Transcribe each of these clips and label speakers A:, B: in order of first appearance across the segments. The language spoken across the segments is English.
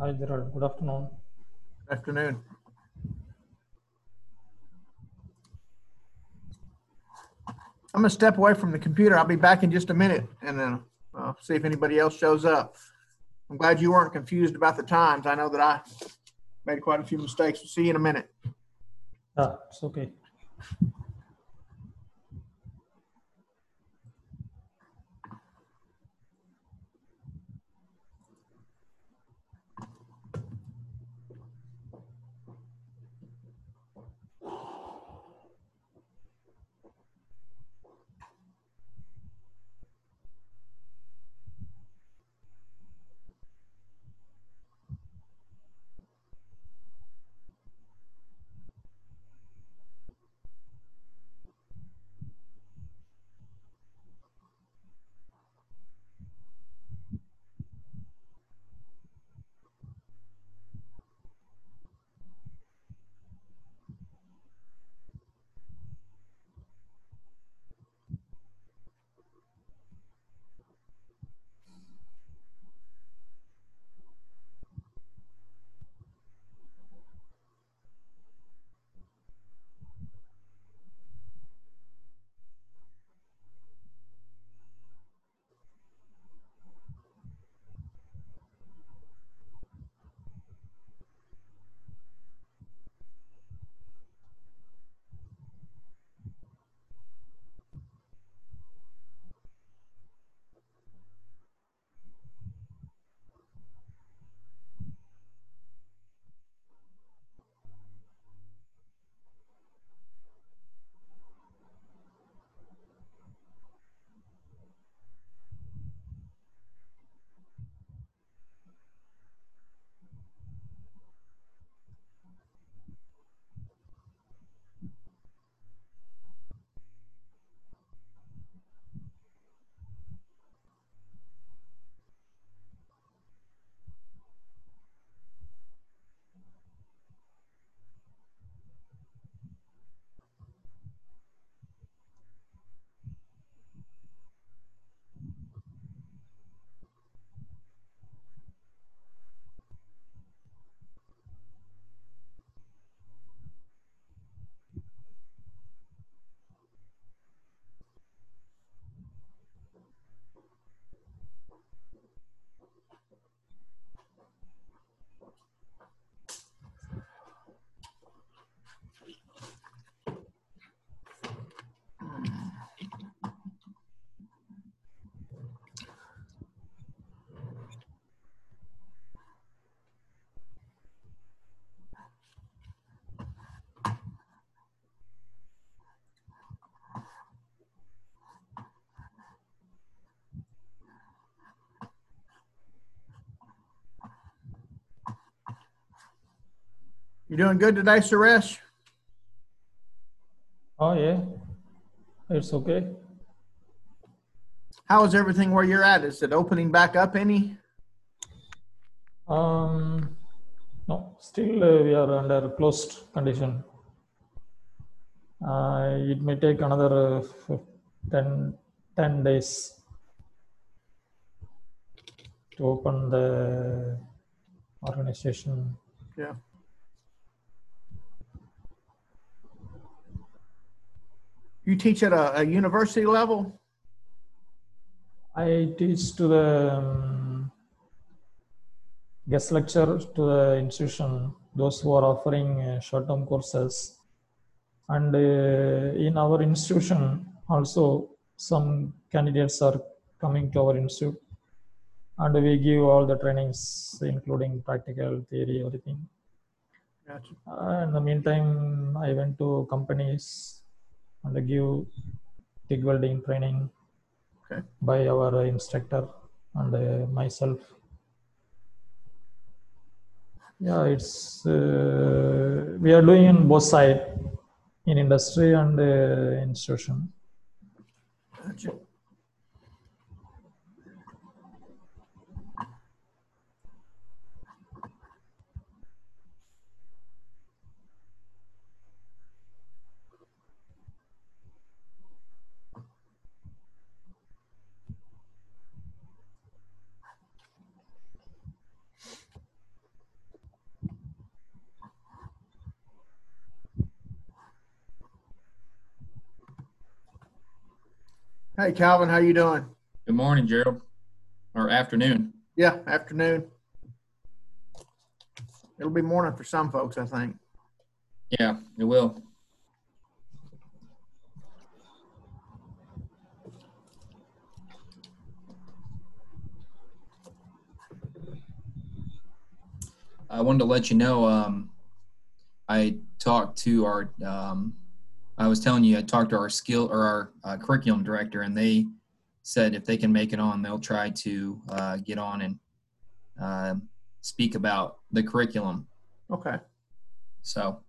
A: Hi, Gerald. Good afternoon.
B: Good Afternoon. I'm gonna step away from the computer. I'll be back in just a minute and then uh, see if anybody else shows up. I'm glad you weren't confused about the times. I know that I made quite a few mistakes. We'll see you in a minute.
A: Yeah, it's okay.
B: You doing good today, Suresh?
A: Oh, yeah. It's okay.
B: How is everything where you're at? Is it opening back up any?
A: Um, no, still uh, we are under closed condition. Uh, it may take another uh, 10, 10 days to open the organization.
B: Yeah. You teach at a, a university level?
A: I teach to the um, guest lecture to the institution, those who are offering uh, short-term courses. And uh, in our institution, also some candidates are coming to our institute, and we give all the trainings, including practical, theory, everything.
B: Gotcha.
A: Uh, in the meantime, I went to companies and give TIG welding training
B: Okay.
A: by our instructor and uh, myself. Yeah, it's uh, we are doing in both side in industry and uh, institution.
B: Gotcha. Hey, Calvin, how you doing?
C: Good morning, Gerald, or afternoon.
B: Yeah, afternoon. It'll be morning for some folks, I think.
C: Yeah, it will. I wanted to let you know, um, I talked to our, um, I was telling you, I talked to our skill or our uh, curriculum director, and they said if they can make it on, they'll try to uh, get on and uh, speak about the curriculum.
B: Okay.
C: So,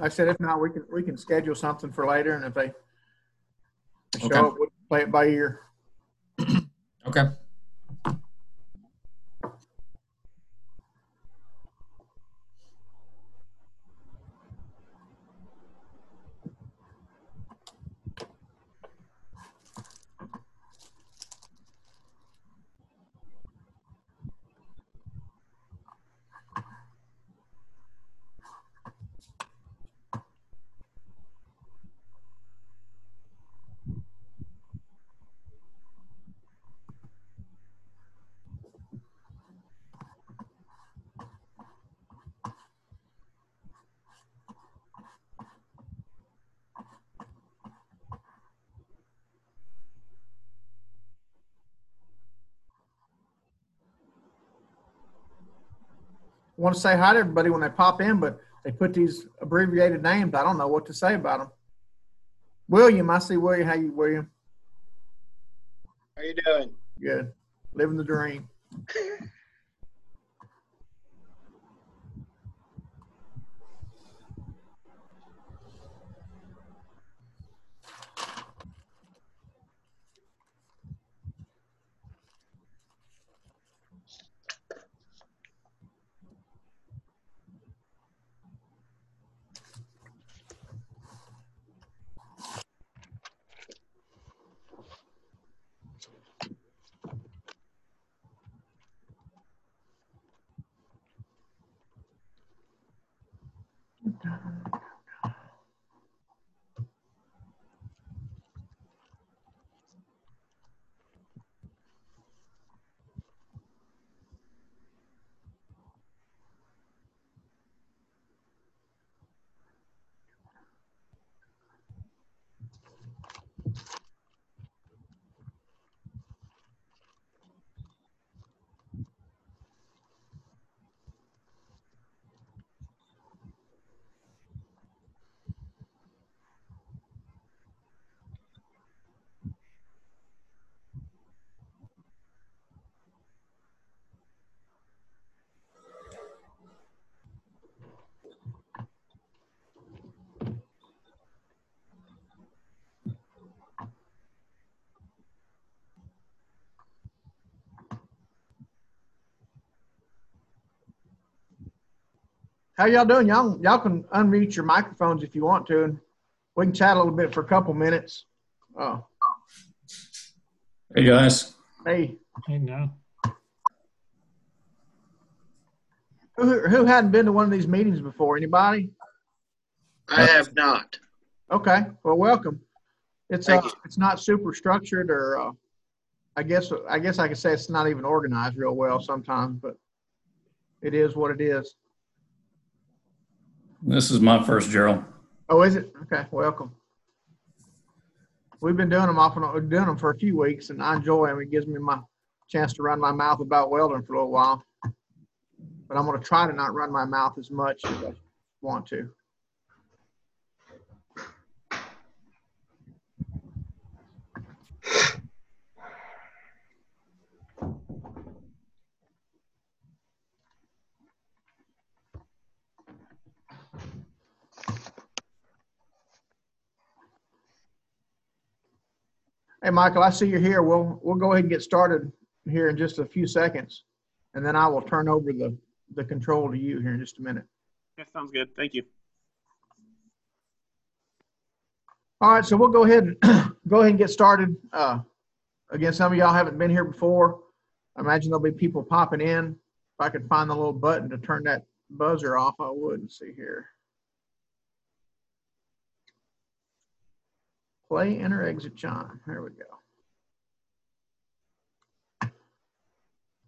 B: I said if not, we can we can schedule something for later, and if they show
C: Okay.
B: up, we'll play it by ear.
C: okay.
B: Want to say hi to everybody when they pop in, but they put these abbreviated names. I don't know what to say about them. William, I see William. How you, William?
D: How you doing?
B: Good. Living the dream. How y'all doing? Y'all y'all can unmute your microphones if you want to, and we can chat a little bit for a couple minutes. Oh,
E: Hey guys,
B: hey,
A: Hey, now.
B: who who hadn't been to one of these meetings before? Anybody?
D: I have not.
B: Okay, well, welcome. It's uh, it's not super structured, or uh, I guess I guess I could say it's not even organized real well sometimes, but it is what it is.
E: This is my first Gerald.
B: Oh, is it? Okay, welcome. We've been doing them off and on, doing them for a few weeks, and I enjoy them. It gives me my chance to run my mouth about welding for a little while. But I'm going to try to not run my mouth as much as I want to. Hey, Michael, I see you're here. We'll, we'll go ahead and get started here in just a few seconds. And then I will turn over the, the control to you here in just a minute.
F: Yeah, sounds good. Thank you.
B: All right, so we'll go ahead and go ahead and get started. Uh, again, some of y'all haven't been here before. I imagine there'll be people popping in. If I could find the little button to turn that buzzer off, I would. Let's see here. Play, enter, exit John. There we go.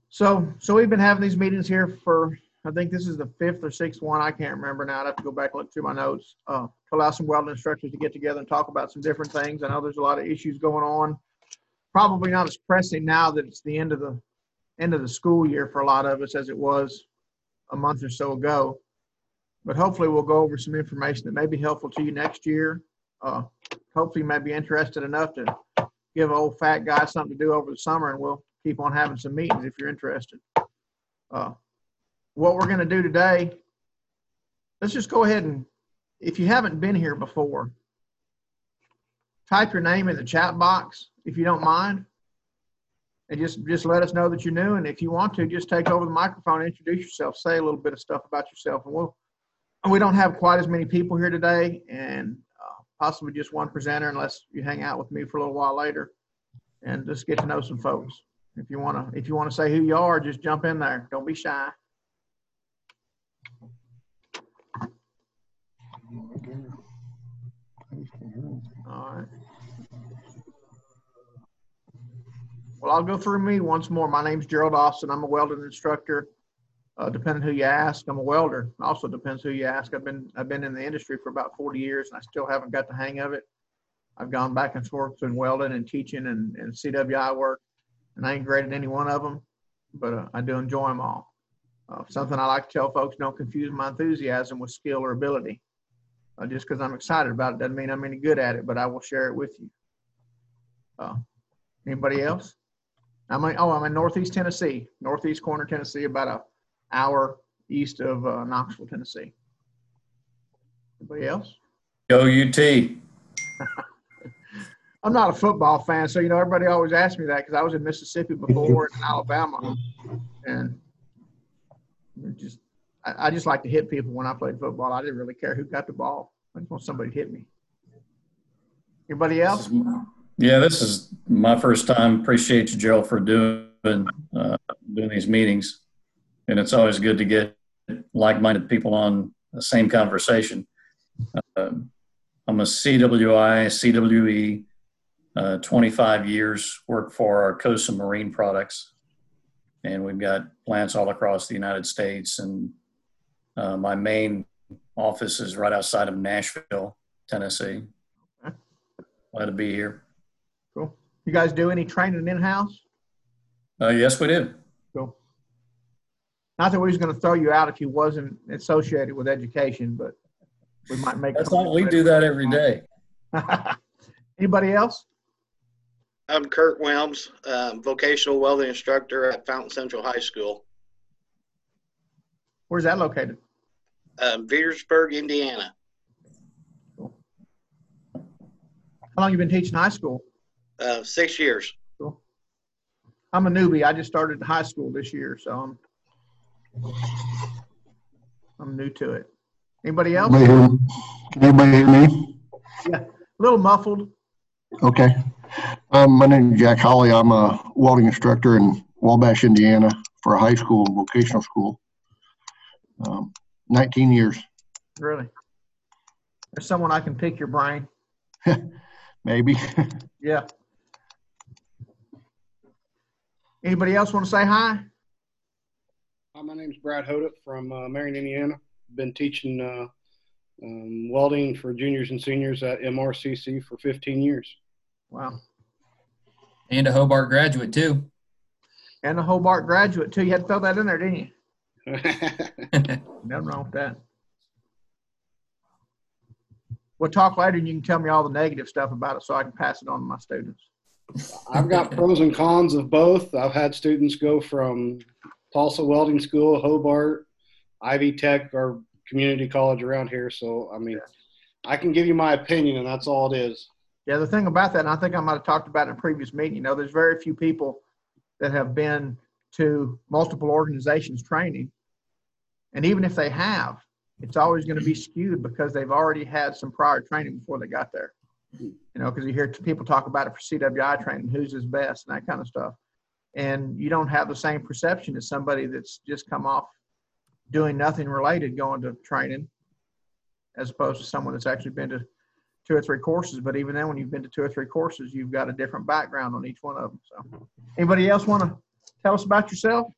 B: So, so we've been having these meetings here for, I think this is the fifth or sixth one. I can't remember now. I'd have to go back and look through my notes. Uh, to allow some welding instructors to get together and talk about some different things. I know there's a lot of issues going on. Probably not as pressing now that it's the end of the, end of the school year for a lot of us as it was a month or so ago. But hopefully we'll go over some information that may be helpful to you next year. Uh, hopefully you may be interested enough to give old fat guy something to do over the summer and we'll keep on having some meetings if you're interested. Uh, what we're going to do today, let's just go ahead and, if you haven't been here before, type your name in the chat box if you don't mind. And just, just let us know that you're new. And if you want to, just take over the microphone, introduce yourself, say a little bit of stuff about yourself. And we'll, we don't have quite as many people here today and possibly just one presenter unless you hang out with me for a little while later and just get to know some folks. If you want to, if you want to say who you are, just jump in there. Don't be shy. All right. Well, I'll go through me once more. My name's Gerald Austin. I'm a welding instructor. Uh, depending who you ask, I'm a welder. Also depends who you ask. I've been I've been in the industry for about 40 years, and I still haven't got the hang of it. I've gone back and forth between welding and teaching and, and CWI work, and I ain't great at any one of them, but uh, I do enjoy them all. Uh, something I like to tell folks: don't confuse my enthusiasm with skill or ability. Uh, just because I'm excited about it doesn't mean I'm any good at it, but I will share it with you. Uh, anybody else? I'm in, oh, I'm in Northeast Tennessee, Northeast corner Tennessee, about a hour east of uh, Knoxville, Tennessee. Anybody else?
E: Go UT.
B: I'm not a football fan, so you know everybody always asks me that because I was in Mississippi before and in Alabama, and just I, I just like to hit people when I played football. I didn't really care who got the ball. I just want somebody to hit me. Anybody else?
E: Yeah, this is my first time. Appreciate you, Gerald, for doing uh, doing these meetings, and it's always good to get like-minded people on the same conversation. Uh, I'm a CWI, CWE, uh, 25 years, work for Arcosa Marine Products, and we've got plants all across the United States. And uh, my main office is right outside of Nashville, Tennessee. Glad to be here.
B: Cool. You guys do any training in-house?
E: Uh, yes, we do.
B: Cool. Not that we was going to throw you out if you wasn't associated with education, but we might make.
E: That's all. We do that every day.
B: Anybody else?
D: I'm Kurt Wilms, um, vocational welding instructor at Fountain Central High School,
B: Where's that located?
D: um, Veedersburg, Indiana.
B: How long you been teaching high school?
D: Uh, six years. Cool.
B: I'm a newbie. I just started high school this year, so I'm I'm new to it. Anybody else?
F: Can anybody hear me?
B: Yeah, a little muffled.
F: Okay. Um, my name is Jack Holly. I'm a welding instructor in Wabash, Indiana for a high school vocational school. Um, 19 years,
B: Really? There's someone I can pick your brain.
F: maybe.
B: Yeah. Anybody else want to say hi?
G: Hi, my name's Brad Hoda from uh, Marion, Indiana. Been teaching uh, um, welding for juniors and seniors at MRCC for 15 years.
B: Wow.
C: And a Hobart graduate too.
B: And a Hobart graduate too. You had to throw that in there, didn't you? Nothing wrong with that. We'll talk later and you can tell me all the negative stuff about it so I can pass it on to my students.
G: I've got pros and cons of both. I've had students go from Tulsa Welding School, Hobart, Ivy Tech, or community college around here. So, I mean, I can give you my opinion, and that's all it is.
B: Yeah, the thing about that, and I think I might have talked about in a previous meeting, you know, there's very few people that have been to multiple organizations training. And even if they have, it's always going to be skewed because they've already had some prior training before they got there. You know, because you hear people talk about it for CWI training, who's his best, and that kind of stuff. And you don't have the same perception as somebody that's just come off doing nothing related going to training as opposed to someone that's actually been to two or three courses. But even then, when you've been to two or three courses, you've got a different background on each one of them. So, anybody else want to tell us about yourself?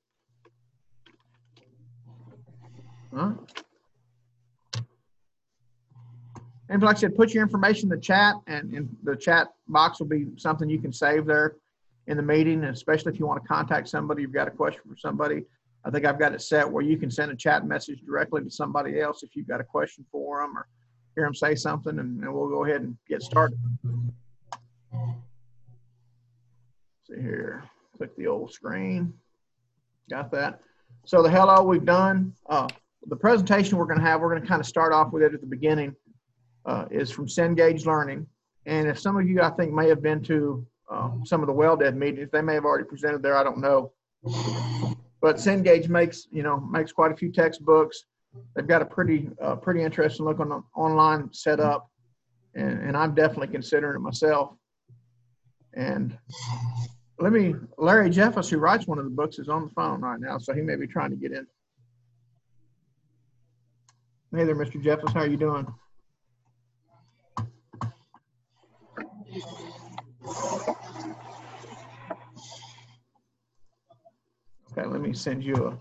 B: Huh? And like I said, put your information in the chat, and, and the chat box will be something you can save there in the meeting, especially if you want to contact somebody, you've got a question for somebody. I think I've got it set where you can send a chat message directly to somebody else if you've got a question for them or hear them say something, and, and we'll go ahead and get started. See here, click the old screen. Got that. So the hello we've done. Uh, the presentation we're going to have, we're going to kind of start off with it at the beginning, uh, is from Cengage Learning. And if some of you, I think, may have been to uh, some of the well Weld-Ed meetings, they may have already presented there. I don't know. But Cengage makes, you know, makes quite a few textbooks. They've got a pretty, uh, pretty interesting look on the online setup, and, and I'm definitely considering it myself. And let me, Larry Jeffus, who writes one of the books, is on the phone right now, so he may be trying to get in. Hey there, Mr. Jeffus, how are you doing? Okay, let me send you a.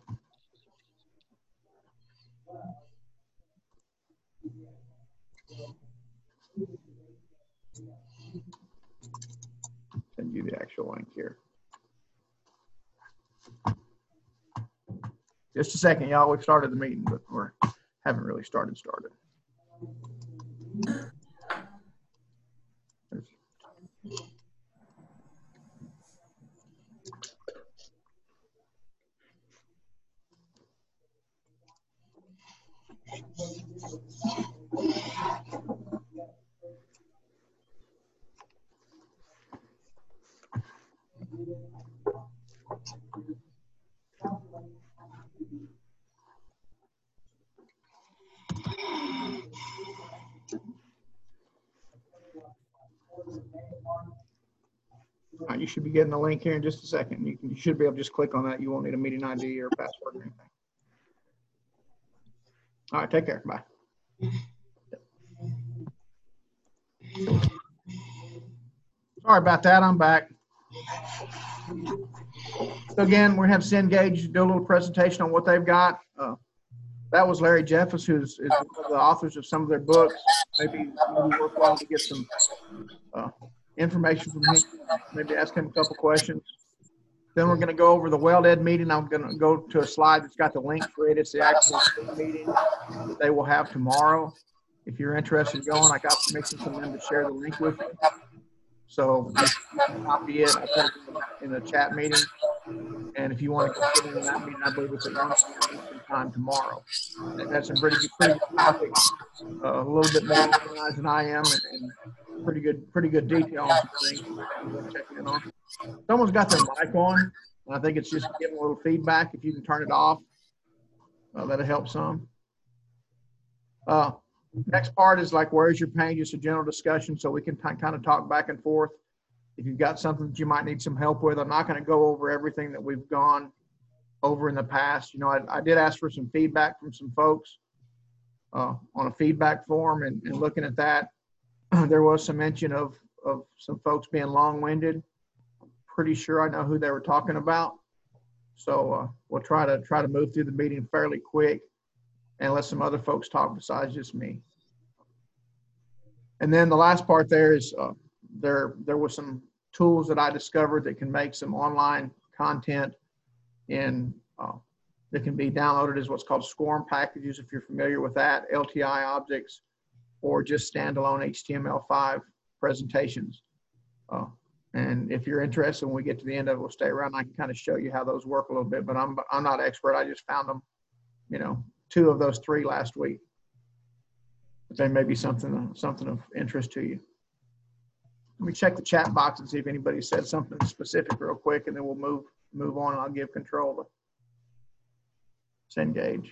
B: Send you the actual link here. Just a second, y'all. We've started the meeting, but we're haven't really started started. You should be getting the link here in just a second. You can, you should be able to just click on that. You won't need a meeting ID or password or anything. All right, take care. Bye. Sorry about that. I'm back. So again, we have Cengage do a little presentation on what they've got. Uh, that was Larry Jeffus, who's is one of the authors of some of their books. Maybe, maybe worthwhile to get some uh, information from him. Maybe ask him a couple questions. Then we're going to go over the Weld-Ed meeting. I'm going to go to a slide that's got the link for it. It's the actual meeting that they will have tomorrow. If you're interested in going, I got permission from them to share the link with you. So copy it. I put it in the chat meeting. And if you want to into that meeting, I believe it's at one time tomorrow. They've had some pretty good, pretty good topics, uh, a little bit more organized than I am, and, and pretty good, pretty good detail on things. Checking in on. Someone's got their mic on. And I think it's just giving a little feedback. If you can turn it off, uh, that'll help some. Uh, next part is like, where's your pain? Just a general discussion so we can kind of talk back and forth. If you've got something that you might need some help with, I'm not going to go over everything that we've gone over in the past. You know, I, I did ask for some feedback from some folks uh, on a feedback form, and, and looking at that, there was some mention of of some folks being long-winded. Pretty sure I know who they were talking about, so uh, we'll try to try to move through the meeting fairly quick, and let some other folks talk besides just me. And then the last part there is uh, there there was some tools that I discovered that can make some online content in uh, that can be downloaded as what's called SCORM packages, if you're familiar with that, LTI objects, or just standalone HTML5 presentations. Uh, and if you're interested, when we get to the end of it, we'll stay around. I can kind of show you how those work a little bit, but I'm, I'm not expert. I just found them, you know, two of those three last week. But they may be something, something of interest to you. Let me check the chat box and see if anybody said something specific real quick, and then we'll move move on. I'll give control to Cengage.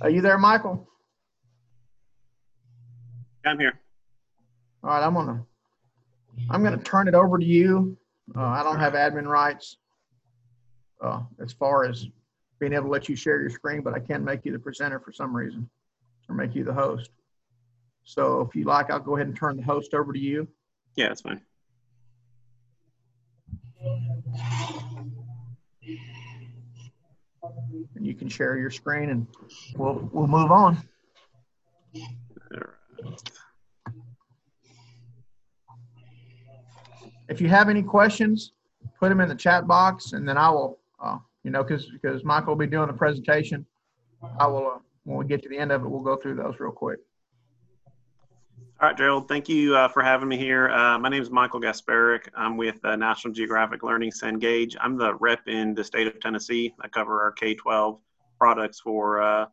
B: Are you there, Michael?
H: I'm here.
B: All right, I'm gonna I'm going to turn it over to you. Uh, I don't have admin rights uh, as far as being able to let you share your screen, but I can make you the presenter for some reason or make you the host. So if you like, I'll go ahead and turn the host over to you.
H: Yeah, that's fine.
B: And you can share your screen and we'll, we'll move on.
H: All right.
B: If you have any questions, put them in the chat box and then I will, uh, you know, because because Michael will be doing the presentation. I will, uh, when we get to the end of it, we'll go through those real quick.
H: All right, Gerald, thank you uh, for having me here. Uh, my name is Michael Gasparic. I'm with uh, National Geographic Learning Cengage. I'm the rep in the state of Tennessee. I cover our K-12 products for uh,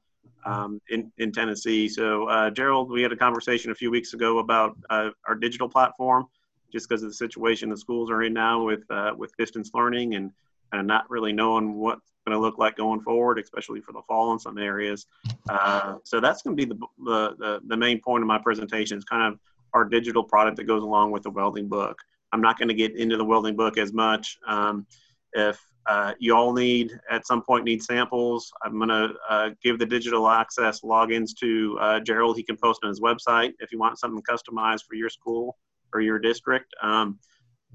H: um, in, in Tennessee. So, uh, Gerald, we had a conversation a few weeks ago about uh, our digital platform, just because of the situation the schools are in now with with distance learning and and not really knowing what's going to look like going forward, especially for the fall in some areas. Uh, so that's going to be the, the, the main point of my presentation is kind of our digital product that goes along with the welding book. I'm not going to get into the welding book as much. Um, if uh, you all need, at some point, need samples, I'm going to uh, give the digital access logins to uh, Gerald. He can post on his website if you want something customized for your school or your district. Um,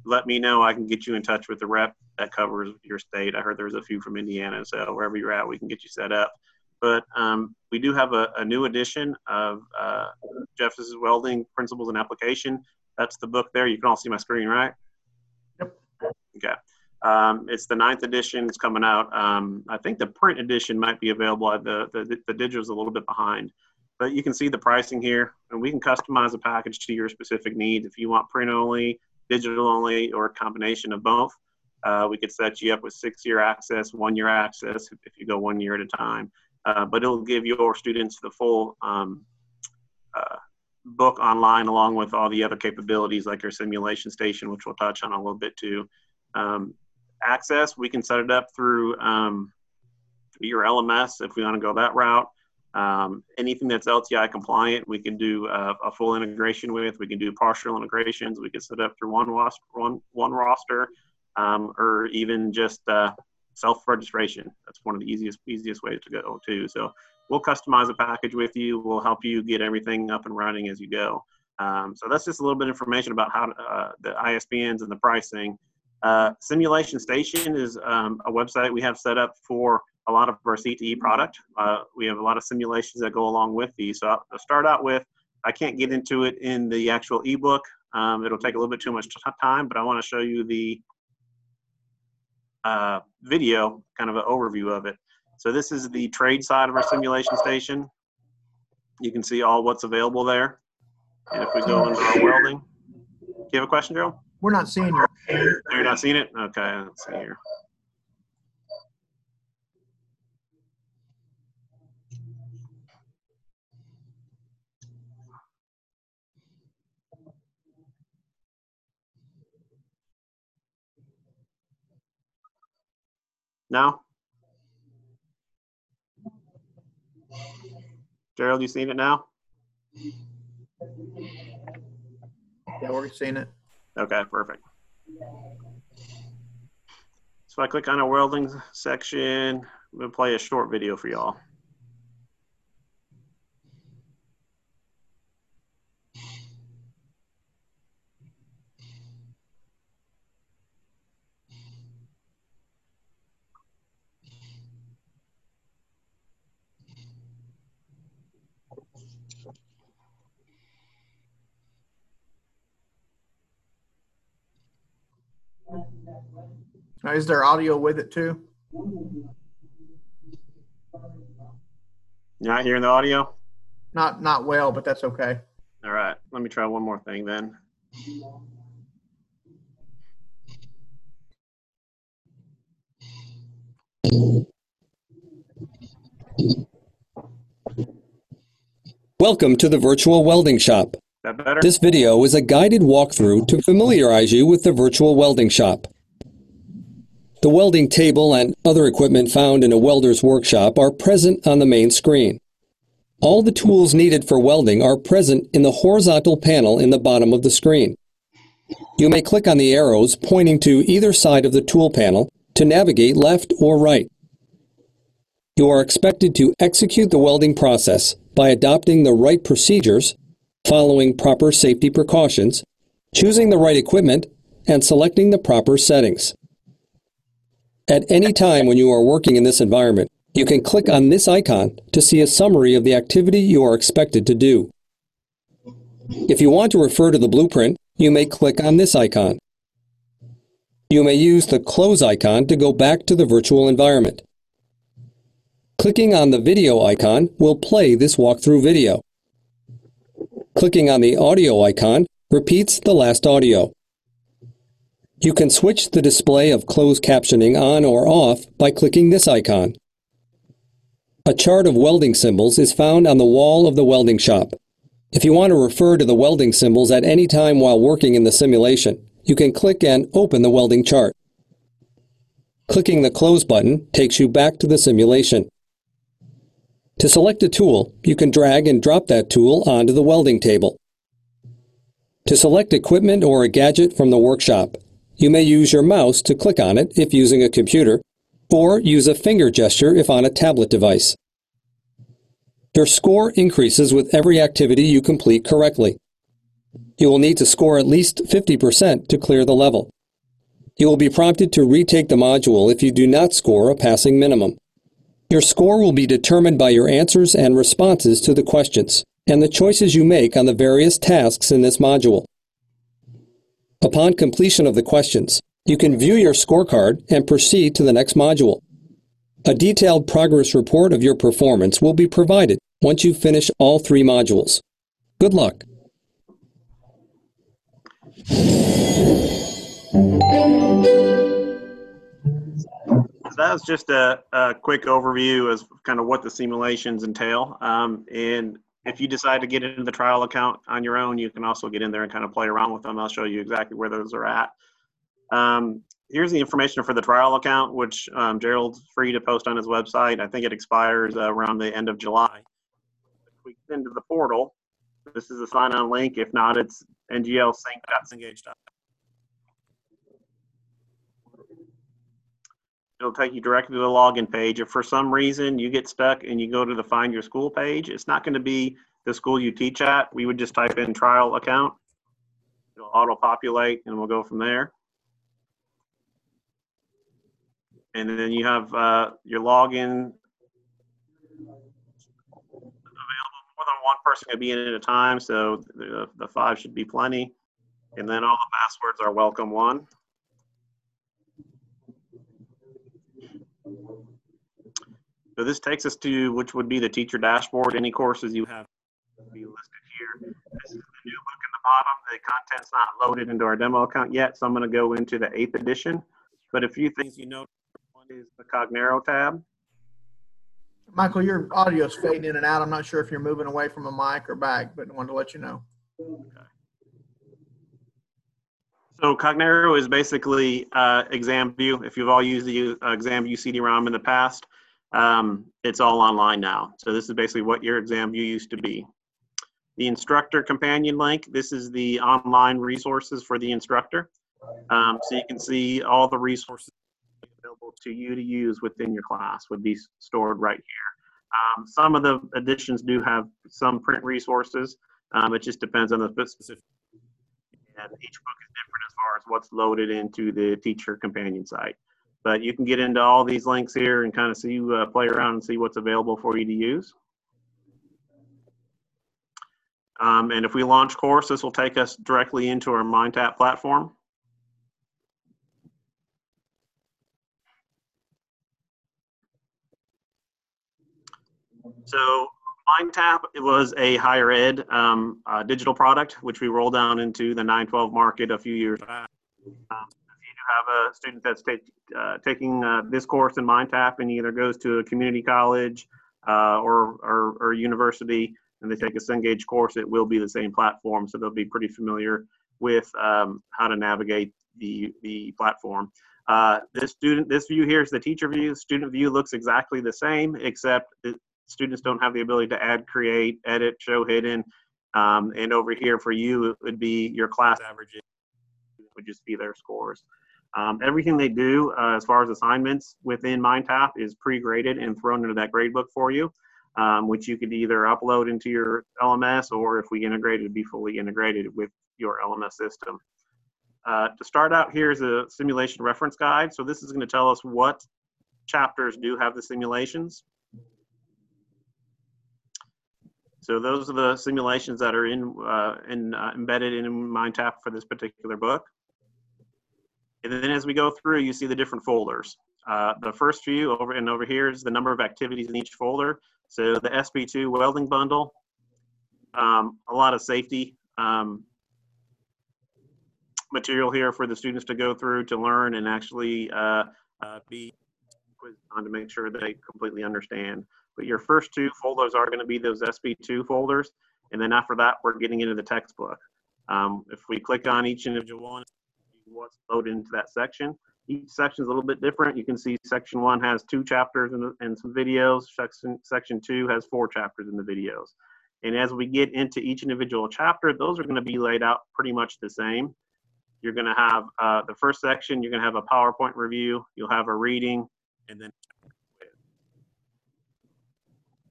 H: let me know. I can get you in touch with the rep that covers your state. I heard there's a few from Indiana, so wherever you're at, we can get you set up. But um, we do have a, a new edition of uh, Jeffus Welding Principles and Application. That's the book there. You can all see my screen, right?
B: Yep.
H: Okay. Um, it's the ninth edition. It's coming out. Um, I think the print edition might be available. The, the, the digital is a little bit behind. But you can see the pricing here, and we can customize a package to your specific needs. If you want print only, digital only, or a combination of both, uh, we could set you up with six year access, one year access if you go one year at a time. Uh, but it'll give your students the full um, uh, book online along with all the other capabilities like your simulation station, which we'll touch on a little bit too. Um, access, we can set it up through um, your LMS if we want to go that route. Um, anything that's LTI compliant, we can do uh, a full integration with. We can do partial integrations. We can set up through one roster, one, one roster um, or even just uh, self-registration. That's one of the easiest easiest ways to go too. So we'll customize a package with you. We'll help you get everything up and running as you go. Um, so that's just a little bit of information about how uh, the ISBNs and the pricing. Uh, Simulation Station is um, a website we have set up for a lot of our CTE product. Uh, we have a lot of simulations that go along with these. So I'll start out with, I can't get into it in the actual ebook. Um, it'll take a little bit too much time, but I want to show you the uh, video, kind of an overview of it. So this is the trade side of our simulation station. You can see all what's available there. And if we go into our welding, do you have a question, Gerald?
B: We're not seeing your.
H: You're not seeing it? Okay, let's see here. Now? Gerald, you seen it now?
B: Yeah, we're seeing it.
H: Okay, perfect. So if I click on our welding section. I'm gonna play a short video for y'all.
B: Is there audio with it too?
H: You're not hearing the audio?
B: Not not well, but that's okay.
H: All right, let me try one more thing then.
I: Welcome to the Virtual Welding Shop.
H: That better?
I: This video is a guided walkthrough to familiarize you with the Virtual Welding Shop. The welding table and other equipment found in a welder's workshop are present on the main screen. All the tools needed for welding are present in the horizontal panel in the bottom of the screen. You may click on the arrows pointing to either side of the tool panel to navigate left or right. You are expected to execute the welding process by adopting the right procedures, following proper safety precautions, choosing the right equipment, and selecting the proper settings. At any time when you are working in this environment, you can click on this icon to see a summary of the activity you are expected to do. If you want to refer to the blueprint, you may click on this icon. You may use the close icon to go back to the virtual environment. Clicking on the video icon will play this walkthrough video. Clicking on the audio icon repeats the last audio. You can switch the display of closed captioning on or off by clicking this icon. A chart of welding symbols is found on the wall of the welding shop. If you want to refer to the welding symbols at any time while working in the simulation, you can click and open the welding chart. Clicking the Close button takes you back to the simulation. To select a tool, you can drag and drop that tool onto the welding table. To select equipment or a gadget from the workshop, you may use your mouse to click on it if using a computer, or use a finger gesture if on a tablet device. Your score increases with every activity you complete correctly. You will need to score at least 50% to clear the level. You will be prompted to retake the module if you do not score a passing minimum. Your score will be determined by your answers and responses to the questions, and the choices you make on the various tasks in this module. Upon completion of the questions, you can view your scorecard and proceed to the next module. A detailed progress report of your performance will be provided once you finish all three modules. Good luck.
H: that was just a, a, quick overview of kind of what the simulations entail. Um, and if you decide to get into the trial account on your own, you can also get in there and kind of play around with them. I'll show you exactly where those are at. Um, here's the information for the trial account, which um, Gerald's free to post on his website. I think it expires uh, around the end of July. If we get into the portal, this is a sign-on link. If not, it's nglsync.cengage.com. It'll take you directly to the login page. If for some reason you get stuck and you go to the find your school page, it's not going to be the school you teach at. We would just type in trial account. It'll auto populate and we'll go from there. And then you have uh, your login available. More than one person can be in at a time, so the, the five should be plenty. And then all the passwords are welcome one. So this takes us to which would be the teacher dashboard. Any courses you have be listed here. This is the new book in the bottom. The content's not loaded into our demo account yet, so I'm going to go into the eighth edition. But a few things you know, one is the Cognero tab.
B: Michael, your audio's fading in and out. I'm not sure if you're moving away from a mic or back, but I wanted to let you know. Okay.
H: So Cognero is basically uh, ExamView. If you've all used the uh, ExamView CD-ROM in the past, um, it's all online now. So this is basically what your ExamView used to be. The instructor companion link, this is the online resources for the instructor. Um, so you can see all the resources available to you to use within your class would be stored right here. Um, some of the editions do have some print resources. Um, it just depends on the specific. And each book is different as far as what's loaded into the teacher companion site. But you can get into all these links here and kind of see, uh, play around and see what's available for you to use. Um, and if we launch course, this will take us directly into our MindTap platform. So MindTap was a higher ed um, uh, digital product, which we rolled down into the 912 market a few years back. Um, have a student that's take, uh, taking uh, this course in MindTap and either goes to a community college uh, or, or, or, university and they take a Cengage course, it will be the same platform. So they'll be pretty familiar with um, how to navigate the, the platform. Uh, this student, this view here is the teacher view. Student view looks exactly the same, except that students don't have the ability to add, create, edit, show hidden. Um, and over here for you, it would be your class averages would just be their scores. Um, everything they do uh, as far as assignments within MindTap is pre-graded and thrown into that gradebook for you, um, which you could either upload into your LMS or if we integrate it, be fully integrated with your LMS system. Uh, to start out, here's a simulation reference guide. So this is going to tell us what chapters do have the simulations. So those are the simulations that are in, uh, in uh, embedded in MindTap for this particular book. And then as we go through, you see the different folders. Uh, the first few over and over here is the number of activities in each folder. So the SP2 welding bundle, um, a lot of safety um, material here for the students to go through to learn and actually uh, uh, be on to make sure they completely understand. But your first two folders are going to be those SP2 folders. And then after that, we're getting into the textbook. Um, if we click on each individual one, what's loaded into that section. Each section is a little bit different. You can see section one has two chapters and, and some videos. Section, section two has four chapters in the videos. And as we get into each individual chapter, those are going to be laid out pretty much the same. You're going to have uh, the first section, you're going to have a PowerPoint review, you'll have a reading, and then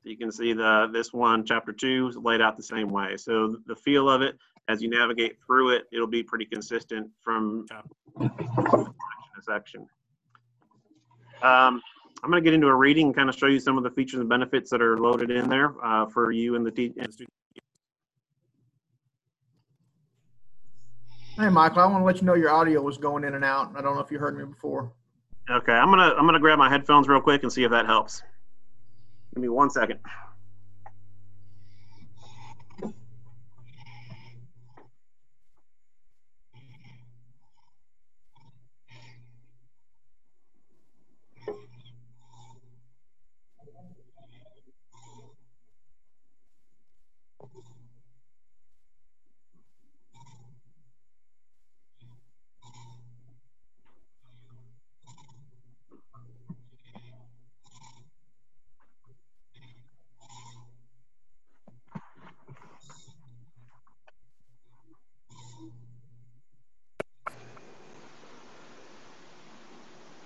H: you can see the this one, chapter two, is laid out the same way. So the feel of it, as you navigate through it, it'll be pretty consistent from section to section. Um, I'm going to get into a reading and kind of show you some of the features and benefits that are loaded in there uh, for you and the, te- and the student.
B: Hey, Michael, I want to let you know your audio was going in and out. I don't know if you heard me before.
H: Okay, I'm gonna I'm gonna grab my headphones real quick and see if that helps. Give me one second.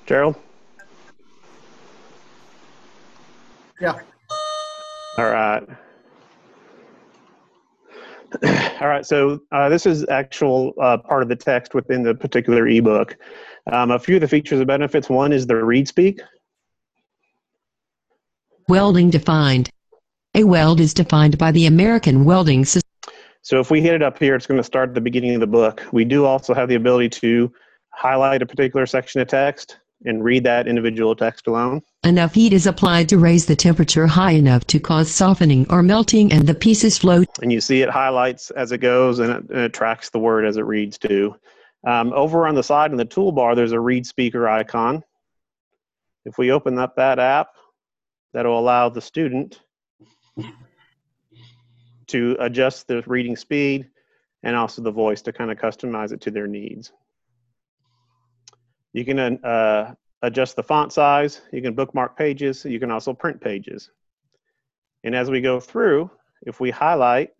H: Gerald?
B: Yeah.
H: All right. All right, so uh, this is actual uh, part of the text within the particular ebook. Um, a few of the features and benefits. One is the read speak.
J: Welding defined. A weld is defined by the American Welding Society.
H: So if we hit it up here, it's going to start at the beginning of the book. We do also have the ability to highlight a particular section of text and read that individual text alone.
J: Enough heat is applied to raise the temperature high enough to cause softening or melting and the pieces float.
H: And you see it highlights as it goes and it, and it tracks the word as it reads too. Um, over on the side in the toolbar, there's a read speaker icon. If we open up that app, that'll allow the student to adjust the reading speed and also the voice to kind of customize it to their needs. You can uh, adjust the font size, you can bookmark pages, you can also print pages. And as we go through, if we highlight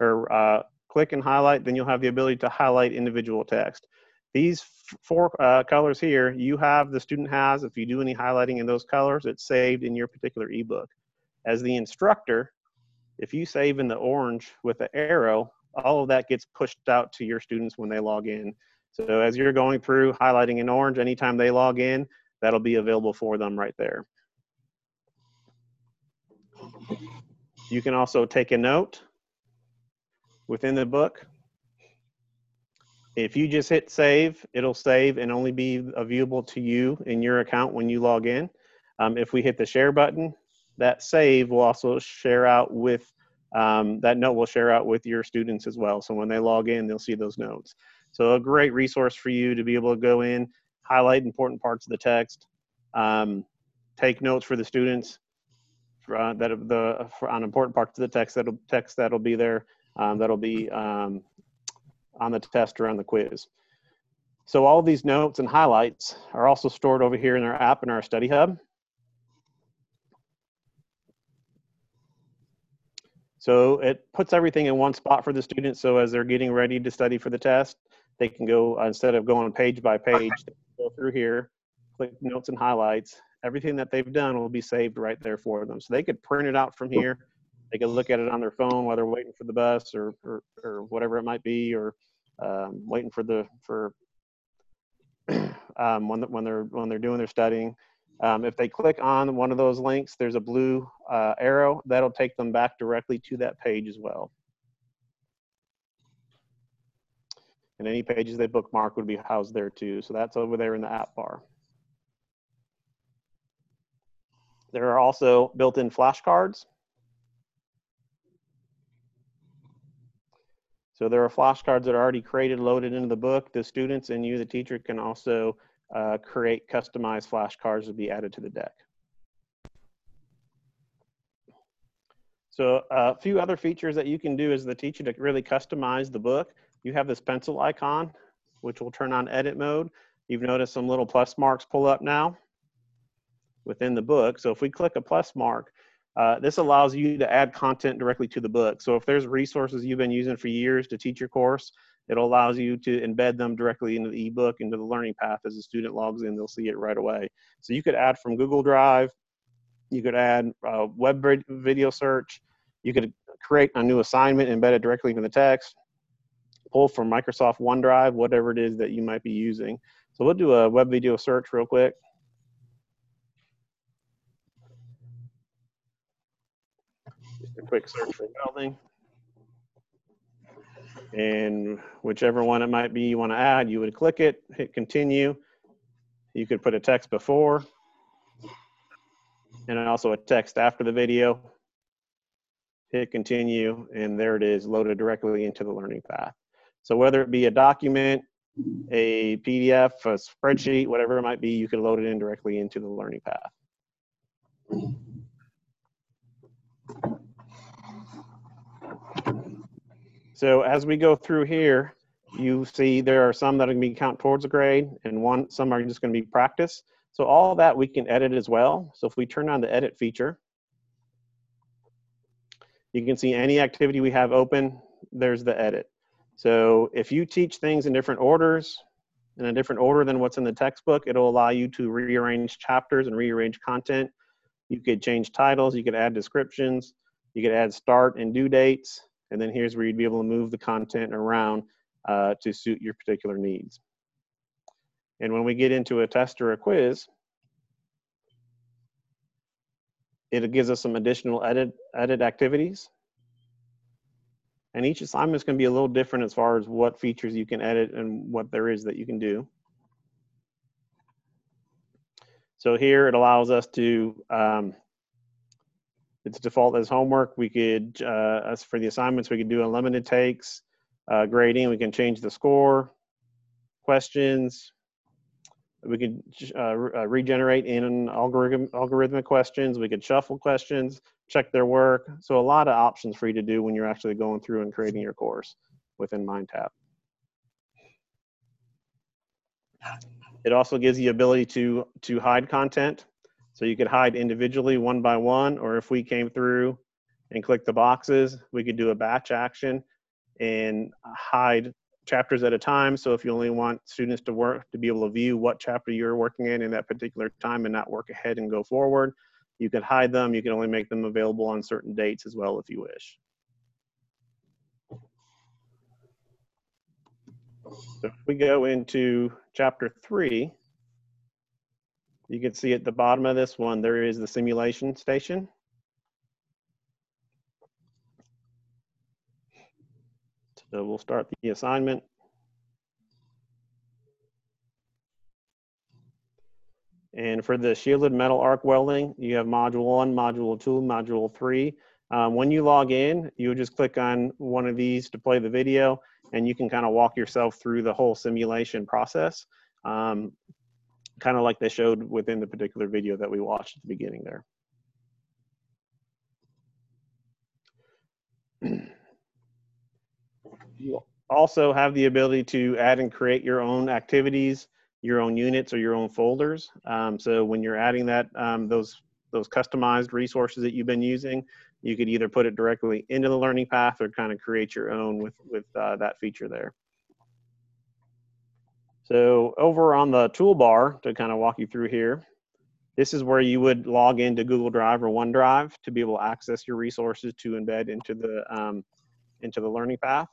H: or uh, click and highlight, then you'll have the ability to highlight individual text. These four uh, colors here, you have, the student has, if you do any highlighting in those colors, it's saved in your particular ebook. As the instructor, if you save in the orange with the arrow, all of that gets pushed out to your students when they log in. So as you're going through highlighting in orange, anytime they log in, that'll be available for them right there. You can also take a note within the book. If you just hit save, it'll save and only be viewable to you in your account when you log in. Um, if we hit the share button, that save will also share out with, um, that note will share out with your students as well. So when they log in, they'll see those notes. So a great resource for you to be able to go in, highlight important parts of the text, um, take notes for the students for, uh, that the for, on important parts of the text that'll text that'll be there um, that'll be um, on the test or on the quiz. So all these notes and highlights are also stored over here in our app in our study hub. So it puts everything in one spot for the students. So as they're getting ready to study for the test, they can go, uh, instead of going page by page, go through here, click notes and highlights. Everything that they've done will be saved right there for them. So they could print it out from here. They could look at it on their phone while they're waiting for the bus or, or, or whatever it might be, or um, waiting for the, for um, when, when they're, when they're doing their studying. Um, if they click on one of those links, there's a blue uh, arrow that'll take them back directly to that page as well. And any pages they bookmark would be housed there too. So that's over there in the app bar. There are also built-in flashcards. So there are flashcards that are already created, loaded into the book. The students and you, the teacher, can also uh, create customized flashcards to be added to the deck. So uh, a few other features that you can do as the teacher to really customize the book. You have this pencil icon, which will turn on edit mode. You've noticed some little plus marks pull up now within the book. So if we click a plus mark, uh, this allows you to add content directly to the book. So if there's resources you've been using for years to teach your course, it allows you to embed them directly into the ebook, into the learning path. As the student logs in, they'll see it right away. So you could add from Google Drive, you could add web video search, you could create a new assignment, embed it directly into the text, pull from Microsoft OneDrive, whatever it is that you might be using. So we'll do a web video search real quick. Just a quick search for welding. And whichever one it might be you want to add, you would click it, hit continue. You could put a text before and also a text after the video. Hit continue, and there it is loaded directly into the learning path. So whether it be a document, a PDF, a spreadsheet, whatever it might be, you can load it in directly into the learning path. So as we go through here, you see there are some that are going to be count towards a grade and one some are just going to be practice. So all that we can edit as well. So if we turn on the edit feature, you can see any activity we have open, there's the edit. So if you teach things in different orders, in a different order than what's in the textbook, it'll allow you to rearrange chapters and rearrange content. You could change titles, you could add descriptions, you could add start and due dates, and then here's where you'd be able to move the content around uh, to suit your particular needs. And when we get into a test or a quiz, it gives us some additional edit, edit activities. And each assignment is going to be a little different as far as what features you can edit and what there is that you can do. So here it allows us to, um, it's default as homework. We could, uh, as for the assignments, we could do unlimited takes, uh, grading. We can change the score, questions. We could uh, uh, regenerate in algorithm, algorithmic questions. We could shuffle questions check their work. So a lot of options for you to do when you're actually going through and creating your course within MindTap. It also gives you ability to, to hide content. So you could hide individually one by one, or if we came through and clicked the boxes, we could do a batch action and hide chapters at a time. So if you only want students to work to be able to view what chapter you're working in in that particular time and not work ahead and go forward, you can hide them. You can only make them available on certain dates as well if you wish. So if we go into chapter three, you can see at the bottom of this one, there is the simulation station. So we'll start the assignment. And for the shielded metal arc welding, you have module one, module two, module three. Um, when you log in, you just click on one of these to play the video and you can kind of walk yourself through the whole simulation process. Um, kind of like they showed within the particular video that we watched at the beginning there. You also have the ability to add and create your own activities your own units or your own folders. Um, so when you're adding that, um, those those customized resources that you've been using, you could either put it directly into the learning path or kind of create your own with with uh, that feature there. So over on the toolbar to kind of walk you through here, this is where you would log into Google Drive or OneDrive to be able to access your resources to embed into the um, into the learning path.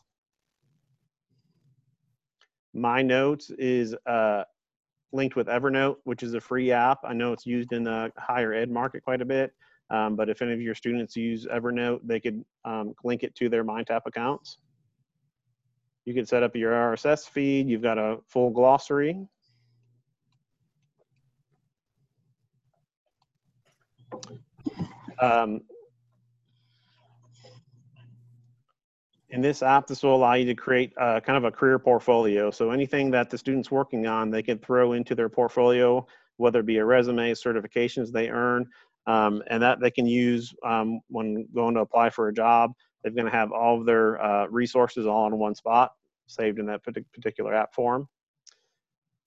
H: My Notes is uh, linked with Evernote, which is a free app. I know it's used in the higher ed market quite a bit, um, but if any of your students use Evernote, they could um, link it to their MindTap accounts. You can set up your RSS feed. You've got a full glossary. Um, in this app, this will allow you to create uh, kind of a career portfolio. So anything that the student's working on, they can throw into their portfolio, whether it be a resume, certifications they earn, um, and that they can use um, when going to apply for a job. They're going to have all of their uh, resources all in one spot, saved in that particular app form.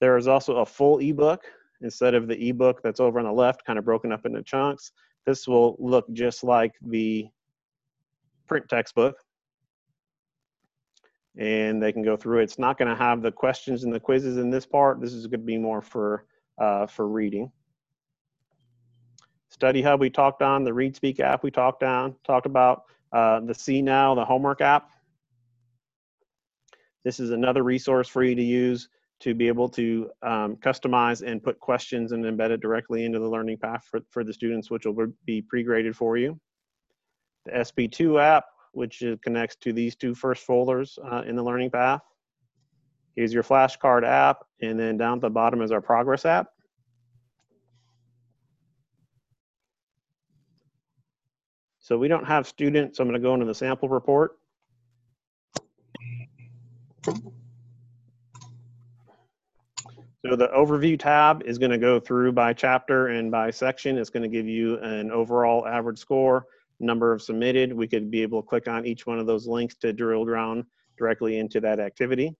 H: There is also a full ebook instead of the ebook that's over on the left, kind of broken up into chunks. This will look just like the print textbook. And they can go through it. It's not going to have the questions and the quizzes in this part. This is going to be more for, uh, for reading. Study Hub we talked on, the ReadSpeak app we talked on, talked about uh, the Now the homework app. This is another resource for you to use to be able to um, customize and put questions and embed it directly into the learning path for, for the students, which will be pre-graded for you. The SP2 app, which connects to these two first folders uh, in the learning path. Here's your flashcard app, and then down at the bottom is our progress app. So we don't have students, so I'm gonna go into the sample report. So the overview tab is going to go through by chapter and by section. It's going to give you an overall average score, number of submitted. We could be able to click on each one of those links to drill down directly into that activity.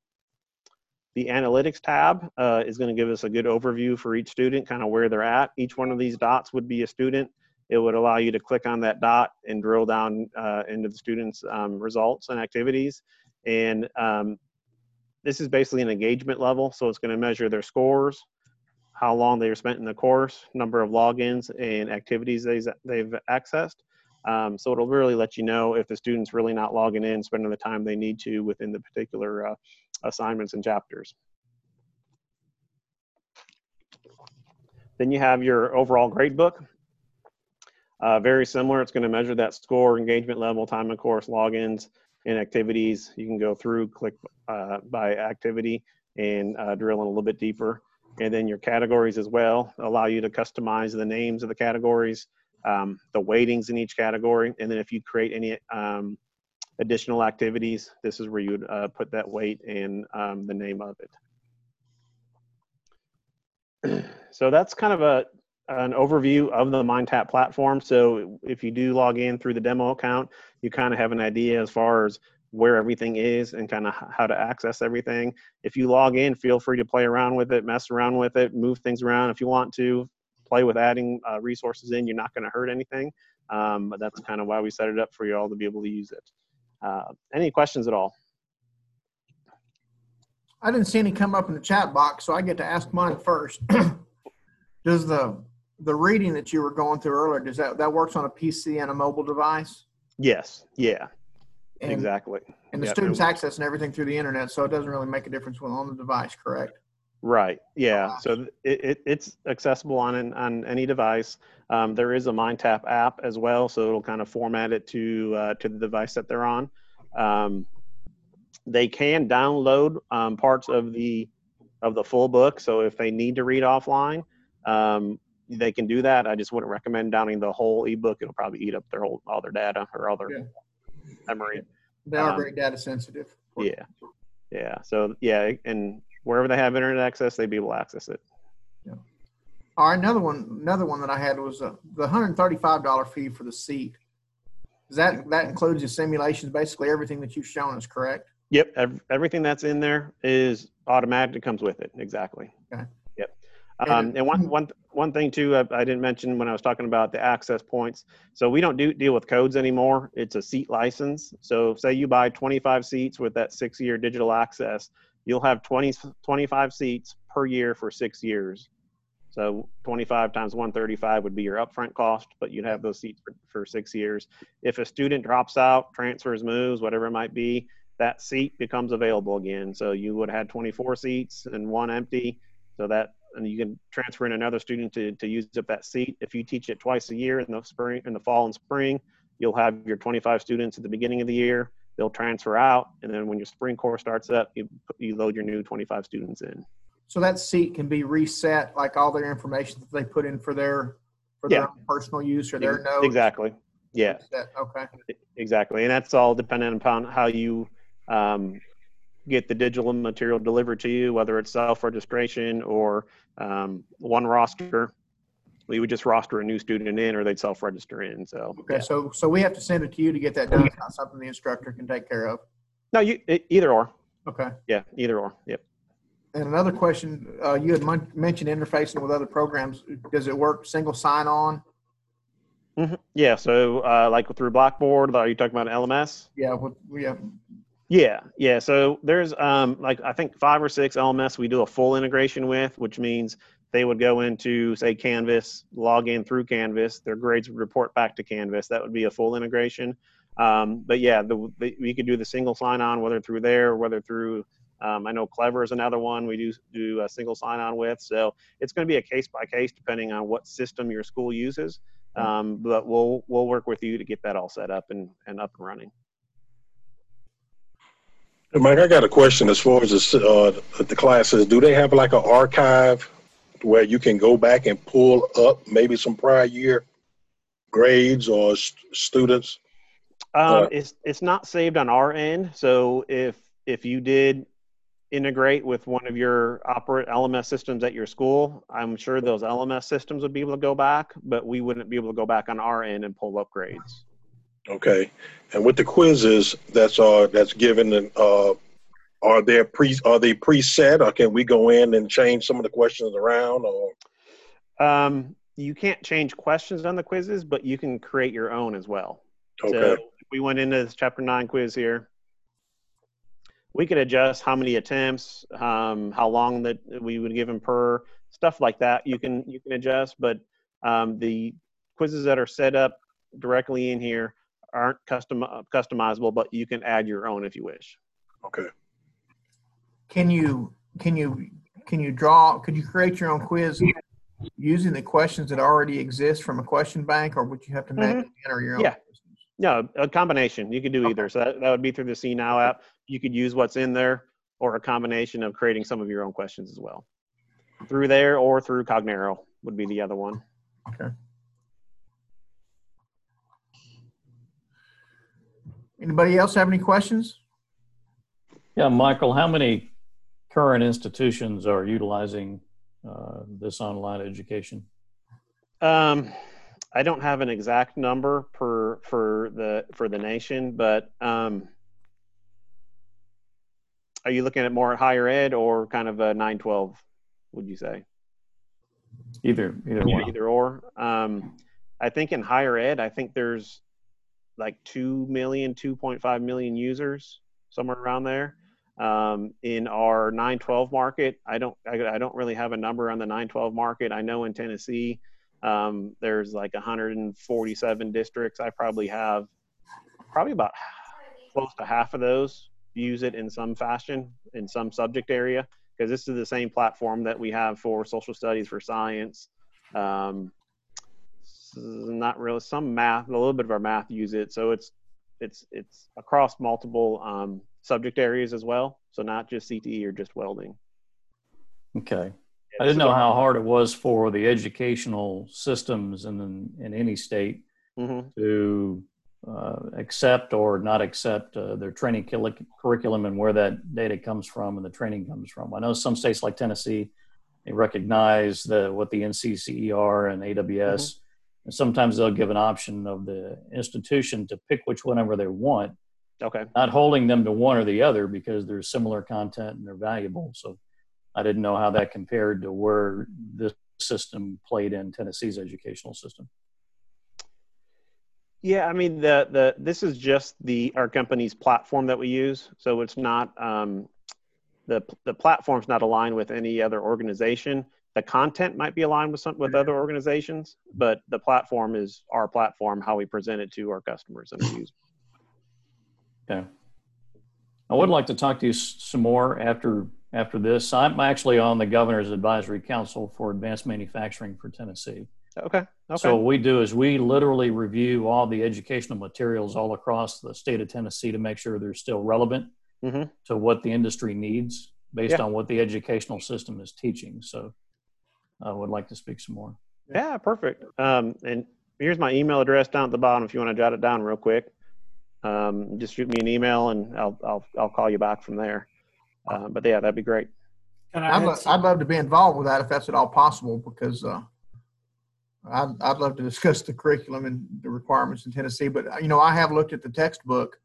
H: The analytics tab uh, is going to give us a good overview for each student, kind of where they're at. Each one of these dots would be a student. It would allow you to click on that dot and drill down uh, into the student's um, results and activities. And um, this is basically an engagement level, so it's going to measure their scores, how long they were spent in the course, number of logins, and activities they've accessed. Um, so it'll really let you know if the student's really not logging in, spending the time they need to within the particular uh, assignments and chapters. Then you have your overall grade book. Uh, very similar, it's going to measure that score, engagement level, time of course, logins, and activities. You can go through, click uh, by activity, and uh, drill in a little bit deeper. And then your categories as well allow you to customize the names of the categories, um, the weightings in each category, and then if you create any um, additional activities, this is where you would uh, put that weight and um, the name of it. so that's kind of a an overview of the MindTap platform. So if you do log in through the demo account, you kind of have an idea as far as where everything is and kind of how to access everything. If you log in, feel free to play around with it, mess around with it, move things around. If you want to play with adding uh, resources in, you're not going to hurt anything. Um, but that's kind of why we set it up for you all to be able to use it. Uh, any questions at all?
B: I didn't see any come up in the chat box, so I get to ask mine first. Does the the reading that you were going through earlier, does that that works on a PC and a mobile device?
H: Yes. Yeah.
B: And,
H: exactly.
B: And the
H: Yep,
B: students accessing everything through the internet, so it doesn't really make a difference when on the device, correct?
H: Right. Yeah. So it, it, it's accessible on an, on any device. Um, there is a MindTap app as well, so it'll kind of format it to uh, to the device that they're on. Um, they can download um, parts of the of the full book. So if they need to read offline, um, they can do that. I just wouldn't recommend downloading the whole ebook. It'll probably eat up their whole all their data or all their
B: Yeah.
H: memory.
B: They are
H: Um,
B: very data sensitive.
H: Yeah. Yeah. So yeah, and wherever they have internet access, they'd be able to access it. Yeah.
B: All right, another one, another one that I had was uh, the hundred and thirty-five dollar fee for the seat. Does that that includes the simulations, basically everything that you've shown us, correct?
H: Yep, ev- everything that's in there is automatic. It comes with it. Exactly.
B: Okay.
H: Yep.
B: And-
H: Um, and one one one thing too, I, I didn't mention when I was talking about the access points. So we don't do deal with codes anymore. It's a seat license. So say you buy 25 seats with that six-year digital access, you'll have 20, 25 seats per year for six years. So 25 times 135 would be your upfront cost, but you'd have those seats for, for six years. If a student drops out, transfers, moves, whatever it might be, that seat becomes available again. So you would have had 24 seats and one empty. So that and you can transfer in another student to, to use up that seat. If you teach it twice a year in the spring, in the fall and spring, you'll have your 25 students at the beginning of the year. They'll transfer out, and then when your spring course starts up, you you load your new 25 students in.
B: So that seat can be reset, like all their information that they put in for their for
H: Yeah.
B: their own personal use or their notes.
H: Exactly. Yeah.
B: Okay.
H: Exactly, and that's all dependent upon how you um, get the digital material delivered to you, whether it's self-registration or um, one roster. We would just roster a new student in, or they'd self-register in. So
B: Okay. So so we have to send it to you to get that done. It's not something the instructor can take care of.
H: no, you either or.
B: Okay.
H: Yeah, either or. Yep.
B: And another question, uh, you had mon- mentioned interfacing with other programs. Does it work single sign-on?
H: hmm Yeah. So uh, like through Blackboard, are you talking about LMS?
B: Yeah. With, yeah.
H: Yeah, yeah. So there's um like I think five or six LMS we do a full integration with, which means they would go into say Canvas, log in through Canvas, their grades would report back to Canvas. That would be a full integration. Um, but yeah, the, the, we could do the single sign-on whether through there, or whether through um, I know Clever is another one we do do a single sign-on with. So it's going to be a case by case depending on what system your school uses. Um, but we'll we'll work with you to get that all set up and, and up and running.
K: Mike, I got a question as far as this, uh, the classes. Do they have like an archive where you can go back and pull up maybe some prior year grades or st- students?
H: Um,
K: Uh,
H: it's it's not saved on our end. So if if you did integrate with one of your operate LMS systems at your school, I'm sure those LMS systems would be able to go back, but we wouldn't be able to go back on our end and pull up grades.
K: Okay, and with the quizzes that's uh that's given, uh, are they pre are they preset or can we go in and change some of the questions around or?
H: Um, you can't change questions on the quizzes, but you can create your own as well.
K: Okay.
H: if we went into this chapter nine quiz here, we could adjust how many attempts, um, how long that we would give them per stuff like that. You can you can adjust, but um, the quizzes that are set up directly in here aren't custom customizable, but you can add your own if you wish.
K: Okay.
B: Can you can you can you draw? Could you create your own quiz using the questions that already exist from a question bank, or would you have to mm-hmm. manually enter your own?
H: Yeah. No, a combination. You could do either. So that, that would be through the CNOW app. You could use what's in there or a combination of creating some of your own questions as well. Through there or through Cognero would be the other one.
B: Okay. Anybody else have any questions?
E: Yeah, Michael, how many current institutions are utilizing uh, this online education?
H: Um, I don't have an exact number per for the for the nation, but um, are you looking at more at higher ed or kind of a 912? Would you say?
E: Either, either one.
H: either or. Um, I think in higher ed, I think there's like 2 million, 2.5 million users, somewhere around there. Um, in our 912 market, I don't, I, I don't really have a number on the 912 market. I know in Tennessee, um, there's like 147 districts. I probably have probably about close to half of those use it in some fashion in some subject area because this is the same platform that we have for social studies for science um, not really some math a little bit of our math use it so it's it's it's across multiple um, subject areas as well so not just cte or just welding
E: Okay. I didn't know how hard it was for the educational systems in, in any state
H: mm-hmm.
E: to uh, accept or not accept uh, their training curriculum and where that data comes from and the training comes from. I know some states like Tennessee, they recognize the what the NCCER and AWS, and sometimes they'll give an option of the institution to pick which whatever they want,
H: okay
E: not holding them to one or the other because there's similar content and they're valuable. So I didn't know how that compared to where this system played in Tennessee's educational system.
H: Yeah, I mean the the this is just the our company's platform that we use, so it's not um, the the platform's not aligned with any other organization. The content might be aligned with some with other organizations, but the platform is our platform, how we present it to our customers and our users.
E: Okay. I would like to talk to you some more after after this. I'm actually on the governor's advisory council for advanced manufacturing for Tennessee.
H: Okay. Okay.
E: So what we do is we literally review all the educational materials all across the state of Tennessee to make sure they're still relevant
H: Mhm.
E: to what the industry needs based
H: Yeah.
E: on what the educational system is teaching. So I would like to speak some more.
H: Yeah, perfect. Um, and here's my email address down at the bottom if you want to jot it down real quick. Um, just shoot me an email and I'll I'll I'll call you back from there. Uh, but yeah, that'd be great.
B: I'd, lo- I'd love to be involved with that if that's at all possible because uh, I'd, I'd love to discuss the curriculum and the requirements in Tennessee. But uh, you know, I have looked at the textbook.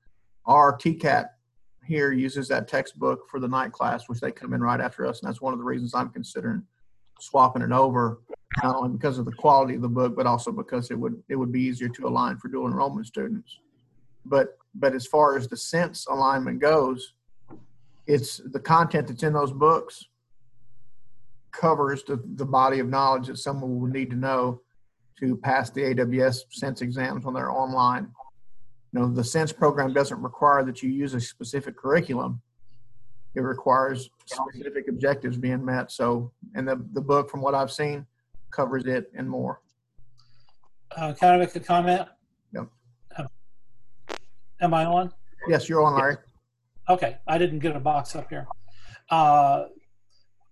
B: Our TCAT here uses that textbook for the night class, which they come in right after us, and that's one of the reasons I'm considering swapping it over, not only because of the quality of the book, but also because it would it would be easier to align for dual enrollment students. But but as far as the sense alignment goes, it's the content that's in those books covers the, the body of knowledge that someone would need to know to pass the AWS Sense exams when they're online. You know, the Sense program doesn't require that you use a specific curriculum. It requires specific objectives being met. So, and the, the book, from what I've seen, covers it and more.
L: Uh, can I make a comment?
B: Yep.
L: Am I on?
B: Yes, you're on, Larry.
L: Okay, I didn't get a box up here. Uh,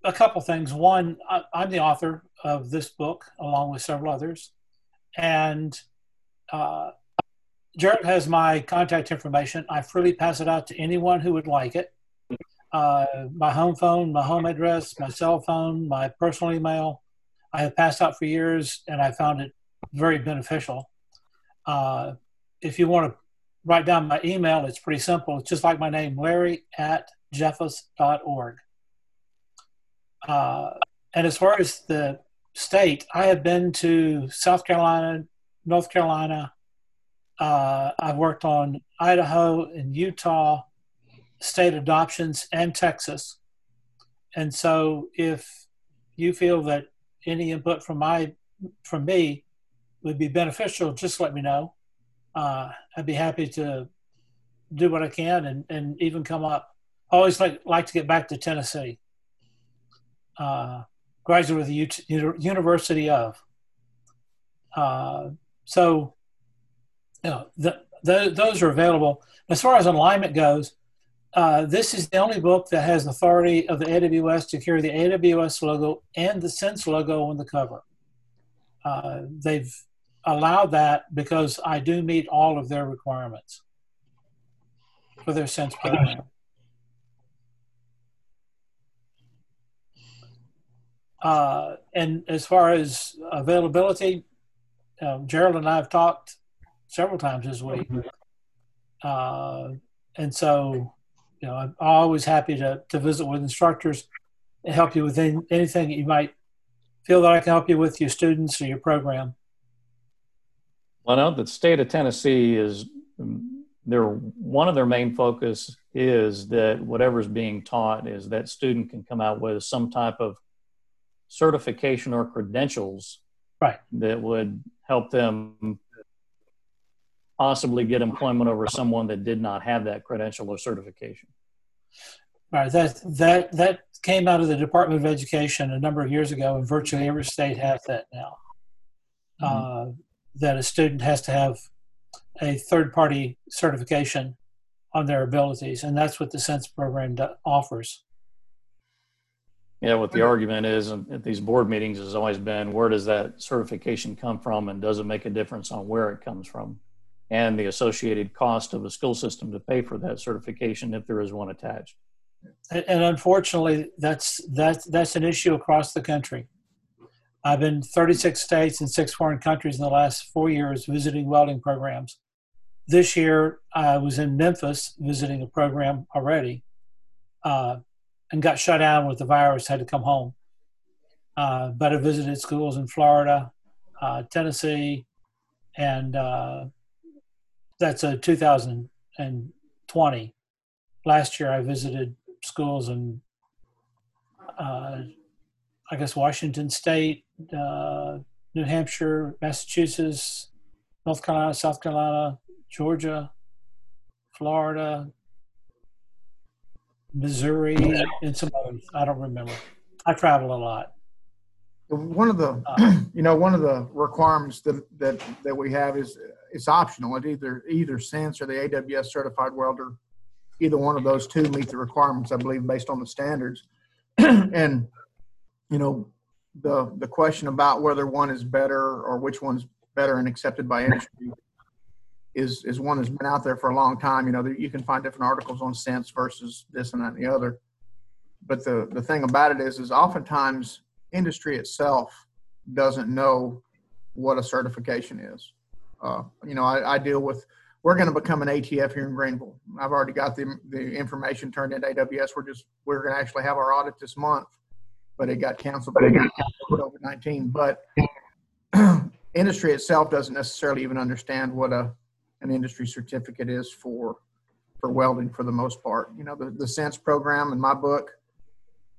L: a couple things. One, I, I'm the author of this book along with several others, and uh, Jared has my contact information. I freely pass it out to anyone who would like it. Uh, my home phone, my home address, my cell phone, my personal email. I have passed out for years, and I found it very beneficial. Uh, if you want to write down my email, it's pretty simple. It's just like my name, Larry at jeffus.org. Uh, and as far as the state, I have been to South Carolina, North Carolina. Uh, I've worked on Idaho and Utah state adoptions and Texas. And so if you feel that any input from my from me would be beneficial, just let me know. Uh, I'd be happy to do what I can and, and even come up. Always like like to get back to Tennessee. Uh, graduate of the U- University of. Uh, so, you know, the, the, those are available. As far as alignment goes, uh, this is the only book that has authority of the AWS to carry the AWS logo and the Sense logo on the cover. Uh, they've allowed that because I do meet all of their requirements for their Sense program. Uh, and as far as availability, um, Gerald and I have talked several times this week. Uh, and so, you know, I'm always happy to, to visit with instructors and help you with any, anything that you might feel that I can help you with your students or your program.
E: Well, I know the state of Tennessee is their one of their main focus is that whatever's being taught is that student can come out with some type of certification or credentials
L: right.
E: that would help them possibly get employment over someone that did not have that credential or certification.
L: Right that that that came out of the department of education a number of years ago and virtually every state has that now. Mm-hmm. uh, that a student has to have a third party certification on their abilities and that's what the sense program offers
E: yeah, what the argument is at these board meetings has always been where does that certification come from and does it make a difference on where it comes from and the associated cost of the school system to pay for that certification if there is one attached.
L: And, and unfortunately, that's, that's, that's an issue across the country. I've been 36 states and six foreign countries in the last four years visiting welding programs. This year, I was in Memphis visiting a program already. Uh, and got shut down with the virus, had to come home. Uh, but I visited schools in Florida, uh, Tennessee, and uh, that's a 2020. Last year, I visited schools in uh, I guess Washington State, uh, New Hampshire, Massachusetts, North Carolina, South Carolina, Georgia, Florida, Missouri, and some others. I don't remember. I travel a lot.
B: One of the,
L: Uh,
B: you know, one of the requirements that, that, that we have is it's optional. It either, either Sense or the AWS certified welder, either one of those two meet the requirements, I believe, based on the standards. and, you know, the, the question about whether one is better or which one's better and accepted by industry is, is one that's been out there for a long time. You know, you can find different articles on Sense versus this and that and the other. But the, the thing about it is, is oftentimes industry itself doesn't know what a certification is. Uh, you know, I, I deal with, we're going to become an ATF here in Greenville. I've already got the, the information turned into AWS. We're just, we're going to actually have our audit this month, but it got canceled by COVID 19. But industry itself doesn't necessarily even understand what a, an industry certificate is for, for welding for the most part. You know, the, the Sense program in my book,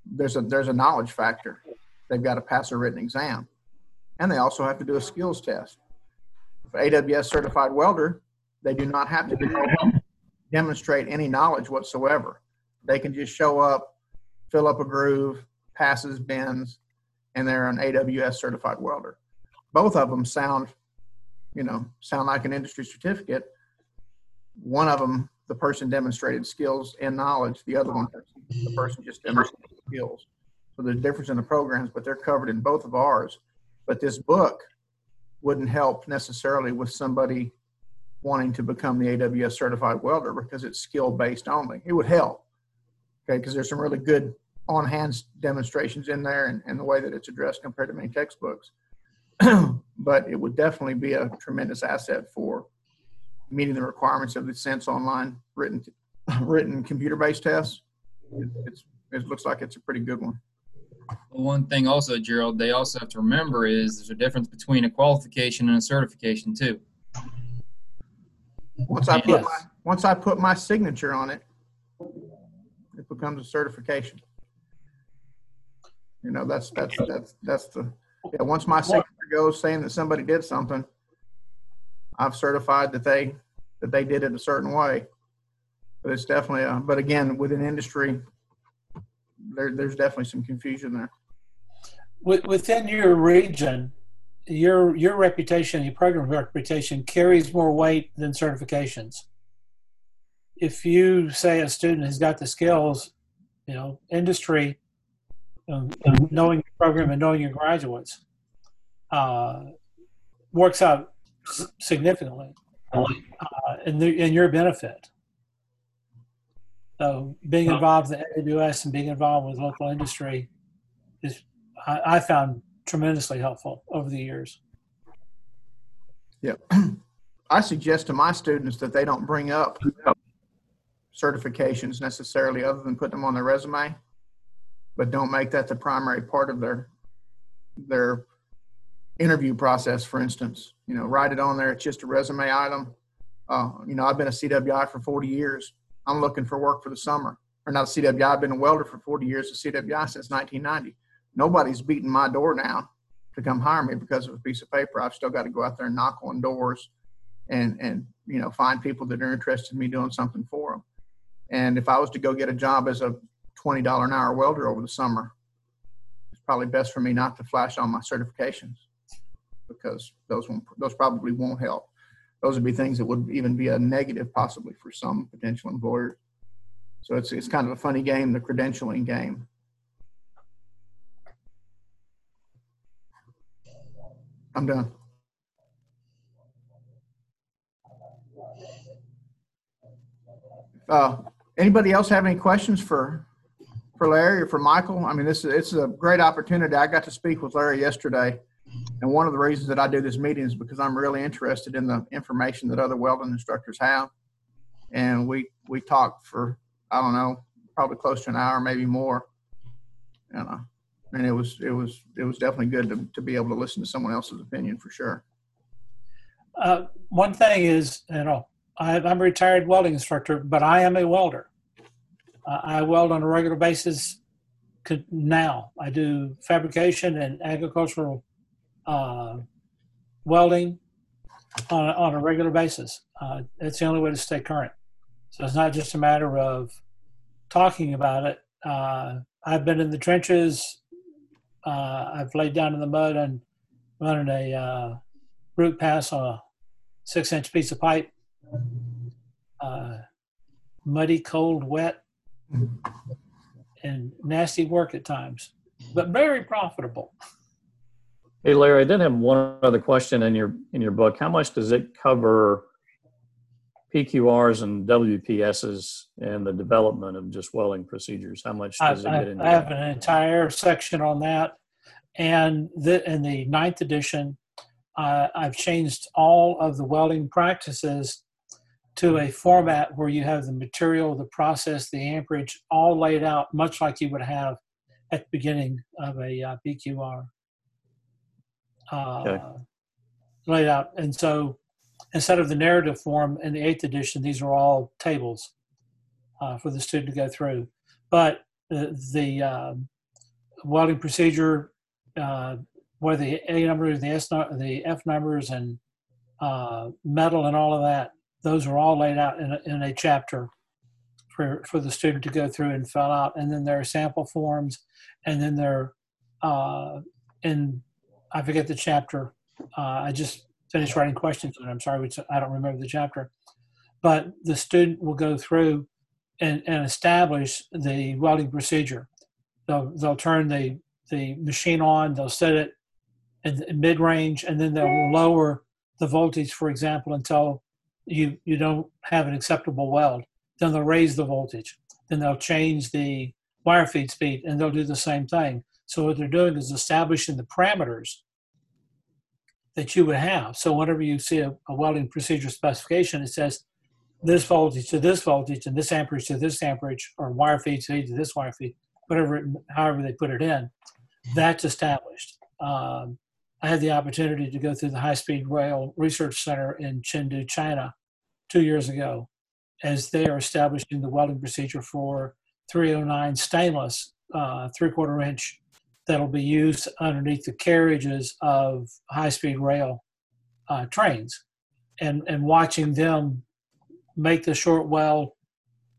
B: there's a, there's a knowledge factor they've got to pass a written exam. And they also have to do a skills test. For AWS certified welder, they do not have to do, demonstrate any knowledge whatsoever. They can just show up, fill up a groove, passes bends, and they're an AWS certified welder. Both of them sound, you know, sound like an industry certificate. One of them, the person demonstrated skills and knowledge. The other one, the person just demonstrated skills. So there's difference in the programs, but they're covered in both of ours. But this book wouldn't help necessarily with somebody wanting to become the AWS certified welder because it's skill based only. It would help, okay, because there's some really good on hands demonstrations in there and, and the way that it's addressed compared to many textbooks. but it would definitely be a tremendous asset for meeting the requirements of the Sense Online written written computer based tests. It, it's, it looks like it's a pretty good one.
C: Well, one thing also, Gerald, they also have to remember is there's a difference between a qualification and a certification too.
B: Once I put my once I put my signature on it, it becomes a certification. You know, that's that's that's that's the yeah. Once my signature goes saying that somebody did something, I've certified that they that they did it a certain way. But it's definitely a, but again, within industry, there, there's definitely some confusion there.
L: Within your region, your your reputation, your program reputation carries more weight than certifications. If you say a student has got the skills, you know, industry, um, knowing your program and knowing your graduates, uh, works out significantly uh, in, the, in your benefit. So being involved in the AWS and being involved with local industry is, I, I found tremendously helpful over the years.
B: Yeah. I suggest to my students that they don't bring up certifications necessarily other than putting them on their resume, but don't make that the primary part of their their interview process, for instance. You know, write it on there. It's just a resume item. Uh, you know, I've been a CWI for 40 years. I'm looking for work for the summer. Or not a CWI, I've been a welder for 40 years, a CWI since 1990. Nobody's beating my door now to come hire me because of a piece of paper. I've still got to go out there and knock on doors and, and you know, find people that are interested in me doing something for them. And if I was to go get a job as a $20 an hour welder over the summer, it's probably best for me not to flash on my certifications because those won't, those probably won't help. Those would be things that would even be a negative possibly for some potential employers. So it's it's kind of a funny game, the credentialing game. I'm done. Uh, anybody else have any questions for for Larry or for Michael? I mean, this is it's a great opportunity. I got to speak with Larry yesterday, and one of the reasons that I do this meeting is because I'm really interested in the information that other welding instructors have. And we we talked for I don't know, probably close to an hour, maybe more. You know, and it was it was it was definitely good to to be able to listen to someone else's opinion for sure.
L: Uh, one thing is, you know, I, I'm a retired welding instructor, but I am a welder. Uh, I weld on a regular basis, now. I do fabrication and agricultural uh, welding on, on a regular basis. Uh, it's the only way to stay current. So it's not just a matter of talking about it. Uh, I've been in the trenches. Uh, I've laid down in the mud and running a uh, root pass on a six inch piece of pipe. Uh, muddy, cold, wet, and nasty work at times, but very profitable.
E: Hey, Larry, I did have one other question in your in your book. How much does it cover PQRs and WPSs and the development of just welding procedures? How much does
L: I,
E: it get into?
L: I have
E: that?
L: an entire section on that, and the, in the ninth edition, uh, I've changed all of the welding practices to a format where you have the material, the process, the amperage, all laid out, much like you would have at the beginning of a uh, PQR. Uh,
E: Okay.
L: Laid out, and so instead of the narrative form in the eighth edition, these are all tables uh, for the student to go through. But the, the um, welding procedure, uh, where the A numbers, the S, the F numbers, and uh, metal and all of that, those are all laid out in a, in a chapter for, for the student to go through and fill out. And then there are sample forms, and then there, uh, in I forget the chapter. Uh, I just finished writing questions on it. I'm sorry, which I don't remember the chapter. But the student will go through and, and establish the welding procedure. They'll, they'll turn the, the machine on, they'll set it in mid range, and then they'll lower the voltage, for example, until you, you don't have an acceptable weld. Then they'll raise the voltage. Then they'll change the wire feed speed, and they'll do the same thing. So what they're doing is establishing the parameters that you would have. So whenever you see a, a welding procedure specification, it says this voltage to this voltage and this amperage to this amperage, or wire feed speed to this wire feed, whatever, however they put it in, that's established. Um, I had the opportunity to go through the High Speed Rail Research Center in Chengdu, China, two years ago, as they are establishing the welding procedure for 309 stainless, uh, three quarter inch that'll be used underneath the carriages of high speed rail uh, trains. And, and watching them make the short weld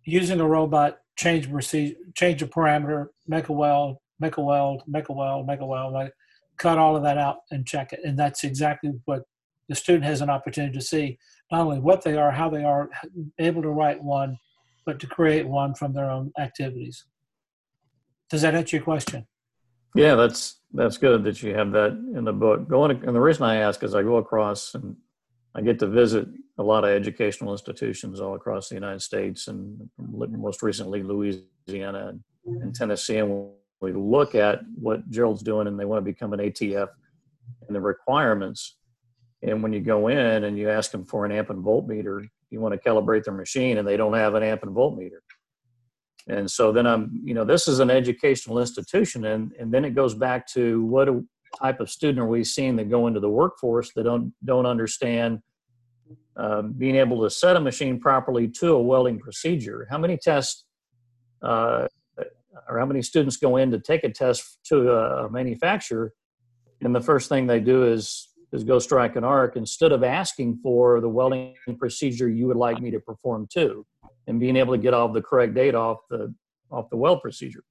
L: using a robot, change procedure, change a parameter, make a weld, make a weld, make a weld, make a weld, make, cut all of that out and check it. And that's exactly what the student has an opportunity to see not only what they are, how they are able to write one, but to create one from their own activities. Does that answer your question?
E: Yeah, that's that's good that you have that in the book. Going and the reason I ask is I go across and I get to visit a lot of educational institutions all across the United States and most recently Louisiana and, Tennessee. And we look at what Gerald's doing and they want to become an ATF and the requirements, and when you go in and you ask them for an amp and voltmeter, you want to calibrate their machine and they don't have an amp and voltmeter. And so then I'm, you know, this is an educational institution, and and then it goes back to what type of student are we seeing that go into the workforce that don't don't understand um, being able to set a machine properly to a welding procedure. How many tests uh, or how many students go in to take a test to a manufacturer, and the first thing they do is is go strike an arc instead of asking for the welding procedure you would like me to perform too and being able to get all the correct data off the off the weld procedure.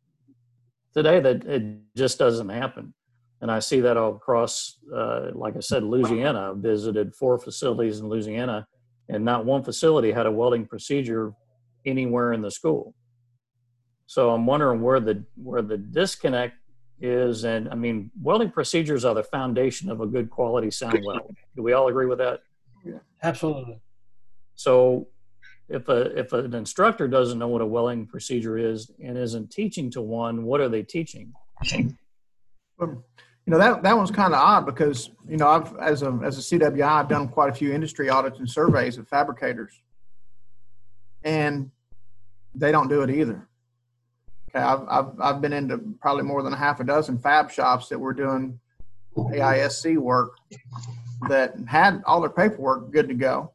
E: Today, that it just doesn't happen, and I see that all across. Uh, like I said, Louisiana. I visited four facilities in Louisiana, and not one facility had a welding procedure anywhere in the school. So I'm wondering where the where the disconnect is, and I mean, welding procedures are the foundation of a good quality sound weld. Do we all agree with that?
L: Absolutely.
E: So if a if an instructor doesn't know what a welding procedure is and isn't teaching to one, what are they teaching?
B: Um, you know that that one's kind of odd because you know I've as a as a CWI I've done quite a few industry audits and surveys of fabricators, and they don't do it either. I've I've I've been into probably more than a half a dozen fab shops that were doing AISC work that had all their paperwork good to go,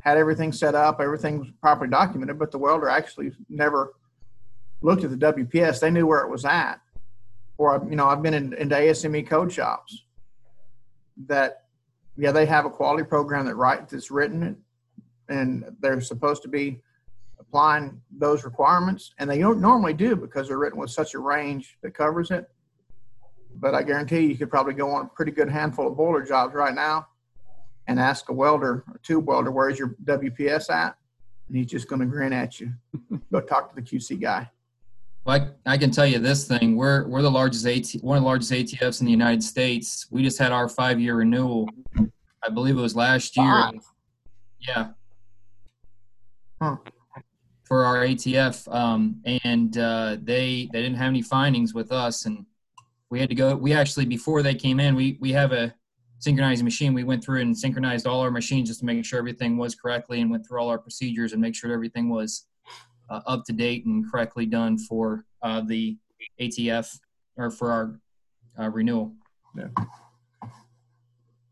B: had everything set up, everything was properly documented, but the welder actually never looked at the WPS, they knew where it was at. Or, you know, I've been in, into ASME code shops that, yeah, they have a quality program that right that's written and they're supposed to be applying those requirements, and they don't normally do because they're written with such a range that covers it. But I guarantee you, you could probably go on a pretty good handful of boiler jobs right now and ask a welder, a tube welder, where's your WPS at? And he's just going to grin at you. go talk to the QC guy.
C: Well, I, I, can tell you this thing: we're we're the largest AT, one of the largest ATFs in the United States. We just had our five-year renewal. I believe it was last year.
B: Five.
C: Yeah.
B: Huh.
C: For our ATF, um, and uh, they they didn't have any findings with us, and we had to go. We actually before they came in, we we have a synchronizing machine. We went through and synchronized all our machines just to make sure everything was correctly, and went through all our procedures and make sure everything was uh, up to date and correctly done for uh, the ATF or for our uh, renewal.
B: Yeah.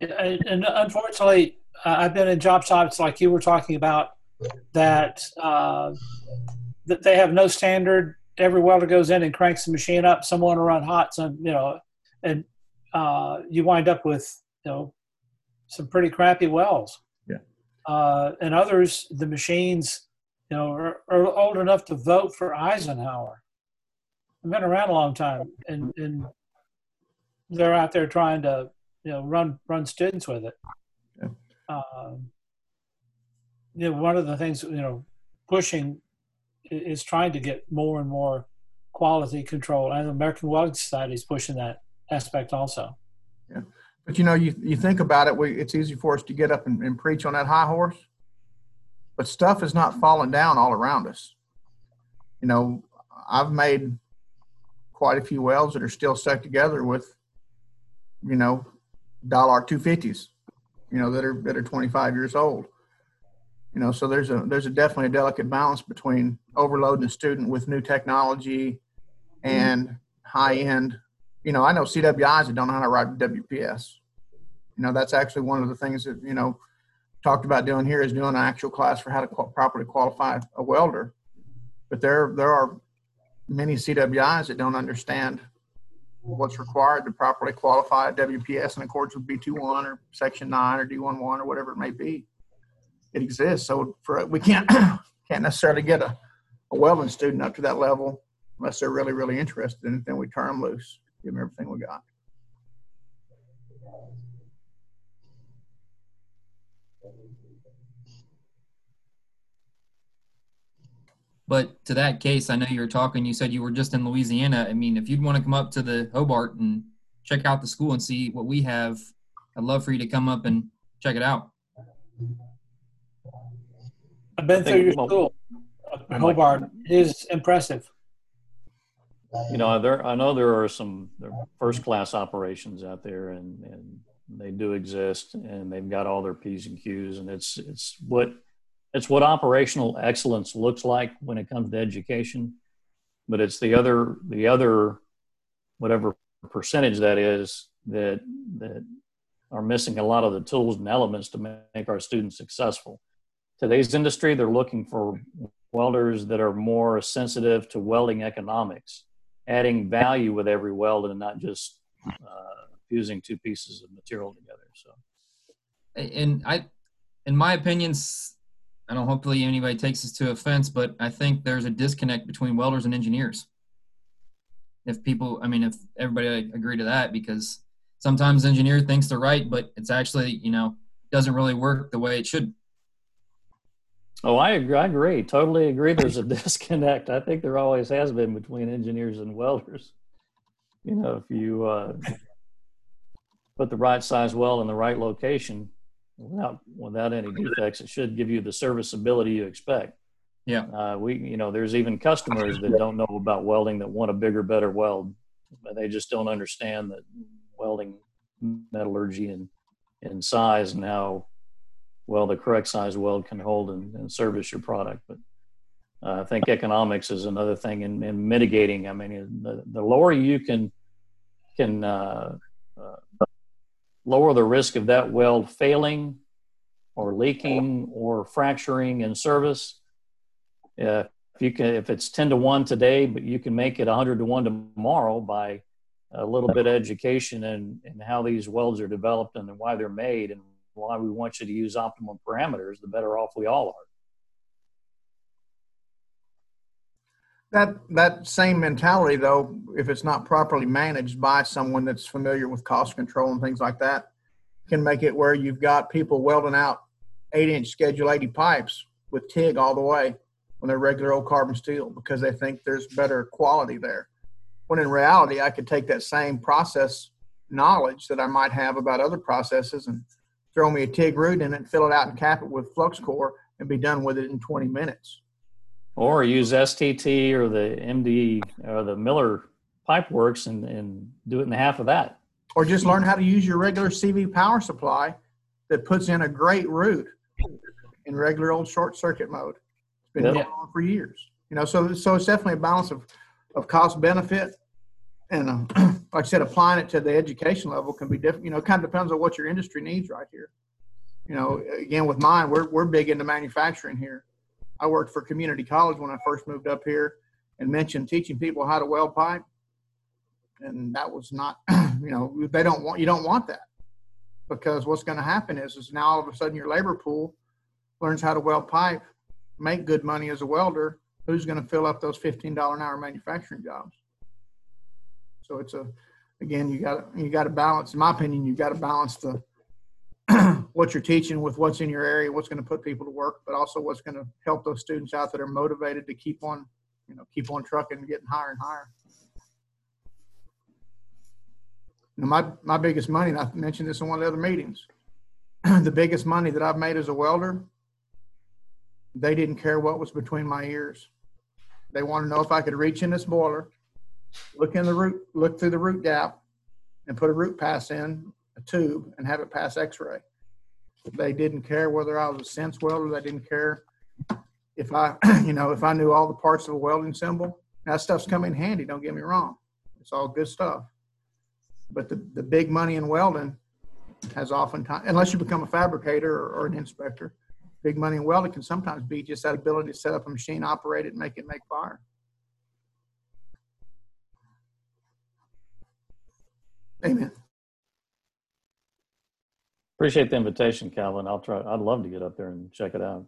L: And, and unfortunately, uh, I've been in job sites like you were talking about that uh, that they have no standard. Every welder goes in and cranks the machine up. Someone will run hot, some you know, and uh, you wind up with you know some pretty crappy wells.
B: Yeah.
L: and others, the machines you know, are, are, old enough to vote for Eisenhower. I've been around a long time, and, and they're out there trying to, you know, run run students with it.
B: Yeah.
L: Um, you know, one of the things you know, pushing is trying to get more and more quality control, and the American Welding Society is pushing that aspect also.
B: Yeah, but you know, you you think about it, we it's easy for us to get up and, and preach on that high horse but stuff is not falling down all around us. You know, I've made quite a few welds that are still stuck together with, you know, dollar two fifties, you know, that are that are 25 years old. You know, so there's a there's a definitely a delicate balance between overloading a student with new technology mm-hmm. and high end. You know, I know CWIs that don't know how to write WPS. You know, that's actually one of the things that you know talked about doing here is doing an actual class for how to qual- properly qualify a welder. But there, there are many CWIs that don't understand what's required to properly qualify a WPS in accordance with B21 or Section 9 or D11 or whatever it may be. It exists. So for we can't can't necessarily get a, a welding student up to that level unless they're really, really interested in it. Then we turn them loose, give them everything we got.
C: But to that case, I know you were talking. You said you were just in Louisiana. I mean, if you'd want to come up to the Hobart and check out the school and see what we have, I'd love for you to come up and check it out.
L: I've been through your school. Hobart is impressive.
E: You know, there I know there are some first class operations out there, and and they do exist, and they've got all their p's and q's, and it's it's what it's what operational excellence looks like when it comes to education but it's the other the other whatever percentage that is that that are missing a lot of the tools and elements to make our students successful today's industry they're looking for welders that are more sensitive to welding economics adding value with every weld and not just uh, fusing two pieces of material together so
C: and i in my opinions I don't hopefully anybody takes this to offense, but I think there's a disconnect between welders and engineers. If people, I mean, if everybody agree to that, because sometimes engineer thinks they're right, but it's actually, you know, doesn't really work the way it should.
E: Oh, I agree. I agree. Totally agree. There's a disconnect. I think there always has been between engineers and welders. You know, if you uh, put the right size weld in the right location, without without any defects, it should give you the serviceability you expect.
C: Yeah.
E: Uh, we, you know, there's even customers that don't know about welding that want a bigger, better weld, but they just don't understand that welding metallurgy and in size and how well the correct size weld can hold and, and service your product. But uh, I think economics is another thing in, in mitigating. I mean, the, the lower you can can uh, uh, lower the risk of that weld failing or leaking or fracturing in service. Uh, if you can, if it's 10 to 1 today, but you can make it 100 to 1 tomorrow by a little bit of education and, and how these welds are developed and why they're made and why we want you to use optimum parameters, the better off we all are.
B: That that same mentality, though, if it's not properly managed by someone that's familiar with cost control and things like that, can make it where you've got people welding out eight-inch Schedule 80 pipes with TIG all the way when they're regular old carbon steel because they think there's better quality there. When in reality, I could take that same process knowledge that I might have about other processes and throw me a TIG root in it, fill it out, and cap it with flux core, and be done with it in 20 minutes.
E: Or use STT or the MD or the Miller PipeWorx and, and do it in half of that.
B: Or just learn how to use your regular CV power supply that puts in a great root in regular old short circuit mode. It's been
E: Yep.
B: going on for years. You know, so so it's definitely a balance of, of cost benefit, and uh, like I said, applying it to the education level can be different. You know, it kind of depends on what your industry needs right here. You know, again with mine, we're we're big into manufacturing here. I worked for community college when I first moved up here, and mentioned teaching people how to weld pipe, and that was not, you know, they don't want you don't want that because what's going to happen is is now all of a sudden your labor pool learns how to weld pipe, make good money as a welder. Who's going to fill up those fifteen dollar an hour manufacturing jobs? So it's a again you got you got to balance. In my opinion, you got to balance the what you're teaching with what's in your area, what's going to put people to work, but also what's going to help those students out that are motivated to keep on, you know, keep on trucking and getting higher and higher. Now, my, my biggest money, and I mentioned this in one of the other meetings, the biggest money that I've made as a welder, they didn't care what was between my ears. They wanted to know if I could reach in this boiler, look in the root, look through the root gap, and put a root pass in a tube and have it pass X-ray. They didn't care whether I was a sense welder. They didn't care if I, you know, if I knew all the parts of a welding symbol. That stuff's come in handy. Don't get me wrong. It's all good stuff. But the, the big money in welding has oftentimes, unless you become a fabricator or, or an inspector, big money in welding can sometimes be just that ability to set up a machine, operate it, and make it make fire. Amen.
E: Appreciate the invitation, Calvin. I'll try. I'd love to get up there and check it out.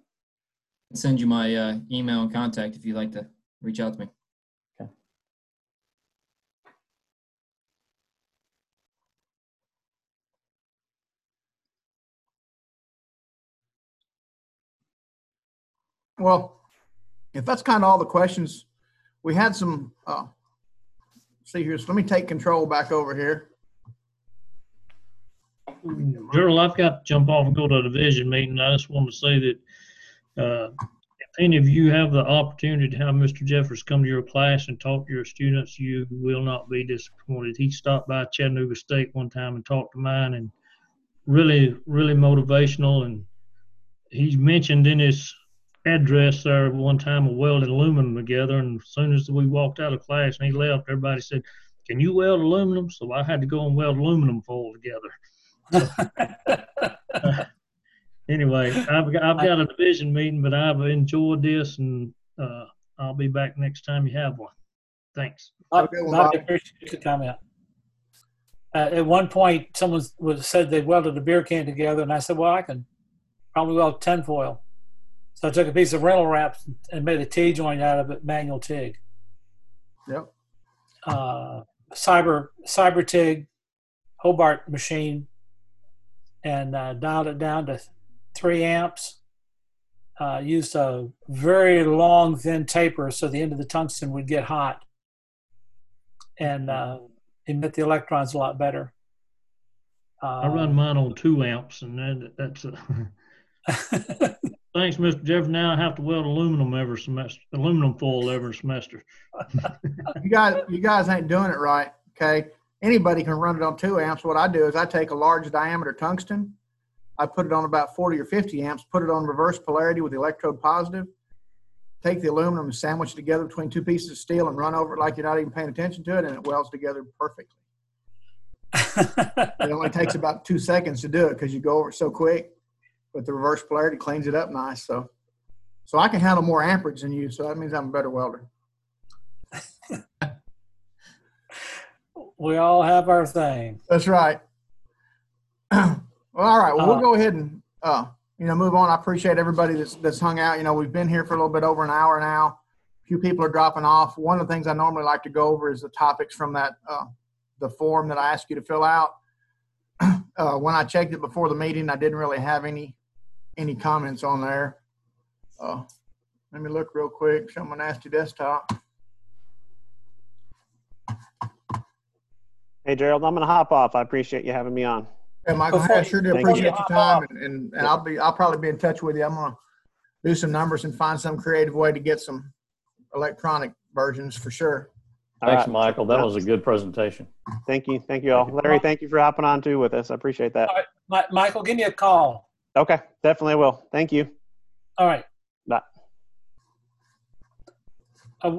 C: Send you my uh, email and contact if you'd like to reach out to me. Okay.
B: Well, if that's kind of all the questions, we had some, uh, see here, so let me take control back over here.
M: Gerald, I've got to jump off and go to a division meeting. I just want to say that uh, if any of you have the opportunity to have Mr. Jeffus come to your class and talk to your students, you will not be disappointed. He stopped by Chattanooga State one time and talked to mine, and really, really motivational. And he's mentioned in his address there one time of welding aluminum together. And as soon as we walked out of class and he left, everybody said, "Can you weld aluminum?" So I had to go and weld aluminum foil together. anyway, I've got, I've got a division meeting, but I've enjoyed this, and uh, I'll be back next time you have one. Thanks.
L: I, I appreciate the comment. Uh, at one point, someone was said they welded a beer can together, and I said, "Well, I can probably weld tinfoil." So I took a piece of Reynolds Wrap and made a T joint out of it, manual TIG.
B: Yep.
L: Uh, cyber cyber TIG, Hobart machine, and uh, dialed it down to three amps. Uh, used a very long, thin taper so the end of the tungsten would get hot and uh, emit the electrons a lot better.
M: I run mine on two amps, and that, that's a. Thanks, Mr. Jeff. Now I have to weld aluminum every semester, aluminum foil every semester.
B: You guys, you guys ain't doing it right. Okay. Anybody can run it on two amps. What I do is I take a large diameter tungsten, I put it on about 40 or 50 amps, put it on reverse polarity with the electrode positive, take the aluminum and sandwich it together between two pieces of steel and run over it like you're not even paying attention to it, and it welds together perfectly. it only takes about two seconds to do it because you go over it so quick, but the reverse polarity cleans it up nice. So So I can handle more amperage than you, so that means I'm a better welder.
L: We all have our thing.
B: That's right. well, all right. Well, we'll
L: Uh,
B: go ahead and uh, you know move on. I appreciate everybody that's that's hung out. You know, we've been here for a little bit over an hour now. A few people are dropping off. One of the things I normally like to go over is the topics from that uh, the form that I asked you to fill out. Uh, when I checked it before the meeting, I didn't really have any any comments on there. Uh, let me look real quick. Show my nasty desktop.
H: Hey, Gerald, I'm going to hop off. I appreciate you having me on.
B: Yeah, Michael,
L: Before
B: I sure do
H: Thank you.
B: appreciate your time, and, and, and I'll be, I'll probably be in touch with you. I'm gonna do some numbers and find some creative way to get some electronic versions for sure.
H: All
E: Thanks,
H: right.
E: Michael. That was a good presentation.
H: Thank you. Thank you all. Larry, thank you for hopping on too with us. I appreciate that.
L: All right, Mi- Michael, give me a call.
H: Okay, definitely will. Thank you.
L: All right.
H: Bye.
L: Uh,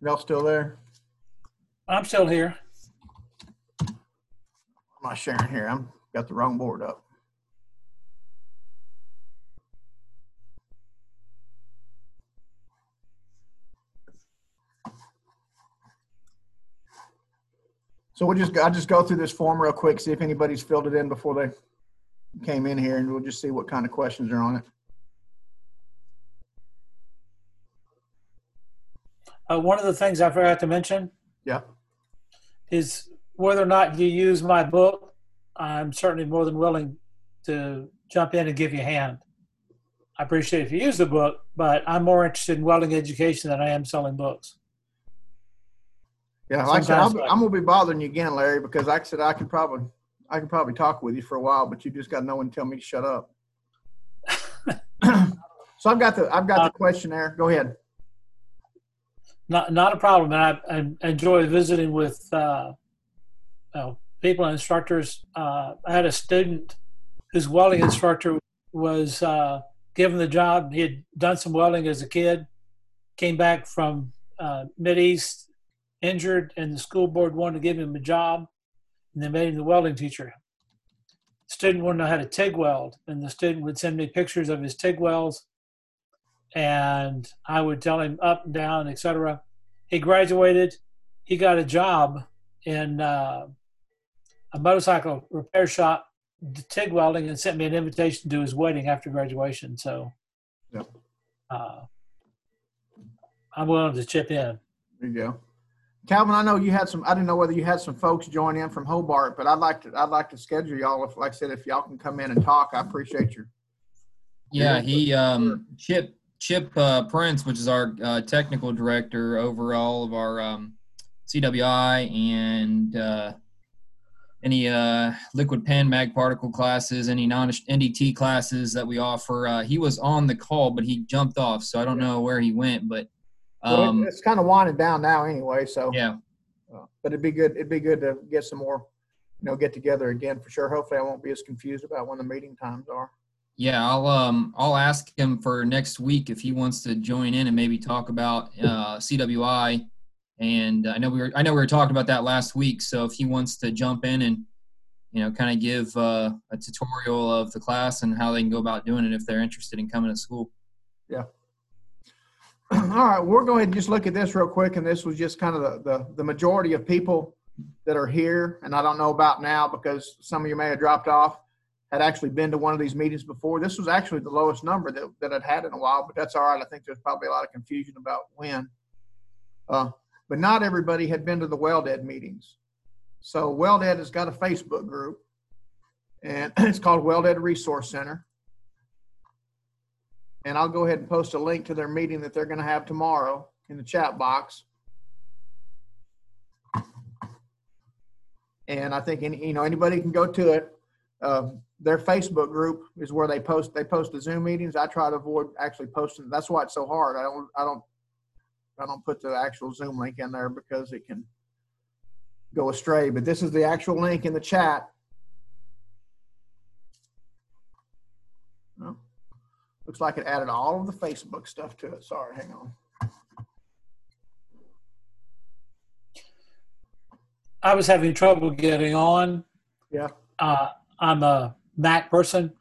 B: Y'all still there?
L: I'm still here.
B: I'm not sharing here. I'm got the wrong board up. So we'll just, I'll just go through this form real quick, see if anybody's filled it in before they came in here, and we'll just see what kind of questions are on it.
L: Uh, one of the things I forgot to mention
B: Yeah.
L: is whether or not you use my book, I'm certainly more than willing to jump in and give you a hand. I appreciate if you use the book, but I'm more interested in welding education than I am selling books.
B: Yeah, like I said, be- I'm gonna be bothering you again, Larry, because like I said, I could probably, I could probably talk with you for a while, but you just got no one to tell me to shut up. so I've got the, I've got the questionnaire. Go ahead.
L: Not not a problem, and I, I enjoy visiting with uh, you know, people and instructors. Uh, I had a student whose welding instructor was uh, given the job. He had done some welding as a kid, came back from uh, Mid East, injured, and the school board wanted to give him a job, and they made him the welding teacher. Student wanted to know how to TIG weld, and the student would send me pictures of his TIG welds and I would tell him up and down, etc. He graduated. He got a job in uh, a motorcycle repair shop, TIG welding, and sent me an invitation to his wedding after graduation. So,
B: Yeah.
L: uh, I'm willing to chip in.
B: There you go. Calvin, I know you had some, I didn't know whether you had some folks join in from Hobart, but I'd like to, I'd like to schedule y'all. If, like I said, if y'all can come in and talk, I appreciate your,
C: Yeah, he um, Chip Chip uh, Prince, which is our uh, technical director over all of our um, CWI and uh, any uh, liquid pen mag particle classes, any non NDT classes that we offer. Uh, he was on the call, but he jumped off, so I don't know where he went. But um,
B: it- it's kind of winding down now anyway, so.
C: yeah,
B: Uh, But it'd be good, it'd be good to get some more, you know, get together again for sure. Hopefully I won't be as confused about when the meeting times are.
C: Yeah, I'll um I'll ask him for next week if he wants to join in and maybe talk about uh, CWI. And I know we were I know we were talking about that last week. So if he wants to jump in and you know kind of give uh, a tutorial of the class and how they can go about doing it if they're interested in coming to school.
B: Yeah. All right, we're going to just look at this real quick, and this was just kind of the, the, the majority of people that are here, and I don't know about now because some of you may have dropped off, had actually been to one of these meetings before. This was actually the lowest number that, that I'd had in a while, but that's all right. I think there's probably a lot of confusion about when. Uh, but not everybody had been to the Weld-Ed meetings. So Weld-Ed has got a Facebook group, and it's called Weld-Ed Resource Center and I'll go ahead and post a link to their meeting that they're going to have tomorrow in the chat box. And I think any, you know anybody can go to it. Uh, their Facebook group is where they post they post the Zoom meetings. I try to avoid actually posting. That's why it's so hard. I don't I don't I don't put the actual Zoom link in there because it can go astray. But this is the actual link in the chat. Oh. Looks like it added all of the Facebook stuff to it. Sorry, hang on.
L: I was having trouble getting on.
B: Yeah.
L: Uh, I'm a Mac person.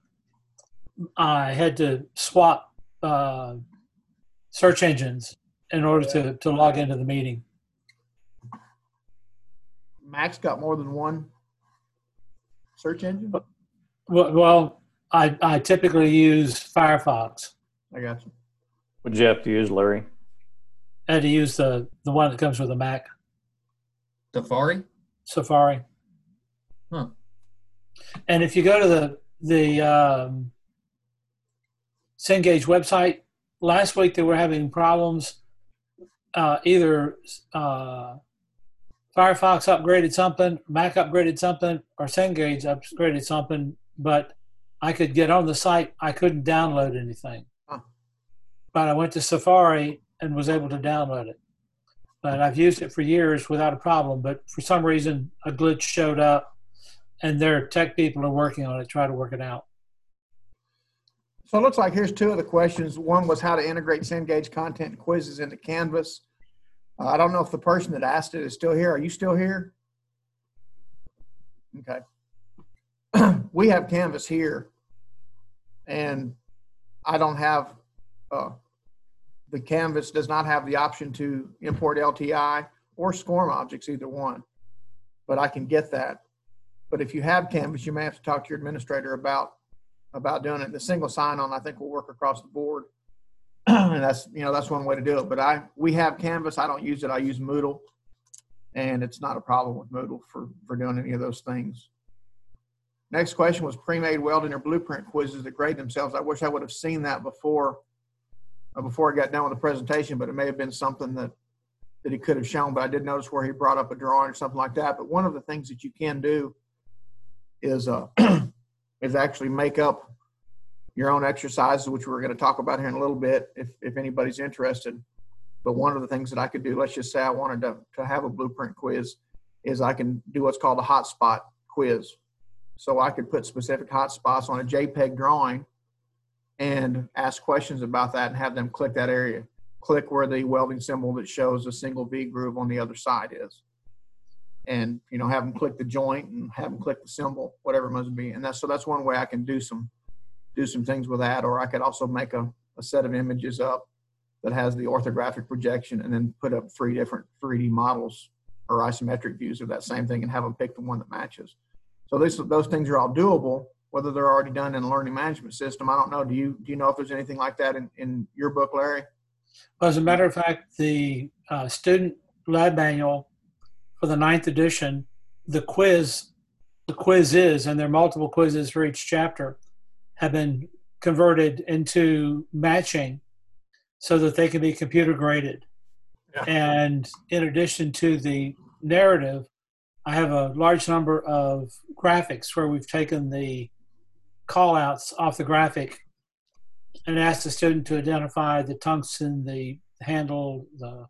L: I had to swap uh, search engines in order to, to log into the meeting.
B: Mac's got more than one search engine?
L: Well, well I, I typically use Firefox.
B: I got you.
N: Would you have to use Larry?
L: I had to use the, the one that comes with a Mac,
C: Safari?
L: Safari.
C: Huh.
L: And if you go to the the um, Cengage website, last week they were having problems. Uh, either uh, Firefox upgraded something, Mac upgraded something, or Cengage upgraded something, but I could get on the site. I couldn't download anything.
B: Huh.
L: But I went to Safari and was able to download it. But I've used it for years without a problem. But for some reason, a glitch showed up, and their tech people are working on it, try to work it out.
B: So it looks like here's two of the questions. One was how to integrate Cengage content and quizzes into Canvas. Uh, I don't know if the person that asked it is still here. Are you still here? Okay. we have Canvas here, and I don't have uh, the Canvas does not have the option to import LTI or SCORM objects, either one. But I can get that. But if you have Canvas, you may have to talk to your administrator about about doing it. The single sign-on, I think, will work across the board, and that's you know that's one way to do it. But I we have Canvas. I don't use it. I use Moodle, and it's not a problem with Moodle for for doing any of those things. Next question was pre-made welding or blueprint quizzes that grade themselves. I wish I would have seen that before uh, before I got done with the presentation, but it may have been something that that he could have shown. But I did notice where he brought up a drawing or something like that. But one of the things that you can do is uh, is actually make up your own exercises, which we're going to talk about here in a little bit, if if anybody's interested. But one of the things that I could do, let's just say I wanted to to have a blueprint quiz, is I can do what's called a hotspot quiz. So I could put specific hotspots on a JPEG drawing and ask questions about that and have them click that area. Click where the welding symbol that shows a single V groove on the other side is. And you know, have them click the joint and have them click the symbol, whatever it must be. And that's so that's one way I can do some do some things with that. Or I could also make a, a set of images up that has the orthographic projection and then put up three different 3D models or isometric views of that same thing and have them pick the one that matches. So these those things are all doable whether they're already done in a learning management system. I don't know. Do you do you know if there's anything like that in, in your book, Larry?
L: Well, as a matter of fact, the uh, student lab manual for the ninth edition, the quiz, the quiz is, and there are multiple quizzes for each chapter, have been converted into matching so that they can be computer graded.
B: Yeah.
L: And in addition to the narrative, I have a large number of graphics where we've taken the call outs off the graphic and asked the student to identify the tungsten, the handle, the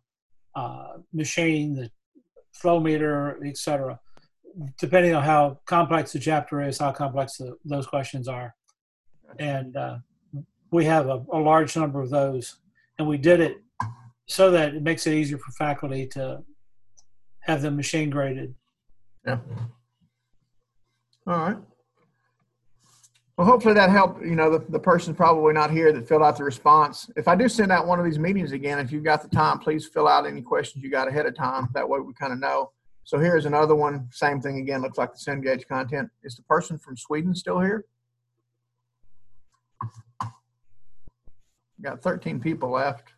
L: uh, machine, the flow meter, etc. Depending on how complex the chapter is, how complex the, those questions are. And uh, we have a, a large number of those. And we did it so that it makes it easier for faculty to have them machine graded.
B: Yeah. All right. Well, hopefully that helped. You know, the, the person's probably not here that filled out the response. If I do send out one of these meetings again, if you've got the time, please fill out any questions you got ahead of time. That way we kind of know. So here's another one. Same thing again. Looks like the Cengage content. Is the person from Sweden still here? Got 13 people left.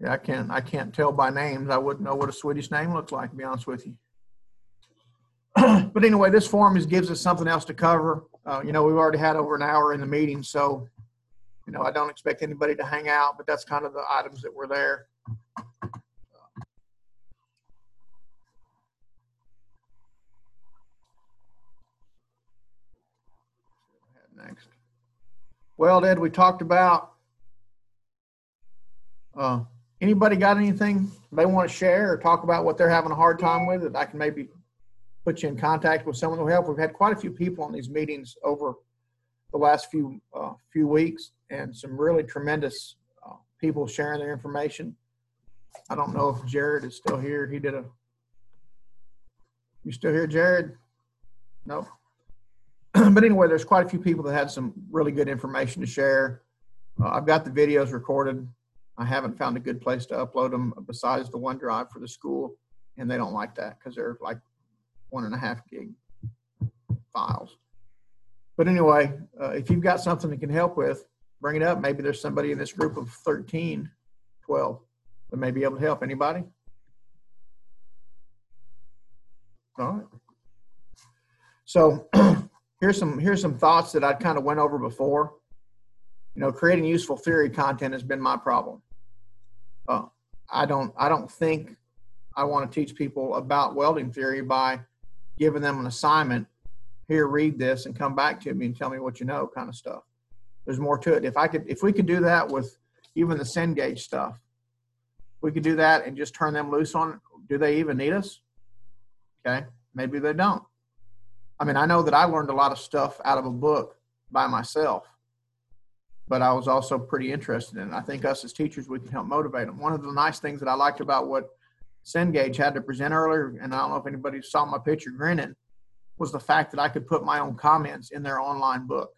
B: Yeah, I can't. I can't tell by names. I wouldn't know what a Swedish name looks like. To be honest with you. but anyway, this form is gives us something else to cover. Uh, you know, we've already had over an hour in the meeting, so you know, I don't expect anybody to hang out. But that's kind of the items that were there. Next. Weld-Ed, we talked about. Uh, anybody got anything they want to share or talk about what they're having a hard time with that I can maybe put you in contact with someone who help. We've had quite a few people on these meetings over the last few uh, few weeks, and some really tremendous uh, people sharing their information. I don't know if Jared is still here. He did a You still here, Jared? Nope. but anyway, there's quite a few people that had some really good information to share. Uh, I've got the videos recorded. I haven't found a good place to upload them besides the OneDrive for the school, and they don't like that because they're like one and a half gig files. But anyway, uh, if you've got something that can help with, bring it up. Maybe there's somebody in this group of 13, 12 that may be able to help. Anybody? All right. So here's some here's some thoughts that I kind of went over before. You know, creating useful theory content has been my problem. Uh, I don't I don't think I want to teach people about welding theory by giving them an assignment. Here, read this and come back to me and tell me what you know, kind of stuff. There's more to it. If I could, if we could do that with even the Cengage stuff, we could do that and just turn them loose on. Do they even need us? Okay, maybe they don't. I mean, I know that I learned a lot of stuff out of a book by myself, but I was also pretty interested in it. I think us as teachers, we can help motivate them. One of the nice things that I liked about what Cengage had to present earlier, and I don't know if anybody saw my picture grinning, was the fact that I could put my own comments in their online book.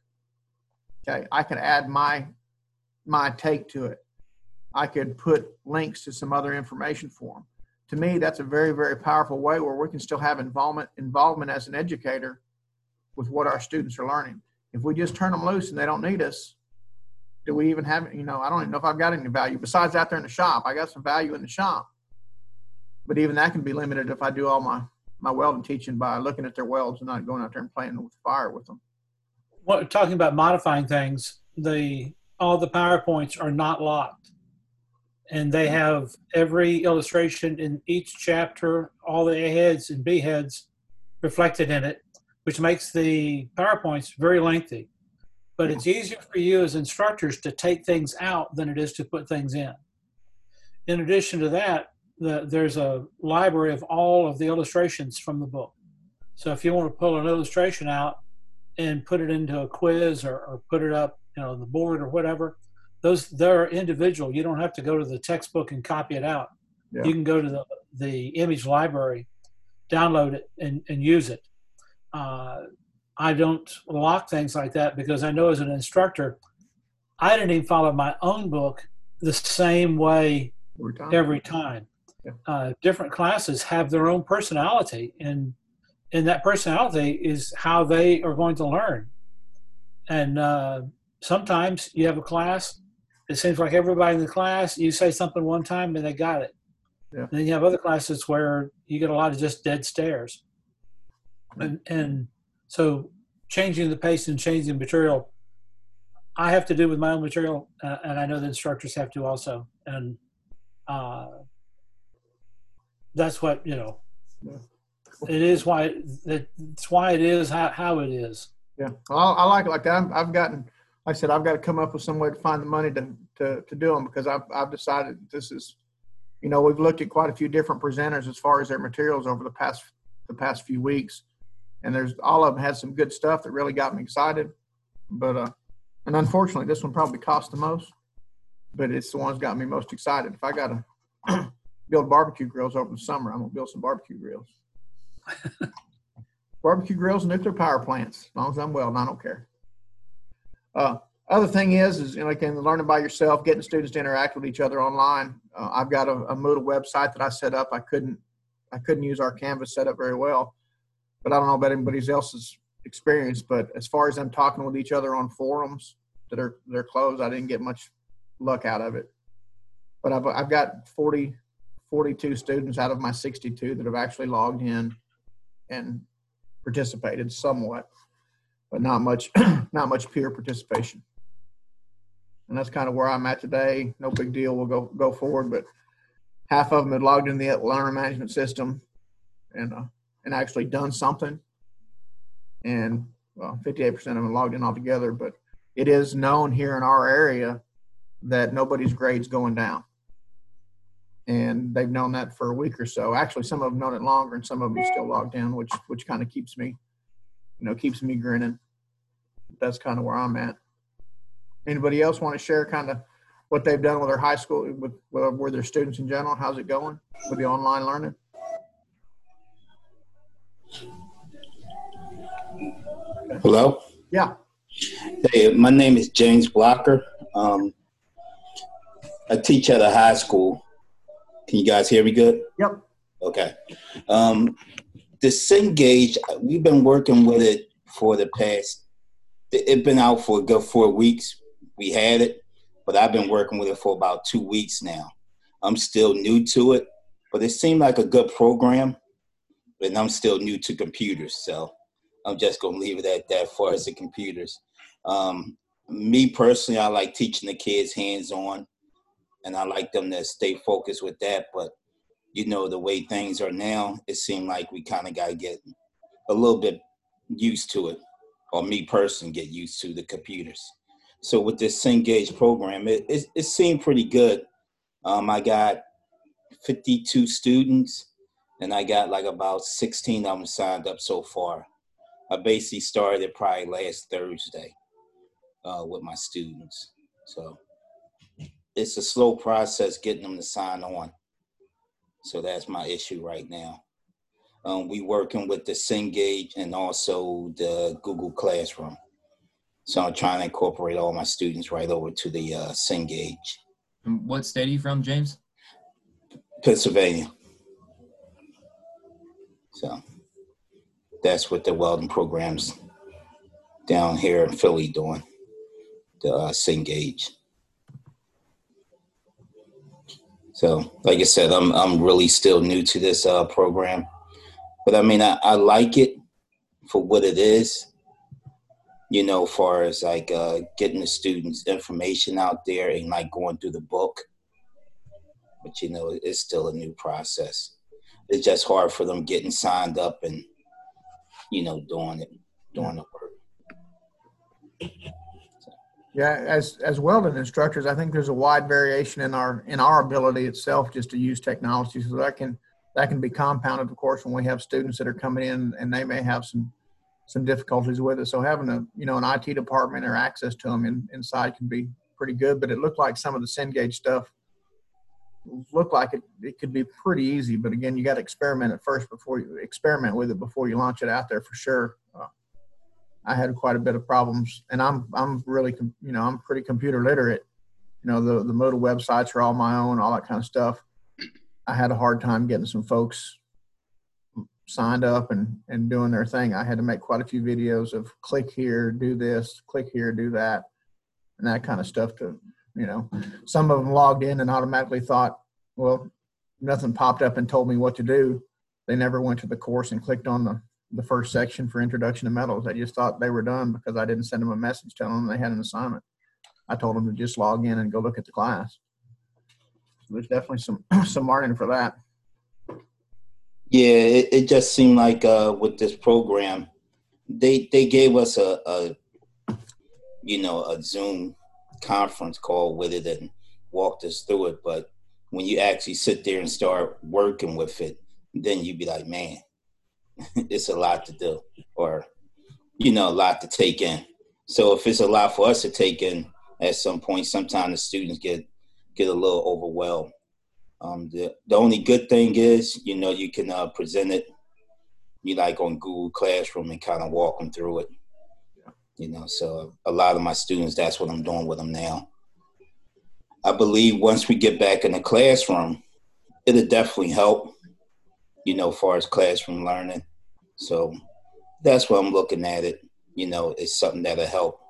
B: Okay, I could add my my take to it. I could put links to some other information for them. To me, that's a very, very powerful way where we can still have involvement involvement as an educator with what our students are learning. If we just turn them loose and they don't need us, do we even have, you know, I don't even know if I've got any value besides out there in the shop. I got some value in the shop. But even that can be limited if I do all my, my welding teaching by looking at their welds and not going out there and playing with fire with them.
L: What, talking about modifying things, the all the PowerPoints are not locked. And they have every illustration in each chapter, all the A heads and B heads reflected in it, which makes the PowerPoints very lengthy. But it's easier for you as instructors to take things out than it is to put things in. In addition to that, the, there's a library of all of the illustrations from the book. So if you want to pull an illustration out and put it into a quiz or, or put it up, you know, on the board or whatever, those they're individual. You don't have to go to the textbook and copy it out.
B: Yeah.
L: You can go to the, the image library, download it, and, and use it. Uh, I don't lock things like that because I know as an instructor, I didn't even follow my own book the same way
B: Every time.
L: Uh, different classes have their own personality, and and that personality is how they are going to learn. And uh, sometimes you have a class. It seems like everybody in the class, you say something one time and they got it.
B: Yeah.
L: And then you have other classes where you get a lot of just dead stares. And, and so changing the pace and changing material, I have to do with my own material, uh, and I know the instructors have to also. And uh, that's what, you know, it is why, it's why it is how, how it is.
B: Yeah, well, I, I like it like that. I've, I've gotten, like I said, I've got to come up with some way to find the money to, to, to do them because I've, I've decided this is, you know, we've looked at quite a few different presenters as far as their materials over the past, the past few weeks. And there's, all of them had some good stuff that really got me excited. But, uh, and unfortunately, this one probably cost the most, but it's the one that's got me most excited. If I got to build barbecue grills over the summer, I'm going to build some barbecue grills. barbecue grills and nuclear power plants. As long as I'm well, and I don't care. Uh, other thing is, is you know, like in learning by yourself, getting students to interact with each other online. Uh, I've got a, a Moodle website that I set up. I couldn't, I couldn't use our Canvas setup very well, but I don't know about anybody else's experience. But as far as them talking with each other on forums that are they're closed, I didn't get much luck out of it. But I've I've got 40, 42 students out of my 62 that have actually logged in and participated somewhat, but not much, not much peer participation. And that's kind of where I'm at today. No big deal. We'll go go forward, but half of them had logged in the learner management system and uh, and actually done something. And well, 58% of them logged in altogether. But it is known here in our area that nobody's grade's going down and they've known that for a week or so. Actually, some of them known it longer, and some of them are still logged in, which which kind of keeps me, you know, keeps me grinning. That's kind of where I'm at. Anybody else want to share kind of what they've done with their high school, with, with their students in general? How's it going with the online learning?
O: Hello?
B: Yeah.
O: Hey, my name is James Blocker. Um, I teach at a high school. Can you guys hear me good?
B: Yep.
O: Okay. Um, the Cengage, we've been working with it for the past, it's been out for a good four weeks. We had it, but I've been working with it for about two weeks now. I'm still new to it, but it seemed like a good program, and I'm still new to computers, so I'm just gonna leave it at that for as the computers. Um, me personally, I like teaching the kids hands-on, and I like them to stay focused with that. But you know, the way things are now, it seemed like we kind of got to get a little bit used to it, or me personally get used to the computers. So with this Cengage program, it, it, it seemed pretty good. Um, I got 52 students, and I got like about 16 of them signed up so far. I basically started probably last Thursday uh, with my students. So it's a slow process getting them to sign on. So that's my issue right now. Um, we working with the Cengage and also the Google Classroom. So I'm trying to incorporate all my students right over to the uh, Cengage.
C: What state are you from, James?
O: Pennsylvania. So that's what the welding programs down here in Philly doing, the uh, Cengage. So, like I said, I'm I'm really still new to this uh, program, but I mean, I, I like it for what it is. You know, far as like uh, getting the students information out there and like going through the book. But you know, it's still a new process. It's just hard for them getting signed up and you know doing it, doing the work.
B: Yeah, as as welding instructors, I think there's a wide variation in our in our ability itself just to use technology. So that can that can be compounded, of course, when we have students that are coming in and they may have some some difficulties with it. So having a you know an IT department or access to them in, inside can be pretty good. But it looked like some of the Cengage stuff looked like it, it could be pretty easy. But again, you got to experiment at first before you experiment with it before you launch it out there for sure. I had quite a bit of problems, and I'm I'm really you know I'm pretty computer literate. You know the the Moodle websites are all my own, all that kind of stuff. I had a hard time getting some folks signed up and and doing their thing. I had to make quite a few videos of click here, do this, click here, do that, and that kind of stuff. To you know, some of them logged in and automatically thought, well, nothing popped up and told me what to do. They never went to the course and clicked on the the first section for introduction to metals. I just thought they were done because I didn't send them a message telling them they had an assignment. I told them to just log in and go look at the class. So there's definitely some some margin for that.
O: Yeah, it, it just seemed like uh, with this program, they they gave us a, a you know a Zoom conference call with it and walked us through it. But when you actually sit there and start working with it, then you'd be like, man, it's a lot to do, or you know, a lot to take in. So if it's a lot for us to take in at some point, sometimes the students get get a little overwhelmed. Um, the the only good thing is, you know, you can uh, present it, you like on Google Classroom and kind of walk them through it. You know, so a lot of my students, that's what I'm doing with them now. I believe once we get back in the classroom, it'll definitely help. You know, far as classroom learning. So that's what I'm looking at it. You know, it's something that'll help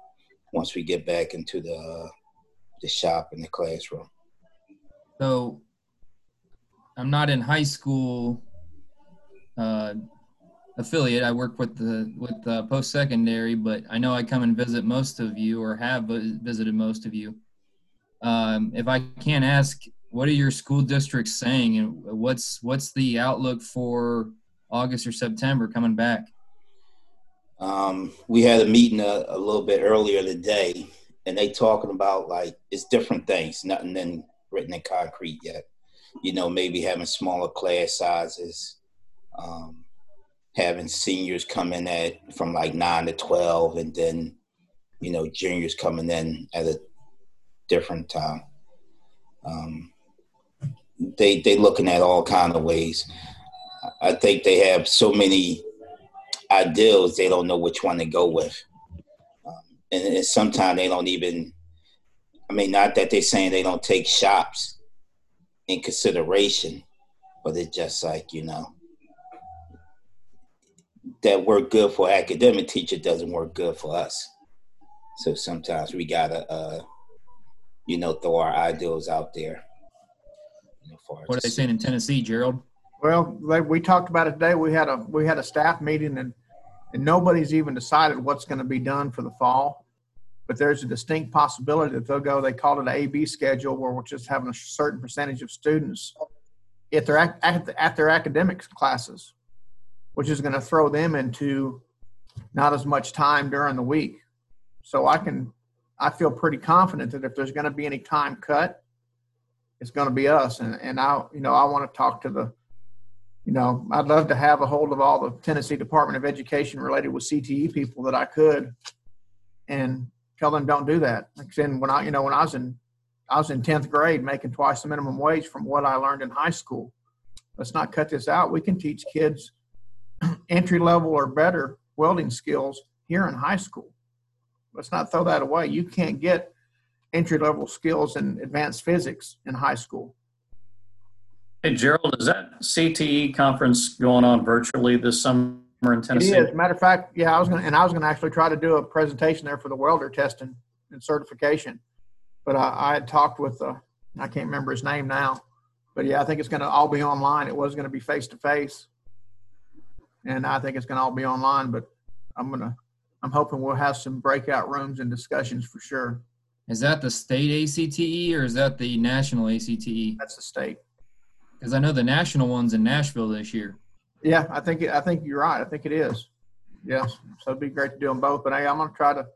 O: once we get back into the uh, the shop and the classroom.
C: So I'm not in high school uh, affiliate. I work with the with the post secondary, but I know I come and visit most of you or have visited most of you. Um, if I can't ask, what are your school districts saying, and what's what's the outlook for August or September coming back?
O: Um, we had a meeting a, a little bit earlier today, and they talking about like it's different things, nothing then written in concrete yet. You know, maybe having smaller class sizes, um, having seniors coming at from like nine to twelve, and then you know juniors coming in at a different time. Um, they they looking at all kind of ways. I think they have so many ideals, they don't know which one to go with. Um, and, and sometimes they don't even, I mean, not that they're saying they don't take shops in consideration, but it's just like, you know, that work good for academic teacher doesn't work good for us. So sometimes we gotta, uh, you know, throw our ideals out there. You know,
C: What are they saying in Tennessee, Gerald?
B: Well, like we talked about it today. We had a we had a staff meeting and and nobody's even decided what's going to be done for the fall. But there's a distinct possibility that they'll go. They call it an A/B schedule, where we're just having a certain percentage of students at their ac- at, at their academics classes, which is going to throw them into not as much time during the week. So I can I feel pretty confident that if there's going to be any time cut, it's going to be us. And and I you know I want to talk to the you know, I'd love to have a hold of all the Tennessee Department of Education related with CTE people that I could, and tell them don't do that. Like then when I, you know, when I was in, I was in tenth grade making twice the minimum wage from what I learned in high school. Let's not cut this out. We can teach kids entry level or better welding skills here in high school. Let's not throw that away. You can't get entry level skills in advanced physics in high school.
E: Hey, Gerald, is that CTE conference going on virtually this summer in Tennessee?
B: It is. Matter of fact, yeah, I was gonna, and I was gonna actually try to do a presentation there for the welder testing and certification. But I, I had talked with, uh, I can't remember his name now, but yeah, I think it's gonna all be online. It was gonna be face to face. And I think it's gonna all be online, but I'm gonna, I'm hoping we'll have some breakout rooms and discussions for sure.
C: Is that the state ACTE or is that the national ACTE?
B: That's the state.
C: Because I know the national one's in Nashville this year.
B: Yeah, I think, I think you're right. I think it is. Yes. So it'd be great to do them both, but hey, I'm gonna try to,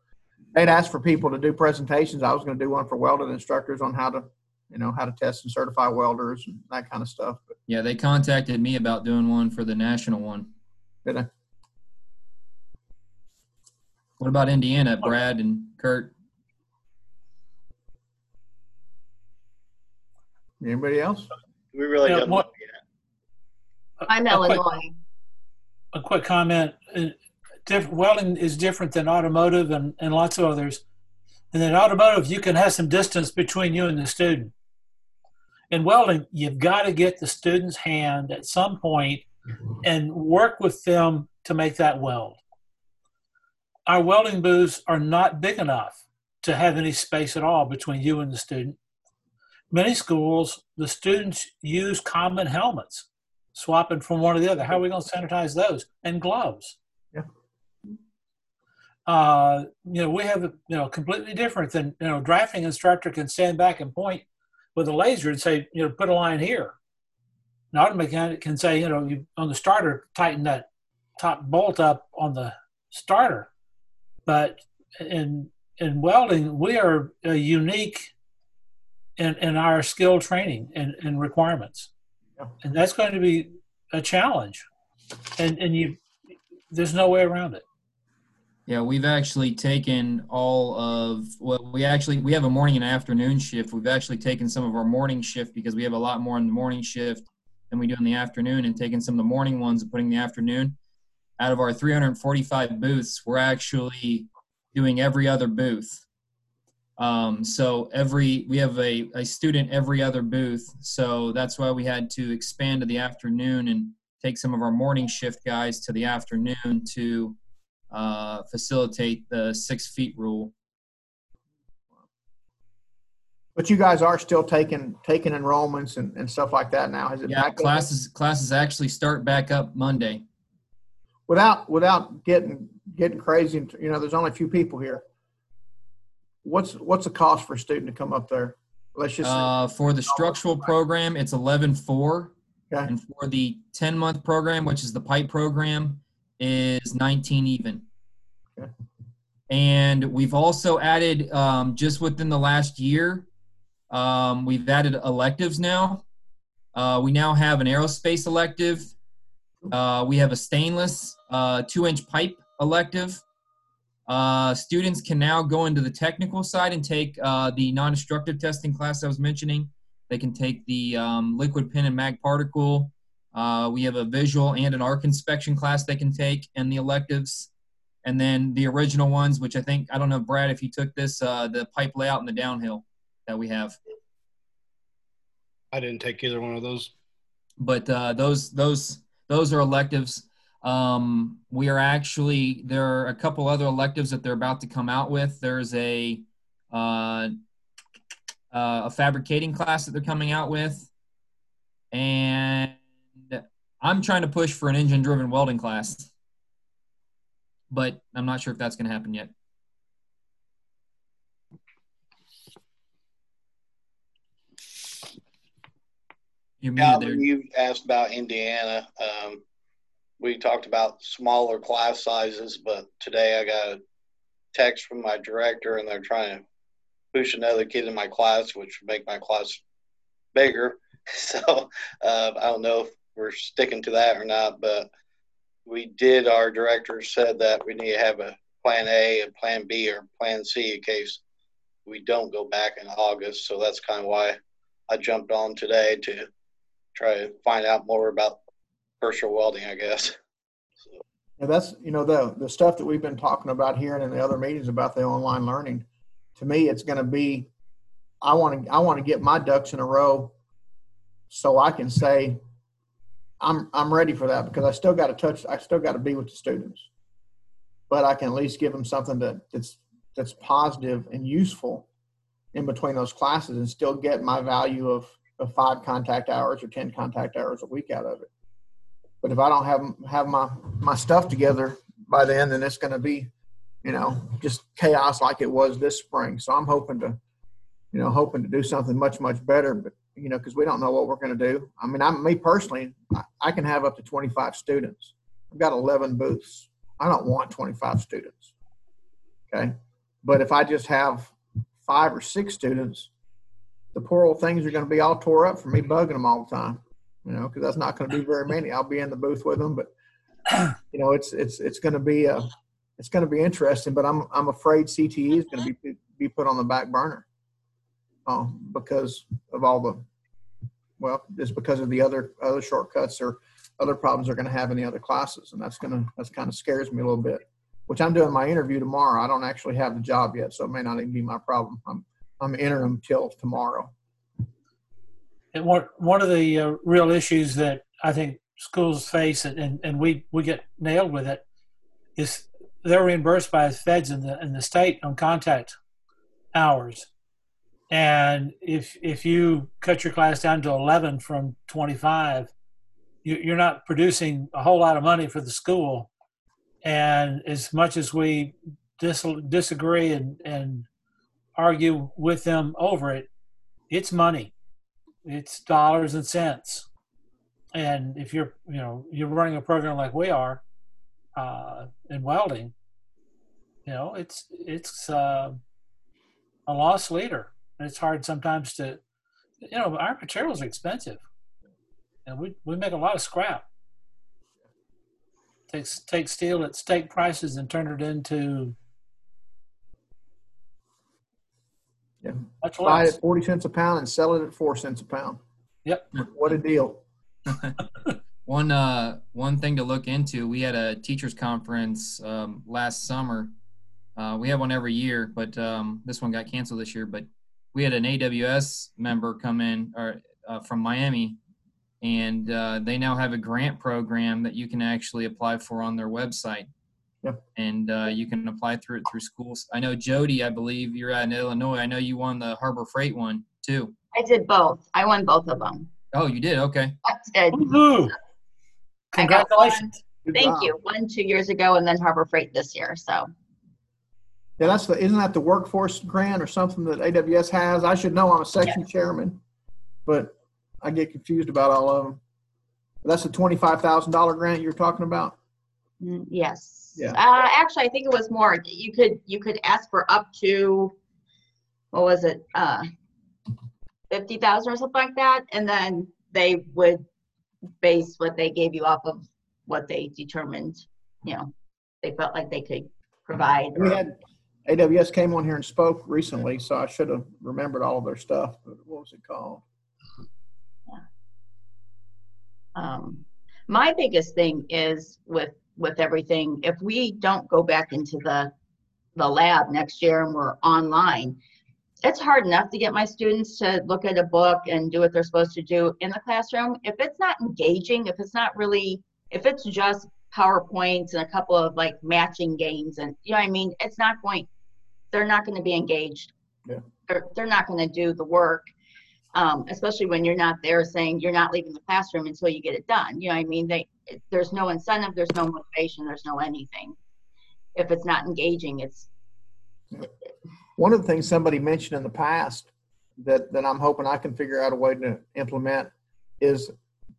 B: they'd asked for people to do presentations. I was gonna do one for welding instructors on how to, you know, how to test and certify welders and that kind of stuff. But
C: Yeah, they contacted me about doing one for the national one.
B: did I?
C: What about Indiana, Brad and Kurt?
B: Anybody else?
D: We really
L: Yeah,
D: don't.
L: what-
P: I'm
L: A quick-
P: Illinois.
L: A quick comment. uh, Diff, welding is different than automotive and, and lots of others. And in automotive, you can have some distance between you and the student. In welding, you've got to get the student's hand at some point and work with them to make that weld. Our welding booths are not big enough to have any space at all between you and the student. Many schools, the students use common helmets, swapping from one to the other. How are we going to sanitize those? And gloves.
B: Yeah.
L: Uh, you know, we have you know completely different than you know drafting instructor can stand back and point with a laser and say you know put a line here. An auto mechanic can say you know you on the starter tighten that top bolt up on the starter, but in in welding we are a unique in, in our skill training and, and requirements, and that's going to be a challenge, and and you there's no way around it.
C: Yeah, we've actually taken all of well, we actually we have a morning and afternoon shift. We've actually taken some of our morning shift because we have a lot more in the morning shift than we do in the afternoon, and taking some of the morning ones and putting the afternoon. Out of our 345 booths, we're actually doing every other booth. Um, so every we have a, a student every other booth. So that's why we had to expand to the afternoon and take some of our morning shift guys to the afternoon to uh, facilitate the six feet rule.
B: But you guys are still taking, taking enrollments and, and stuff like that now. Has it
C: Yeah,
B: back up?
C: classes classes actually start back up Monday.
B: Without, without getting, getting crazy, you know, there's only a few people here. What's, what's the cost for a student to come up there? Let's just
C: Uh, for the structural program, it's eleven four,
B: Okay.
C: and for the ten month program, which is the pipe program, is nineteen even.
B: Okay.
C: And we've also added um, just within the last year, um, we've added electives now. Uh, we now have an aerospace elective. Uh, we have a stainless uh, two inch pipe elective. Uh, students can now go into the technical side and take uh, the non-destructive testing class I was mentioning. They can take the um, liquid pin and mag particle, Uh, we have a visual and an arc inspection class they can take and the electives. And then the original ones, which I think, I don't know, Brad, if you took this, uh, the pipe layout and the downhill that we have.
G: I didn't take either one of those.
C: But uh, those, those, those are electives. Um, we are actually, there are a couple other electives that they're about to come out with. There's a, uh, uh, a fabricating class that they're coming out with. And I'm trying to push for an engine driven welding class, but I'm not sure if that's going to happen yet. You're there.
D: Calvin, you asked about Indiana. Um, we talked about smaller class sizes, but today I got a text from my director and they're trying to push another kid in my class, which would make my class bigger. So uh, I don't know if we're sticking to that or not, but we did. Our director said that we need to have a plan A, a plan B, or plan C in case we don't go back in August. So that's kind of why I jumped on today to try to find out more about virtual welding, I guess.
B: Yeah, that's, you know, the, the stuff that we've been talking about here and in the other meetings about the online learning, to me, it's going to be, I want to, I want to get my ducks in a row so I can say, I'm, I'm ready for that because I still got to touch, I still got to be with the students, but I can at least give them something that that's, that's positive and useful in between those classes and still get my value of, of five contact hours or 10 contact hours a week out of it. But if I don't have have my my stuff together by then, then it's going to be, you know, just chaos like it was this spring. So I'm hoping to, you know, hoping to do something much much better. But you know, because we don't know what we're going to do. I mean, I'm me personally, I, I can have up to 25 students. I've got 11 booths. I don't want 25 students. Okay, but if I just have five or six students, the poor old things are going to be all tore up for me bugging them all the time you know, because that's not going to be very many. I'll be in the booth with them, but you know, it's it's it's going to be a it's going to be interesting. But I'm I'm afraid CTE is going to be be put on the back burner, um, because of all the well, just because of the other other shortcuts or other problems they're going to have in the other classes, and that's going to that's kind of scares me a little bit. Which I'm doing my interview tomorrow. I don't actually have the job yet, so it may not even be my problem. I'm I'm interim till tomorrow.
L: And one one of the uh, real issues that I think schools face, and, and we we get nailed with it, is they're reimbursed by the feds in the in the state on contact hours, and if if you cut your class down to eleven from twenty five, you, you're not producing a whole lot of money for the school, and as much as we dis- disagree and and argue with them over it, it's money it's dollars and cents. And if you're, you know, you're running a program like we are uh, in welding, you know, it's it's uh, a loss leader. And it's hard sometimes to, you know, our materials are expensive, and we we make a lot of scrap. Take take steel at steak prices and turn it into
B: Yeah. Buy it at 40 cents a pound and sell it at four cents a pound.
L: Yep.
B: What a deal.
C: one uh one thing to look into we had a teachers conference um, last summer uh, we have one every year but um, this one got canceled this year but we had an aws member come in or uh, from miami and uh, they now have a grant program that you can actually apply for on their website
B: Yep.
C: and uh, you can apply through it through schools. I know Jody, I believe you're out in Illinois. I know you won the Harbor Freight one too.
P: I did both. I won both of them.
C: Oh, you did? Okay.
P: I did.
L: Woohoo!
P: I got
L: Congratulations.
P: one. Thank you. One two years ago, and then Harbor Freight this year. So
B: Yeah, that's the, isn't that the workforce grant or something that AWS has? I should know. I'm a section chairman, but I get confused about all of them. That's the $25,000 grant you're talking about?
P: mm, yes.
B: Yeah.
P: Uh, actually, I think it was more. You could you could ask for up to what was it? Uh, fifty thousand or something like that, and then they would base what they gave you off of what they determined. You know, they felt like they could provide.
B: We had AWS came on here and spoke recently, so I should have remembered all of their stuff. But what was it called? Yeah.
P: Um, my biggest thing is with with everything. If we don't go back into the the lab next year and we're online, it's hard enough to get my students to look at a book and do what they're supposed to do in the classroom. If it's not engaging, if it's not really, if it's just PowerPoints and a couple of like matching games and you know what I mean, it's not going, they're not going to be engaged.
B: Yeah.
P: They're, they're not going to do the work, um, especially when you're not there saying you're not leaving the classroom until you get it done. You know I mean? They, there's no incentive, there's no motivation, there's no anything. If it's not engaging, it's
B: One of the things somebody mentioned in the past that, that I'm hoping I can figure out a way to implement is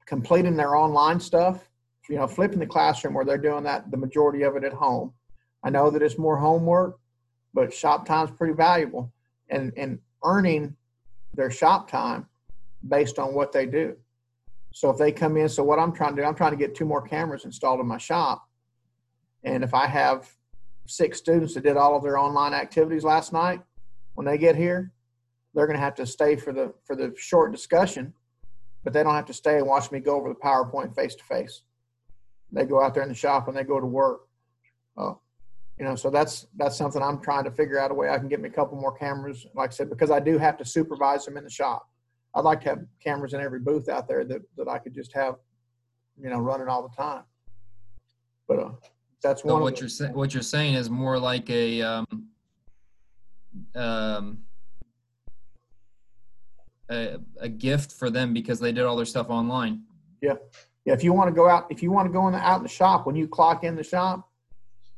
B: completing their online stuff. You know, flipping the classroom where they're doing that, the majority of it at home. I know that it's more homework, but shop time's pretty valuable and, and earning their shop time based on what they do. So if they come in, so what I'm trying to do, I'm trying to get two more cameras installed in my shop. And if I have six students that did all of their online activities last night, when they get here, they're going to have to stay for the for the short discussion, but they don't have to stay and watch me go over the PowerPoint face to face. They go out there in the shop and they go to work. Uh, you know, so that's that's something I'm trying to figure out a way I can get me a couple more cameras, like I said, because I do have to supervise them in the shop. I'd like to have cameras in every booth out there that, that I could just have, you know, running all the time. But uh, that's
C: So
B: one.
C: what you're sa- what you're saying is more like a um, um, a, a gift for them because they did all their stuff online.
B: Yeah. Yeah. If you want to go out, if you want to go in the, out in the shop, when you clock in the shop,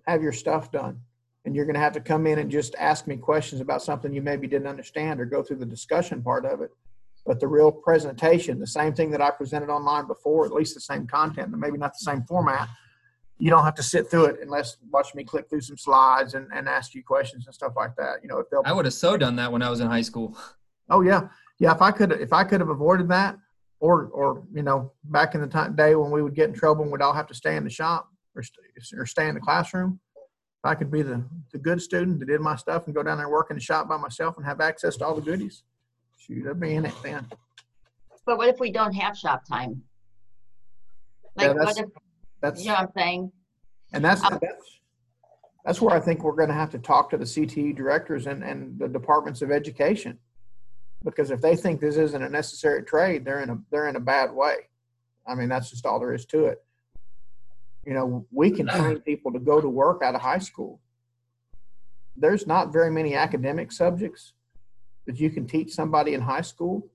B: have your stuff done. And you're going to have to come in and just ask me questions about something you maybe didn't understand or go through the discussion part of it. But the real presentation, the same thing that I presented online before, at least the same content, but maybe not the same format. You don't have to sit through it unless watch me click through some slides and, and ask you questions and stuff like that. You know, if they'll
C: I would have so done that when I was in high school.
B: Oh yeah, yeah. If I could, if I could have avoided that, or or you know, back in the time day when we would get in trouble and we'd all have to stay in the shop or st- or stay in the classroom, if I could be the the good student that did my stuff and go down there and work in the shop by myself and have access to all the goodies, shoot, I'd be in it then.
P: But what if we don't have shop time?
B: Yeah,
P: Like, what
B: that's-
P: if,
B: That's
P: you know what I'm saying?
B: and that's
P: Um,
B: that's that's where I think we're going to have to talk to the CTE directors and and the departments of education, because if they think this isn't a necessary trade, they're in a they're in a bad way. I mean, that's just all there is to it. You know, we can train people to go to work out of high school. There's not very many academic subjects that you can teach somebody in high school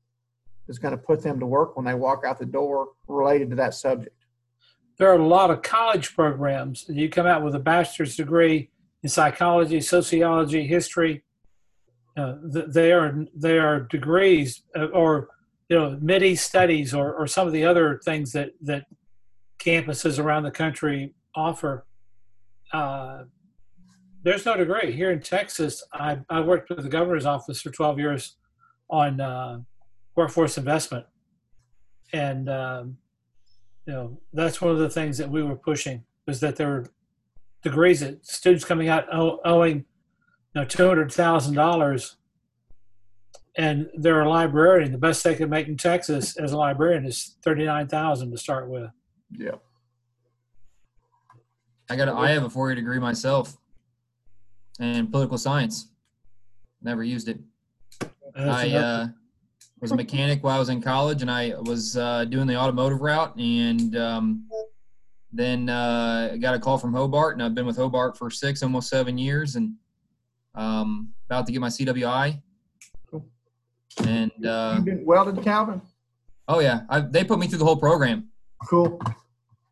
B: that's going to put them to work when they walk out the door related to that subject.
L: there are a lot of college programs. You come out with a bachelor's degree in psychology, sociology, history. Uh, they are they are degrees uh, or you know mid studies or, or some of the other things that that campuses around the country offer. Uh, there's no degree here in Texas. I, I worked with the governor's office for 12 years on uh, workforce investment, and um, you know that's one of the things that we were pushing was that there were degrees that students coming out owing you know two hundred thousand dollars and they're a librarian the best they can make in texas as a librarian is thirty nine thousand to start with
B: Yeah.
C: I got. A, I have a four-year degree myself in political science. Never used it. I uh, was a mechanic while I was in college, and I was uh, doing the automotive route, and um, then uh, I got a call from Hobart, and I've been with Hobart for six, almost seven years, and um, about to get my CWI. And uh,
B: you been welded, Calvin?
C: oh yeah, I, they put me through the whole program.
B: Cool.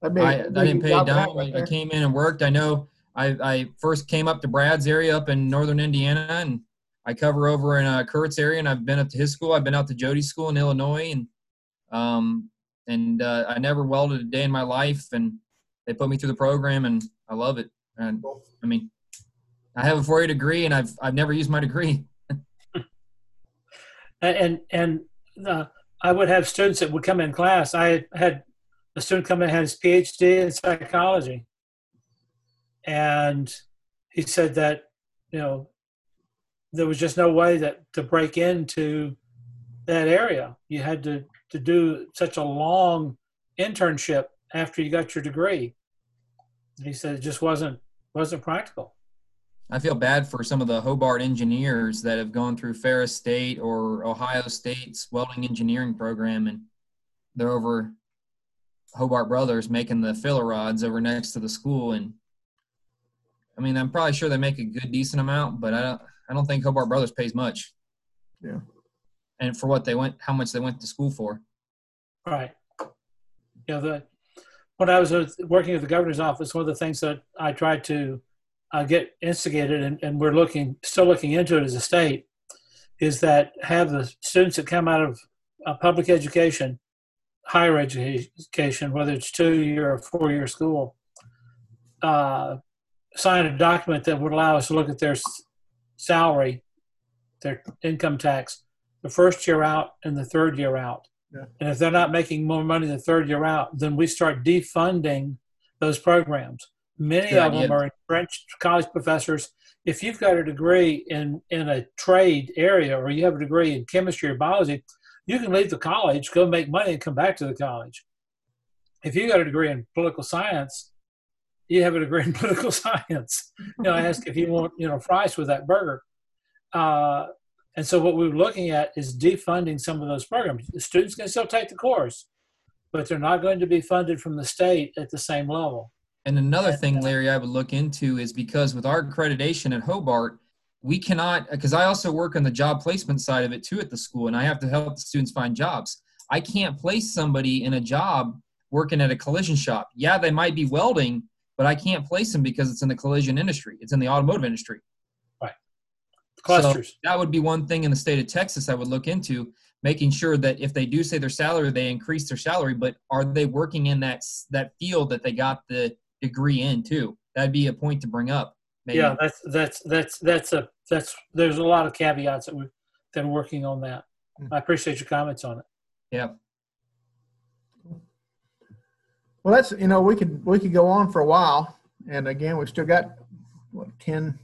B: That'd
C: I, I didn't pay a
B: job
C: dime.
B: right
C: I, I came in and worked. I know I, I first came up to Brad's area up in northern Indiana, and I cover over in uh, Kurt's area, and I've been up to his school. I've been out to Jody's school in Illinois, and um, and uh, I never welded a day in my life, and they put me through the program, and I love it. And I mean, I have a four-year degree, and I've I've never used my degree.
L: and and, and uh, I would have students that would come in class. I had a student come in had his PhD in psychology, and he said that you know there was just no way that to break into that area. You had to to do such a long internship after you got your degree. And he said it just wasn't wasn't practical.
C: I feel bad for some of the Hobart engineers that have gone through Ferris State or Ohio State's welding engineering program, and they're over Hobart Brothers making the filler rods over next to the school. And I mean, I'm probably sure they make a good, decent amount, but I don't, I don't think Hobart Brothers pays much.
B: Yeah.
C: And for what they went, how much they went to school for.
L: Right. Yeah. The when I was working at the governor's office, one of the things that I tried to uh, get instigated, and, and we're looking still looking into it as a state, is that have the students that come out of uh, public education, higher education, whether it's two year or four year school, uh, sign a document that would allow us to look at their salary, their income tax, the first year out and the third year out.
B: Yeah.
L: And if they're not making more money the third year out, then we start defunding those programs. Many
C: Good
L: of them
C: idea.
L: are entrenched college professors. If you've got a degree in, in a trade area or you have a degree in chemistry or biology, you can leave the college, go make money, and come back to the college. If you got a degree in political science, you have a degree in political science. You know, I ask if you want, you know, fries with that burger. Uh, and so what we're looking at is defunding some of those programs. The students can still take the course, but they're not going to be funded from the state at the same level.
C: And another thing, Larry, I would look into is because with our accreditation at Hobart, we cannot, because I also work on the job placement side of it too at the school, and I have to help the students find jobs. I can't place somebody in a job working at a collision shop. Yeah, they might be welding, but I can't place them because it's in the collision industry, it's in the automotive industry.
L: Right. Clusters.
C: So that would be one thing in the state of Texas I would look into, making sure that if they do say their salary, they increase their salary, but are they working in that that field that they got the degree in too? That'd be a point to bring up. Maybe.
L: Yeah, that's that's that's that's a that's there's a lot of caveats that we're that are working on that. I appreciate your comments on it.
C: Yeah.
B: Well, that's, you know, we could, we could go on for a while. And again, we've still got, what, 10,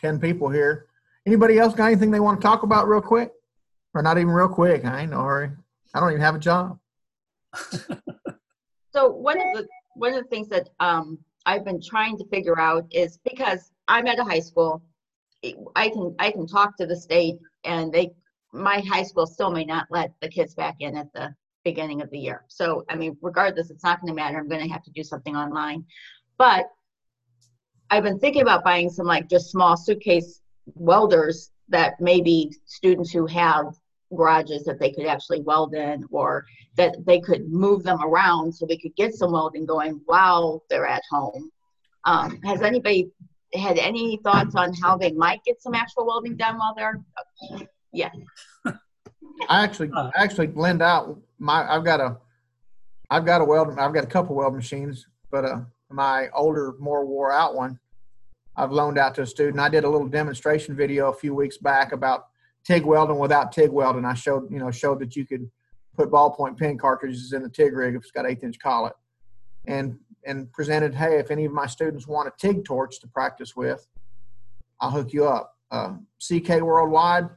B: 10 people here. Anybody else got anything they want to talk about real quick? Or not even real quick? I ain't no hurry. I don't even have a job.
P: So one of the one of the things that um, I've been trying to figure out is because I'm at a high school, I can I can talk to the state, and they my high school still may not let the kids back in at the beginning of the year. So I mean, regardless, it's not going to matter. I'm going to have to do something online, but I've been thinking about buying some like just small suitcase welders that maybe students who have garages that they could actually weld in or that they could move them around so we could get some welding going while they're at home. Um, has anybody had any thoughts on how they might get some actual welding done while they're? Yeah.
B: I actually, I actually blend out my, I've got a, I've got a weld, I've got a couple weld machines, but uh, my older, more wore out one, I've loaned out to a student. I did a little demonstration video a few weeks back about TIG welding without TIG welding. I showed, you know, showed that you could put ballpoint pen cartridges in the TIG rig if it's got eighth inch collet and, and presented, hey, if any of my students want a TIG torch to practice with, I'll hook you up. Uh, CK Worldwide,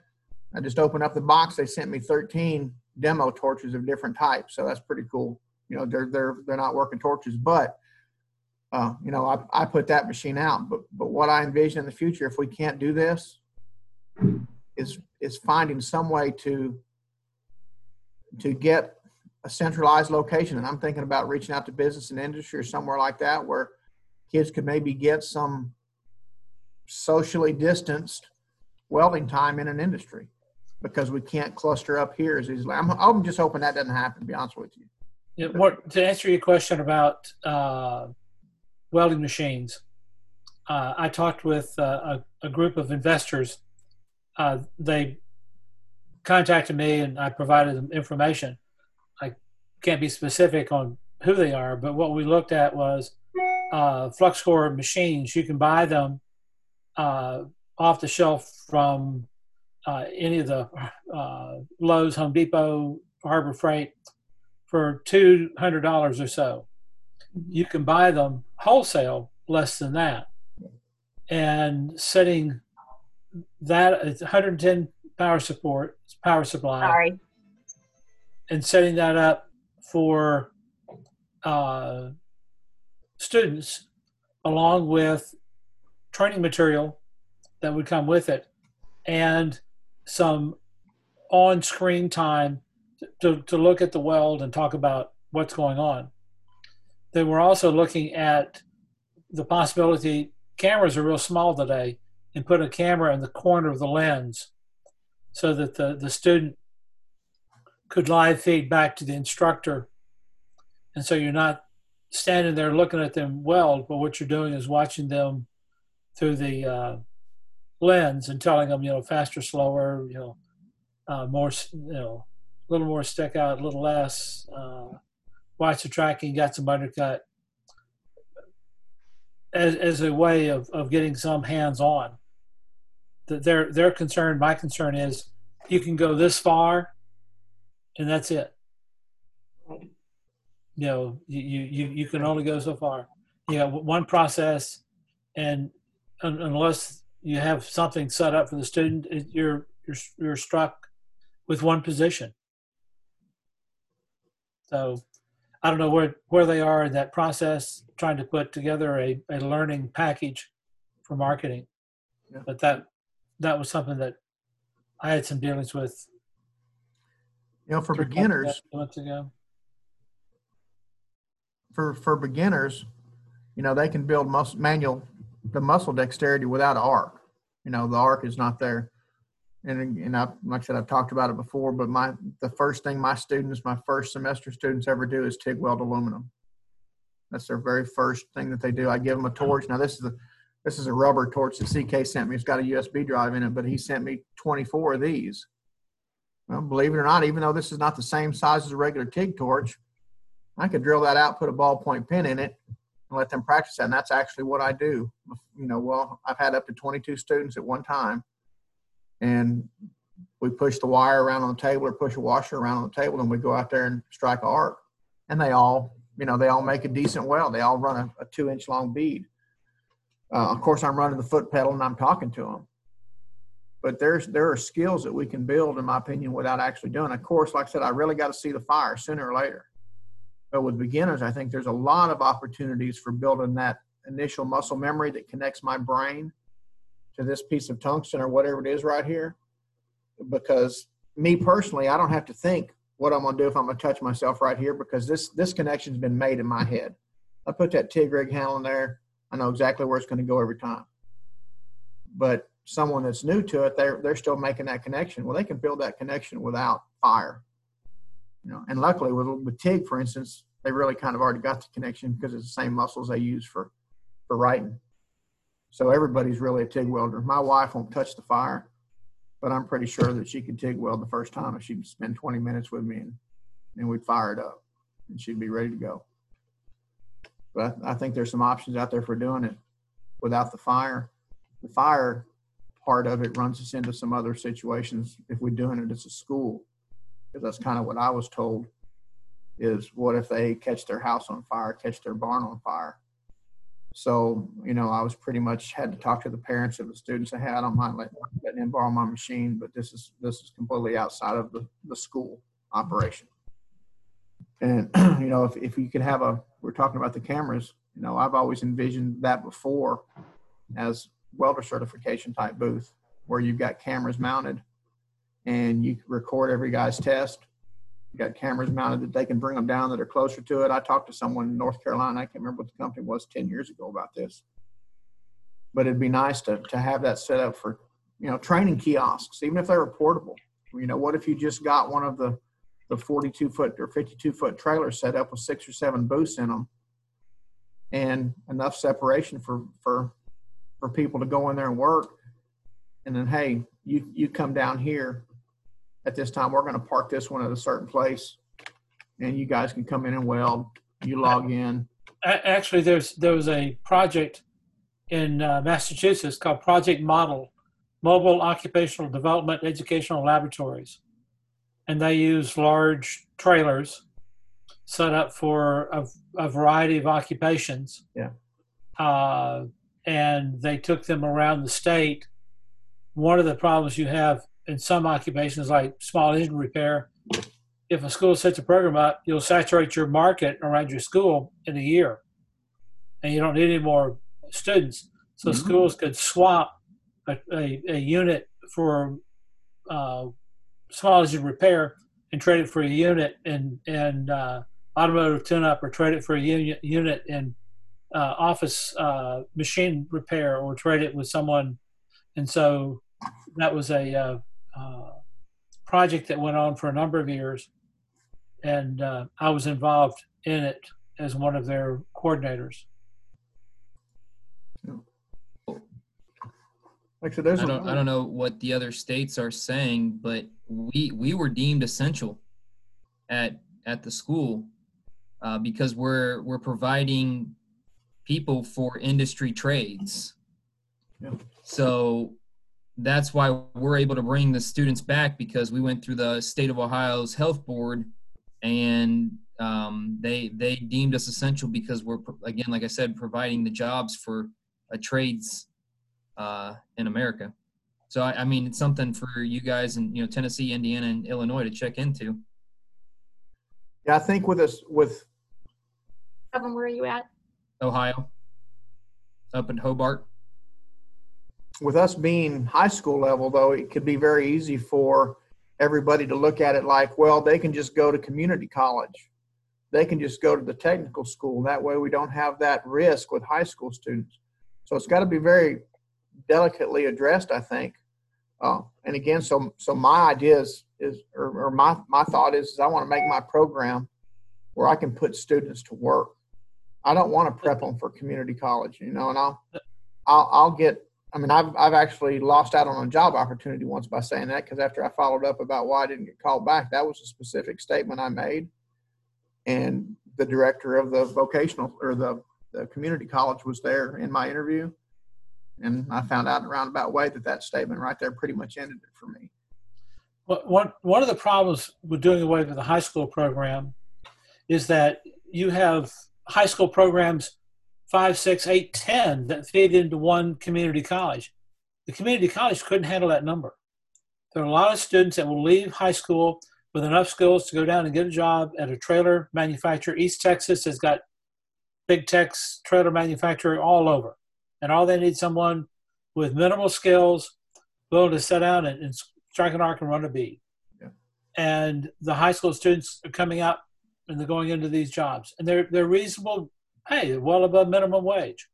B: I just opened up the box. They sent me 13 demo torches of different types, so that's pretty cool. You know, they're they're they're not working torches, but uh, you know, I, I put that machine out. But but what I envision in the future, if we can't do this, is is finding some way to to get a centralized location. And I'm thinking about reaching out to business and industry or somewhere like that where kids could maybe get some socially distanced welding time in an industry because we can't cluster up here as easily. I'm, I'm just hoping that doesn't happen, to be honest with you.
L: Yeah, what, to answer your question about uh, welding machines, uh, I talked with uh, a, a group of investors. Uh, they contacted me and I provided them information. I can't be specific on who they are, but what we looked at was uh, flux core machines. You can buy them uh, off the shelf from uh, any of the uh, Lowe's, Home Depot, Harbor Freight for two hundred dollars or so. You can buy them wholesale less than that, and setting that it's 110 power support power supply.
P: Sorry.
L: And setting that up for uh, students along with training material that would come with it and some on-screen time to, to look at the weld and talk about what's going on. They were also looking at the possibility cameras are real small today and put a camera in the corner of the lens so that the, the student could live feed back to the instructor. And so you're not standing there looking at them weld, but what you're doing is watching them through the uh, lens and telling them, you know, faster, slower, you know, uh, more, you know, a little more stick out, a little less. Uh, watch the tracking, got some undercut. As, as a way of, of getting some hands on. Their their concern, my concern is you can go this far and that's it. You know, you, you, you can only go so far. You have one process, and un- unless you have something set up for the student, it, you're, you're, you're struck with one position. So I don't know where, where they are in that process, trying to put together a, a learning package for marketing.
B: Yeah.
L: But that, that was something that I had some dealings with
B: You know, for beginners,
L: months ago.
B: for for beginners, you know, they can build muscle manual the muscle dexterity without an arc. You know, the arc is not there. And and I like I said, I've talked about it before, but my the first thing my students, my first semester students ever do is TIG weld aluminum. That's their very first thing that they do. I give them a torch. Now this is a this is a rubber torch that CK sent me. It's got a USB drive in it, but he sent me 24 of these. Well, believe it or not, even though this is not the same size as a regular TIG torch, I could drill that out, put a ballpoint pin in it, and let them practice that. And that's actually what I do. You know, well, I've had up to 22 students at one time, and we push the wire around on the table or push a washer around on the table, and we go out there and strike a arc. And they all, you know, they all make a decent weld. They all run a, a two inch long bead. Uh, of course, I'm running the foot pedal and I'm talking to them. But there's there are skills that we can build, in my opinion, without actually doing. Of course, like I said, I really got to see the fire sooner or later. But with beginners, I think there's a lot of opportunities for building that initial muscle memory that connects my brain to this piece of tungsten or whatever it is right here. Because me personally, I don't have to think what I'm gonna do if I'm gonna touch myself right here because this this connection's been made in my head. I put that TIG rig handle in there. I know exactly where it's gonna go every time. But someone that's new to it, they're they're still making that connection. Well, they can build that connection without fire. You know, and luckily with with TIG, for instance, they really kind of already got the connection because it's the same muscles they use for for writing. So everybody's really a TIG welder. My wife won't touch the fire, but I'm pretty sure that she could TIG weld the first time if she'd spend 20 minutes with me and, and we'd fire it up and she'd be ready to go. But I, think there's some options out there for doing it without the fire. The fire part of it runs us into some other situations if we're doing it as a school. Because that's kind of what I was told is what if they catch their house on fire, catch their barn on fire? So, you know, I was pretty much had to talk to the parents of the students I had. I don't mind letting, letting them borrow my machine, but this is this is completely outside of the, the school operation. And you know, if, if you could have a we're talking about the cameras, you know, I've always envisioned that before as welder certification type booth where you've got cameras mounted and you record every guy's test you got cameras mounted that they can bring them down that are closer to it. I talked to someone in North Carolina. I can't remember what the company was 10 years ago about this. But it'd be nice to, to have that set up for, you know, training kiosks, even if they were portable. You know, what if you just got one of the, the 42 foot or 52 foot trailer set up with six or seven booths in them and enough separation for, for, for people to go in there and work. And then, hey, you, you come down here at this time, we're going to park this one at a certain place, and you guys can come in and weld. You log in.
L: Actually, there's there was a project in uh, Massachusetts called Project Model, Mobile Occupational Development Educational Laboratories, and they use large trailers set up for a, a variety of occupations.
B: Yeah.
L: Uh, and they took them around the state. One of the problems you have in some occupations, like small engine repair, if a school sets a program up, you'll saturate your market around your school in a year, and you don't need any more students. So
B: Mhm.
L: schools could swap a, a, a unit for uh, small engine repair and trade it for a unit in in uh, automotive tune-up, or trade it for a unit unit in uh, office uh, machine repair, or trade it with someone. And so that was a uh, uh, project that went on for a number of years, and uh, I was involved in it as one of their coordinators.
B: Like I said, there's
C: I don't, I don't know what the other states are saying, but we we were deemed essential at at the school uh, because we're we're providing people for industry trades.
B: Yeah.
C: So that's why we're able to bring the students back because we went through the state of Ohio's health board, and um, they they deemed us essential because we're again, like I said, providing the jobs for a trades uh, in America. So I, I mean, it's something for you guys in you know Tennessee, Indiana, and Illinois to check into.
B: Yeah, I think with us with
P: Kevin, where are you at?
C: Ohio, up in Hobart.
B: with us being high school level though, it could be very easy for everybody to look at it like, well, they can just go to community college. They can just go to the technical school. That way we don't have that risk with high school students. So it's got to be very delicately addressed, I think. Uh, and again, so so my idea is, is or, or my my thought is, is I want to make my program where I can put students to work. I don't want to prep them for community college, you know, and I'll I'll, I'll get. I mean, I've I've actually lost out on a job opportunity once by saying that because after I followed up about why I didn't get called back, that was a specific statement I made, and the director of the vocational or the the community college was there in my interview, and I mm-hmm. found out in a roundabout way that that statement right there pretty much ended it for me.
L: What- One, one of the problems with doing away with the high school program is that you have high school programs five, six, eight, ten that feed into one community college. The community college couldn't handle that number. There are a lot of students that will leave high school with enough skills to go down and get a job at a trailer manufacturer. East Texas has got Big Tex, trailer manufacturer all over. And all they need someone with minimal skills, willing to sit down and, and strike an arc and run a bead. And the high school students are coming out and they're going into these jobs. And they're they're reasonable Hey, they're well above minimum wage.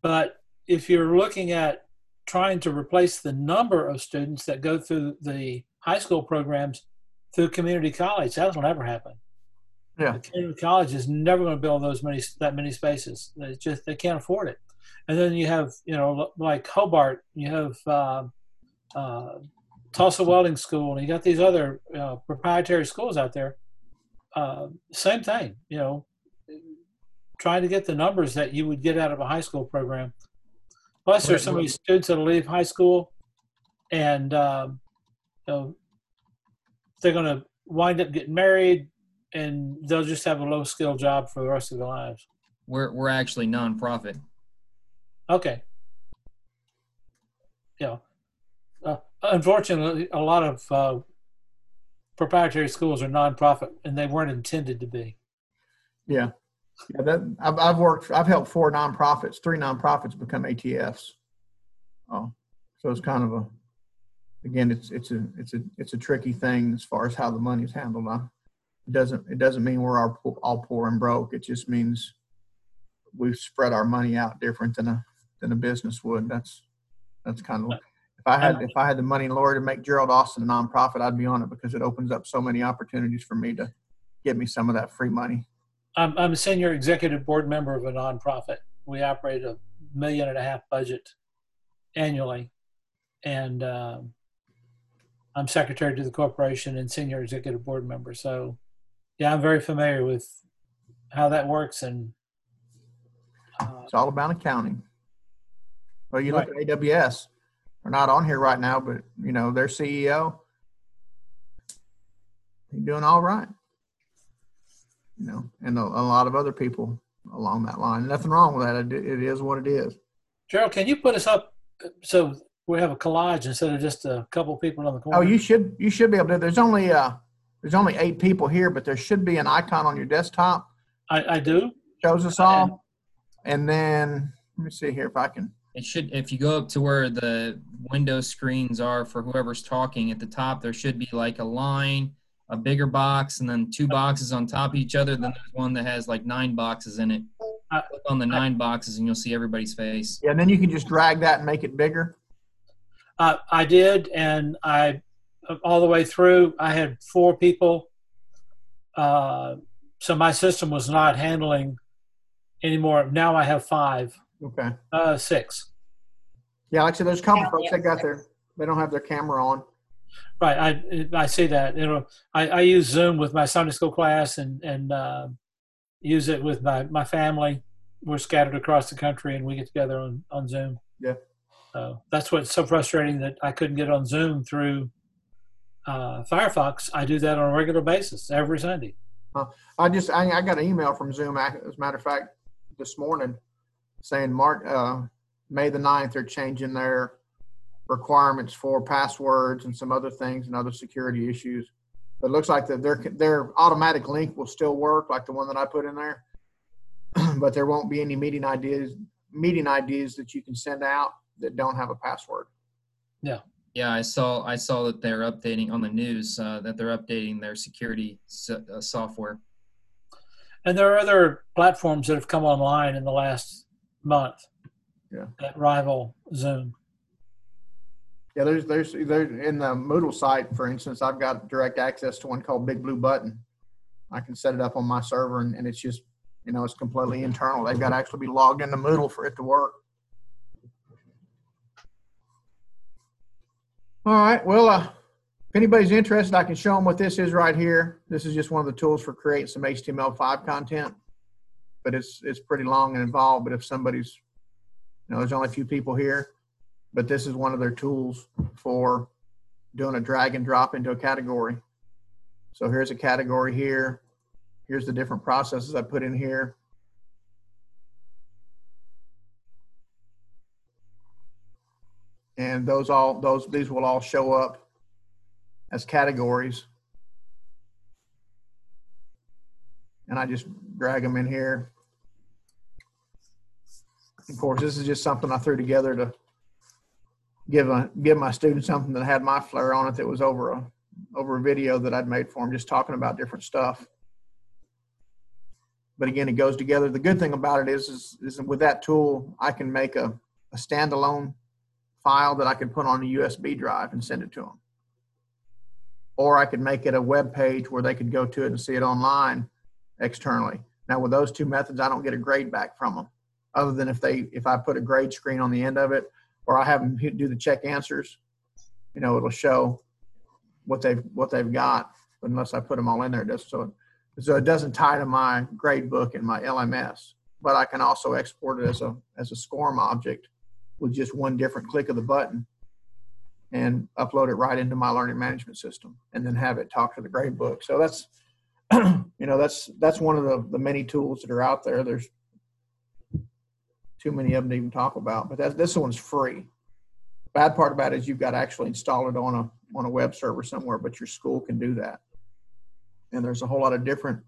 L: But if you're looking at trying to replace the number of students that go through the high school programs through community college, that'll never happen.
B: Yeah.
L: the Community college is never going to build those many that many spaces. They just they can't afford it. And then you have you know like Hobart, you have uh, uh, Tulsa Welding School, and you got these other uh, proprietary schools out there. Uh, same thing, you know, trying to get the numbers that you would get out of a high school program. Plus, there's so many students that'll leave high school, and um, you know, they're going to wind up getting married, and they'll just have a low skill job for the rest of their lives.
C: We're we're actually nonprofit.
L: Okay. Yeah. uh, unfortunately, a lot of uh, proprietary schools are nonprofit, and they weren't intended to be.
B: Yeah, yeah. That I've, I've worked. I've helped four nonprofits. Three nonprofits become ATFs. Oh, so it's kind of a. Again, it's it's a it's a it's a tricky thing as far as how the money is handled. Uh, It doesn't it doesn't mean we're all all poor and broke. It just means we've spread our money out different than a than a business would. That's that's kind of. If I had if I had the money, Lord, to make Gerald Austin a nonprofit, I'd be on it because it opens up so many opportunities for me to get me some of that free money.
L: I'm, I'm a senior executive board member of a nonprofit. We operate a million and a half budget annually, and um, I'm secretary to the corporation and senior executive board member. So, yeah, I'm very familiar with how that works. And
B: It's all about accounting. Well, you look at AWS. They're not on here right now, but you know their CEO. He's doing all right. You know, and a, a lot of other people along that line. Nothing wrong with that. It, it is what it is.
L: Gerald, can you put us up so we have a collage instead of just a couple people on the corner?
B: Oh, you should you should be able to. There's only uh there's only eight people here, but there should be an icon on your desktop.
L: I, I do.
B: Shows us all. And then, let me see here if I can,
C: It should, if you go up to where the window screens are for whoever's talking at the top, there should be like a line, a bigger box, and then two boxes on top of each other. Then there's one that has like nine boxes in it. Click on the nine boxes and you'll see everybody's face.
B: yeah, and then you can just drag that and make it bigger.
L: Uh, I did, and I all the way through. I had four people, uh, so my system was not handling anymore. Now I have five,
B: Okay.
L: uh, six.
B: Yeah, actually, there's a couple folks that got their, they don't have their camera on.
L: Right, I I see that. You know, I, I use Zoom with my Sunday school class and and uh, use it with my my family. We're scattered across the country, and we get together on on Zoom.
B: Yeah.
L: So that's what's so frustrating that I couldn't get on Zoom through uh, Firefox. I do that on a regular basis every Sunday.
B: Uh, I just, I, I got an email from Zoom, as a matter of fact, this morning saying Mark, uh, May the 9th, they're changing their requirements for passwords and some other things and other security issues. But it looks like that their, their automatic link will still work, like the one that I put in there. but there won't be any meeting ideas, meeting IDs that you can send out that don't have a password.
L: Yeah.
C: Yeah, I saw I saw that they're updating on the news uh, that they're updating their security so, uh, software.
L: And there are other platforms that have come online in the last month
B: Yeah.
L: that rival Zoom.
B: Yeah, there's there's there's in the Moodle site, for instance, I've got direct access to one called Big Blue Button. I can set it up on my server, and, and it's just you know it's completely internal. They've got to actually be logged into Moodle for it to work. All right. Well, uh, if anybody's interested, I can show them what this is right here. This is just one of the tools for creating some HTML5 content, but it's it's pretty long and involved. But if somebody's, you know, there's only a few people here, but this is one of their tools for doing a drag and drop into a category. So here's a category here. Here's the different processes I put in here. And those all, those, these will all show up as categories. And I just drag them in here. Of course, this is just something I threw together to give a give my students something that had my flair on it that was over a over a video that I'd made for them, just talking about different stuff. But again, it goes together. The good thing about it is, is, is with that tool, I can make a, a standalone file that I can put on a USB drive and send it to them. Or I could make it a web page where they could go to it and see it online externally. Now, with those two methods, I don't get a grade back from them, other than if they if I put a grade screen on the end of it, or I have them do the check answers. You know, it'll show what they've what they've got, but unless I put them all in there, does so. So it doesn't tie to my grade book and my LMS, but I can also export it as a as a SCORM object with just one different click of the button and upload it right into my learning management system and then have it talk to the grade book. So that's you know that's that's one of the the many tools that are out there. There's too many of them to even talk about, but that this one's free. Bad part about it is you've got to actually install it on a on a web server somewhere, but your school can do that. And there's a whole lot of different,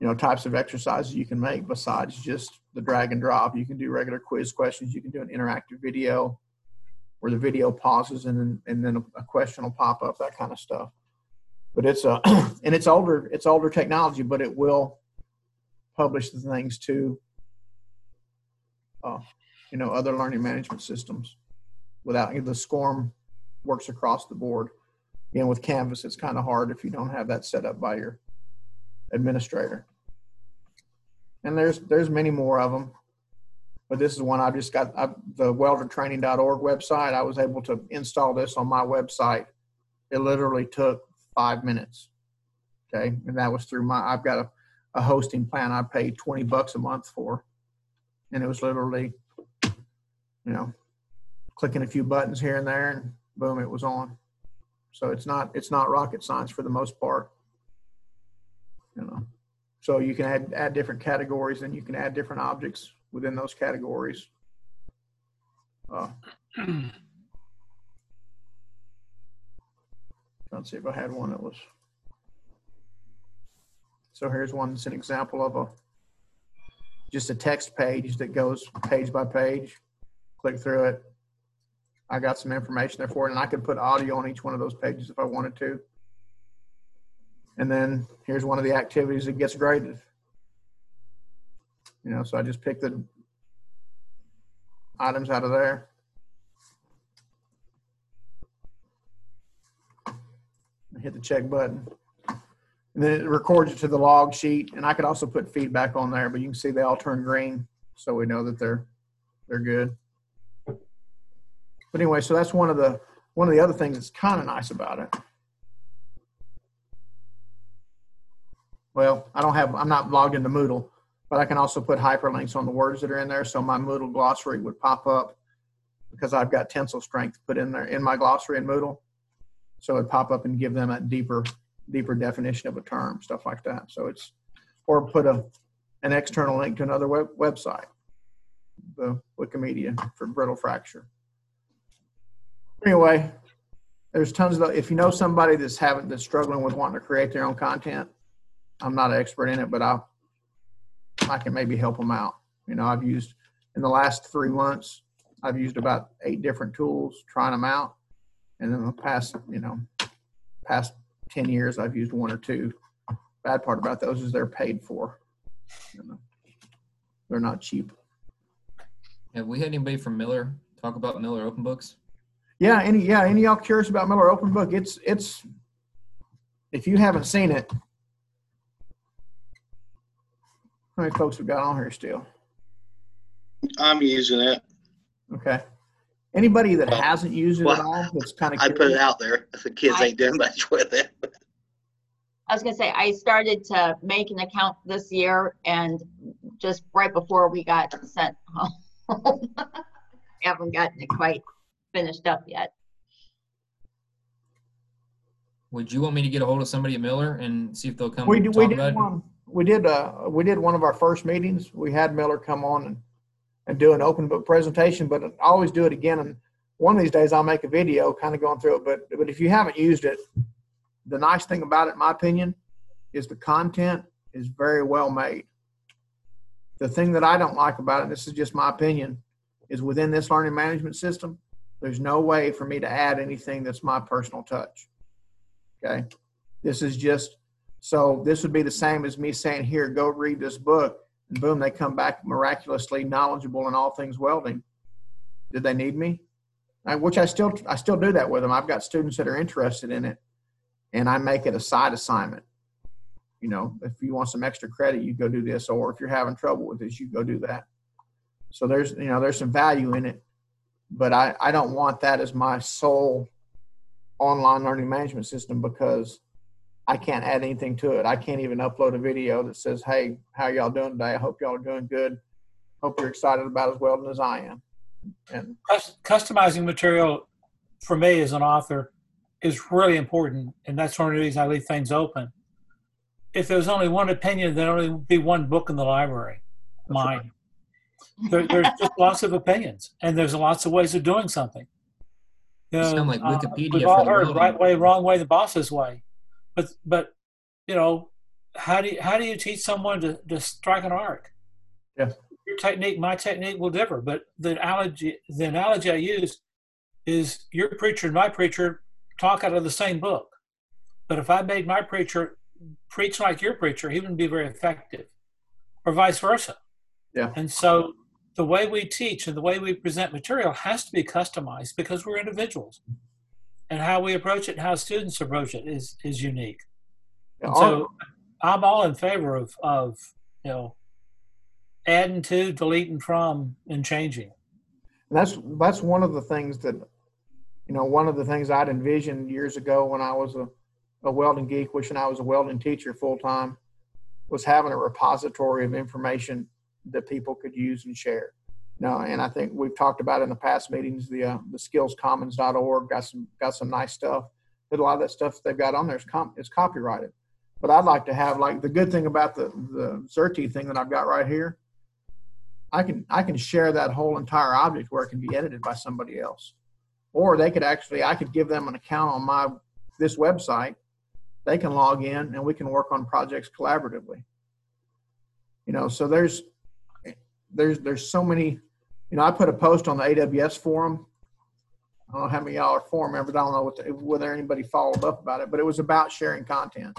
B: you know, types of exercises you can make besides just the drag and drop. You can do regular quiz questions. You can do an interactive video where the video pauses and then and then a, a question will pop up, that kind of stuff. But it's a and it's older it's older technology, but it will publish the things to uh, you know other learning management systems without the SCORM works across the board. Again, with Canvas, it's kind of hard if you don't have that set up by your administrator. And there's there's many more of them, but this is one I just got I, the weldertraining.org website. I was able to install this on my website. It literally took five minutes. Okay, and that was through my. I've got a, a hosting plan I paid twenty bucks a month for, and it was literally, you know, clicking a few buttons here and there, and boom, it was on. So it's not it's not rocket science for the most part. You know, so you can add add different categories, and you can add different objects within those categories. Uh, let's see if I had one that was. So here's one that's an example of a just a text page that goes page by page. Click through it. I got some information there for it, and I could put audio on each one of those pages if I wanted to. And then here's one of the activities that gets graded. You know, so I just pick the items out of there. Hit the check button. And then it records it to the log sheet, and I could also put feedback on there, but you can see they all turn green, so we know that they're they're good. But anyway, so that's one of the one of the other things that's kind of nice about it. Well, I don't have I'm not logged into Moodle, but I can also put hyperlinks on the words that are in there, so my Moodle glossary would pop up because I've got tensile strength put in there in my glossary in Moodle, so it'd pop up and give them a deeper deeper definition of a term, stuff like that. So it's, or put a, an external link to another web, website, the Wikimedia for brittle fracture. Anyway, there's tons of, if you know somebody that's having, that's struggling with wanting to create their own content, I'm not an expert in it, but I, I can maybe help them out. You know, I've used, in the last three months, I've used about eight different tools, trying them out. And in the past, you know, past 10 years, I've used one or two. Bad part about those is they're paid for. You know, they're not cheap.
C: Have we had anybody from Miller talk about Miller Open Books?
B: Yeah, any yeah, any y'all curious about Miller Open Book? It's it's if you haven't seen it, how many folks have got on here still?
D: I'm using it.
B: Okay. Anybody that hasn't used it at all that's kind of
D: I put it out there. The kids ain't doing much with it.
P: I was gonna say, I started to make an account this year and just right before we got sent home. Haven't gotten it quite finished up yet.
C: Would you want me to get a hold of somebody at Miller and see if they'll come
B: We
C: and
B: did,
C: talk
B: we did
C: about
B: one, we did, uh, we did one of our first meetings. We had Miller come on and, and do an open book presentation, but I always do it again. And one of these days I'll make a video kind of going through it. But, but if you haven't used it, the nice thing about it, in my opinion, is the content is very well made. The thing that I don't like about it, this is just my opinion, is within this learning management system, there's no way for me to add anything that's my personal touch. Okay. This is just so this would be the same as me saying, here, go read this book. And boom, they come back miraculously knowledgeable in all things welding. Did they need me? I, which I still I still do that with them. I've got students that are interested in it and I make it a side assignment. You know, if you want some extra credit, you go do this, or if you're having trouble with this, you go do that. So there's you know, there's some value in it, but I, I don't want that as my sole online learning management system because I can't add anything to it. I can't even upload a video that says, "Hey, how y'all doing today? I hope y'all are doing good. Hope you're excited about as welding as I am." And
L: customizing material for me as an author is really important, and that's one of the reasons I leave things open. If there's only one opinion, there'll only be one book in the library, mine. There, there's just lots of opinions, and there's lots of ways of doing something.
C: You sound like uh, Wikipedia
L: we've
C: for
L: all
C: the
L: heard right way, wrong way, the boss's way. But but you know, how do you, how do you teach someone to, to strike an arc?
B: Yeah.
L: Your technique, my technique will differ, but the analogy the analogy I use is your preacher and my preacher talk out of the same book. But if I made my preacher preach like your preacher, he wouldn't be very effective, or vice versa.
B: Yeah.
L: And so the way we teach and the way we present material has to be customized because we're individuals. And how we approach it and how students approach it is is unique. And so I'm all in favor of of you know adding to, deleting from, and changing.
B: That's that's one of the things that you know one of the things I'd envisioned years ago when I was a, a welding geek, wishing I was a welding teacher full time, was having a repository of information that people could use and share. No, and I think we've talked about in the past meetings the uh, the skillscommons.org got some got some nice stuff. But a lot of that stuff they've got on there is com- is copyrighted. But I'd like to have like the good thing about the the Xerte thing that I've got right here. I can I can share that whole entire object where it can be edited by somebody else, or they could actually I could give them an account on my this website. they can log in and we can work on projects collaboratively. You know, so there's there's there's so many. You know, I put a post on the AWS forum. I don't know how many y'all are forum members. I don't know the, whether anybody followed up about it, but it was about sharing content.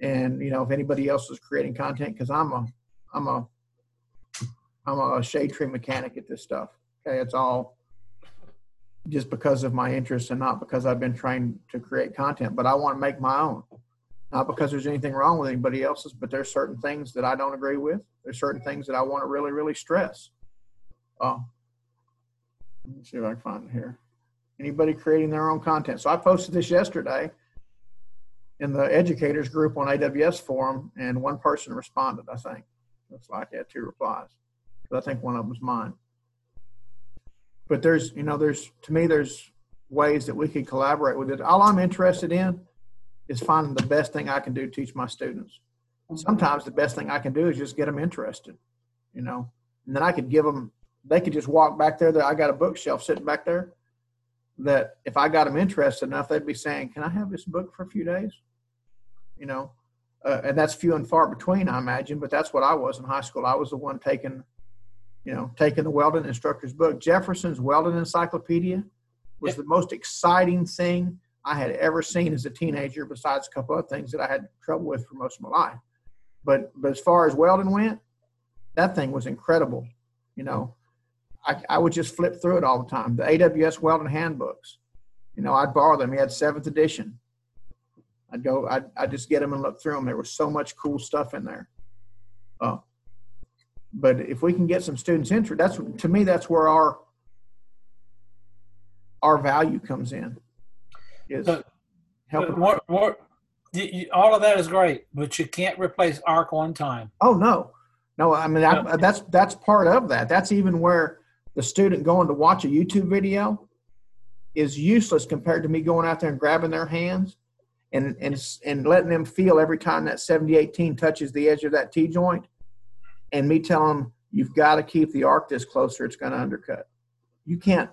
B: And you know, if anybody else is creating content, because I'm a I'm a I'm a shade tree mechanic at this stuff. Okay, it's all just because of my interest and not because I've been trained to create content, but I want to make my own. Not because there's anything wrong with anybody else's, but there's certain things that I don't agree with. There's certain things that I want to really, really stress. Oh, let me see if I can find it here. Anybody creating their own content. So I posted this yesterday in the educators group on AWS forum, and one person responded, I think. Looks like I had two replies. But I think one of them was mine but there's you know there's to me there's ways that we could collaborate with it all i'm interested in is finding the best thing i can do to teach my students mm-hmm. sometimes the best thing i can do is just get them interested you know and then i could give them they could just walk back there that i got a bookshelf sitting back there that if i got them interested enough they'd be saying can i have this book for a few days you know uh, and that's few and far between i imagine but that's what i was in high school i was the one taking you know, taking the welding instructor's book. Jefferson's Welding Encyclopedia was the most exciting thing I had ever seen as a teenager, besides a couple of things that I had trouble with for most of my life. But but as far as welding went, that thing was incredible. You know, I, I would just flip through it all the time. The AWS welding handbooks, you know, I'd borrow them. He had seventh edition. I'd go, I'd, I'd just get them and look through them. There was so much cool stuff in there. Oh, but if we can get some students interested, that's to me that's where our our value comes in. Is
L: But-
B: helping.
L: What, what, you, you, all of that is great, but you can't replace ARC one time.
B: Oh no, no. I mean I, that's that's part of that. That's even where the student going to watch a YouTube video is useless compared to me going out there and grabbing their hands and and and letting them feel every time that 7018 touches the edge of that T joint, and me telling them you've got to keep the arc this closer, it's going to undercut. You can't.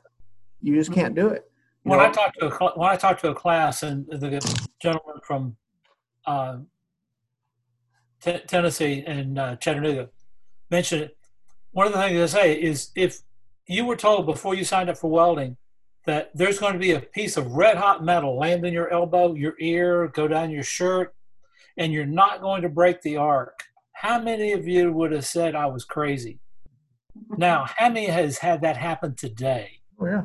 B: You just can't do it. You
L: When
B: know,
L: I talked to a, when I talked to a class and the gentleman from uh, T- Tennessee and uh, Chattanooga mentioned it. One of the things they say is if you were told before you signed up for welding that there's going to be a piece of red hot metal land in your elbow, your ear, go down your shirt, and you're not going to break the arc, how many of you would have said I was crazy? Now, how many has had that happen today?
B: Oh, yeah.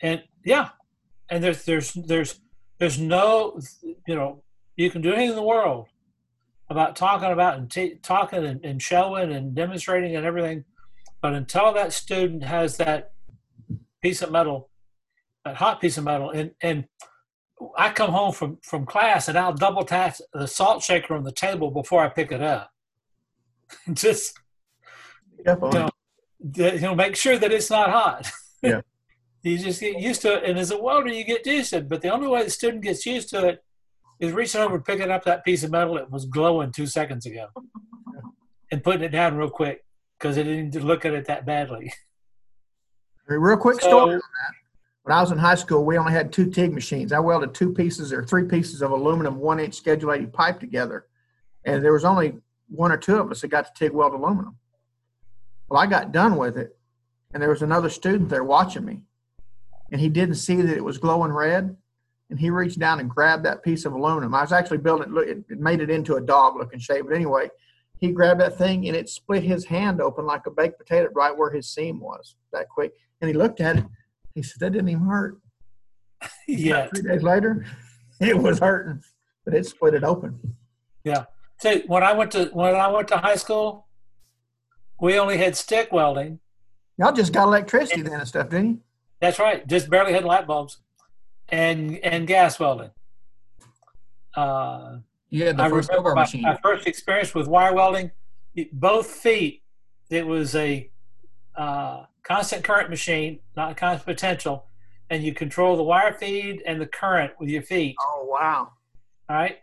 L: and yeah and there's there's there's there's no you know you can do anything in the world about talking about and t- talking and, and showing and demonstrating and everything but until that student has that piece of metal that hot piece of metal and and i come home from from class and i'll double tap the salt shaker on the table before i pick it up just you know, you know make sure that it's not hot
B: Yeah.
L: you just get used to it. And as a welder, you get used to it. But the only way the student gets used to it is reaching over and picking up that piece of metal that was glowing two seconds ago and putting it down real quick because they didn't look at it that badly.
B: Real quick
L: So-
B: story on that. When I was in high school, we only had two TIG machines. I welded two pieces or three pieces of aluminum one inch schedule 80 pipe together. And there was only one or two of us that got to TIG weld aluminum. Well, I got done with it, and there was another student there watching me. And he didn't see that it was glowing red. And he reached down and grabbed that piece of aluminum. I was actually building it it made it into a dog looking shape. But anyway, he grabbed that thing and it split his hand open like a baked potato right where his seam was that quick. And he looked at it. He said, That didn't even hurt.
L: Yeah.
B: Three days later, it was hurting, but it split it open.
L: Yeah. So when I went to when I went to high school, we only had stick welding.
B: Y'all just got electricity then and stuff, didn't you?
L: That's right. Just barely had light bulbs, and and gas welding. Uh,
C: You had the
L: I
C: first
L: remember
C: machine.
L: my first experience with wire welding. Both feet, it was a uh, constant current machine, not constant potential, and you control the wire feed and the current with your feet.
B: Oh wow!
L: All right,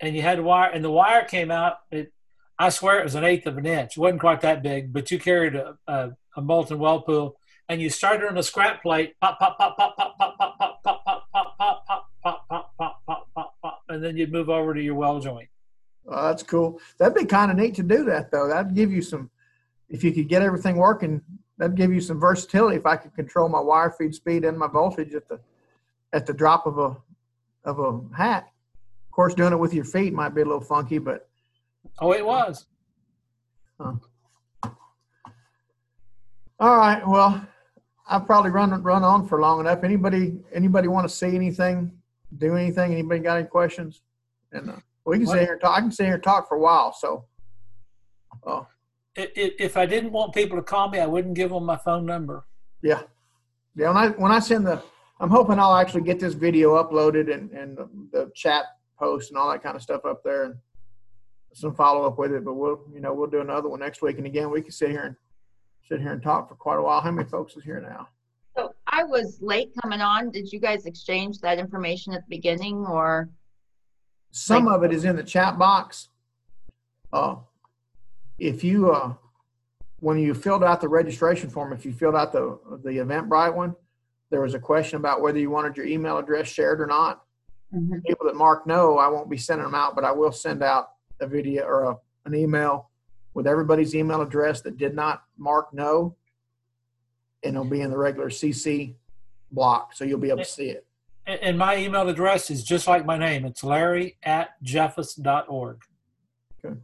L: and you had wire, and the wire came out. It, I swear it was an eighth of an inch. It wasn't quite that big, but you carried a, a, a molten weld pool, and you started on a scrap plate. Pop, pop, pop, pop, pop, pop, pop, pop, and then you'd move over to your well joint.
B: Oh, that's cool. That'd be kind of neat to do that though. That'd give you some, if you could get everything working, that'd give you some versatility. If I could control my wire feed speed and my voltage at the, at the drop of a, of a hat. Of course, doing it with your feet might be a little funky, but
L: Oh, it was.
B: Huh. All right. Well, I've probably run run on for long enough. Anybody anybody want to see anything, do anything? Anybody got any questions? And uh, we can
L: What?
B: sit here and talk. I can sit here and talk for a while. So, oh
L: i- If I didn't want people to call me, I wouldn't give them my phone number.
B: yeah, yeah. When I when I send the, I'm hoping I'll actually get this video uploaded and and the, the chat post and all that kind of stuff up there and some follow up with it. But we'll you know we'll do another one next week. And again, we can sit here and sit here and talk for quite a while. How many folks is here now?
P: I was late coming on. Did you guys exchange that information at the beginning or?
B: Some of it is in the chat box. Uh, if you, uh, when you filled out the registration form, if you filled out the, the Eventbrite one, there was a question about whether you wanted your email address shared or not. People that mark no, I won't be sending them out, but I will send out a video or a, an email with everybody's email address that did not mark no. And it'll be in the regular CC block, so you'll be able to see it.
L: And, and my email address is just like my name. It's larry at jeffus.org. Okay.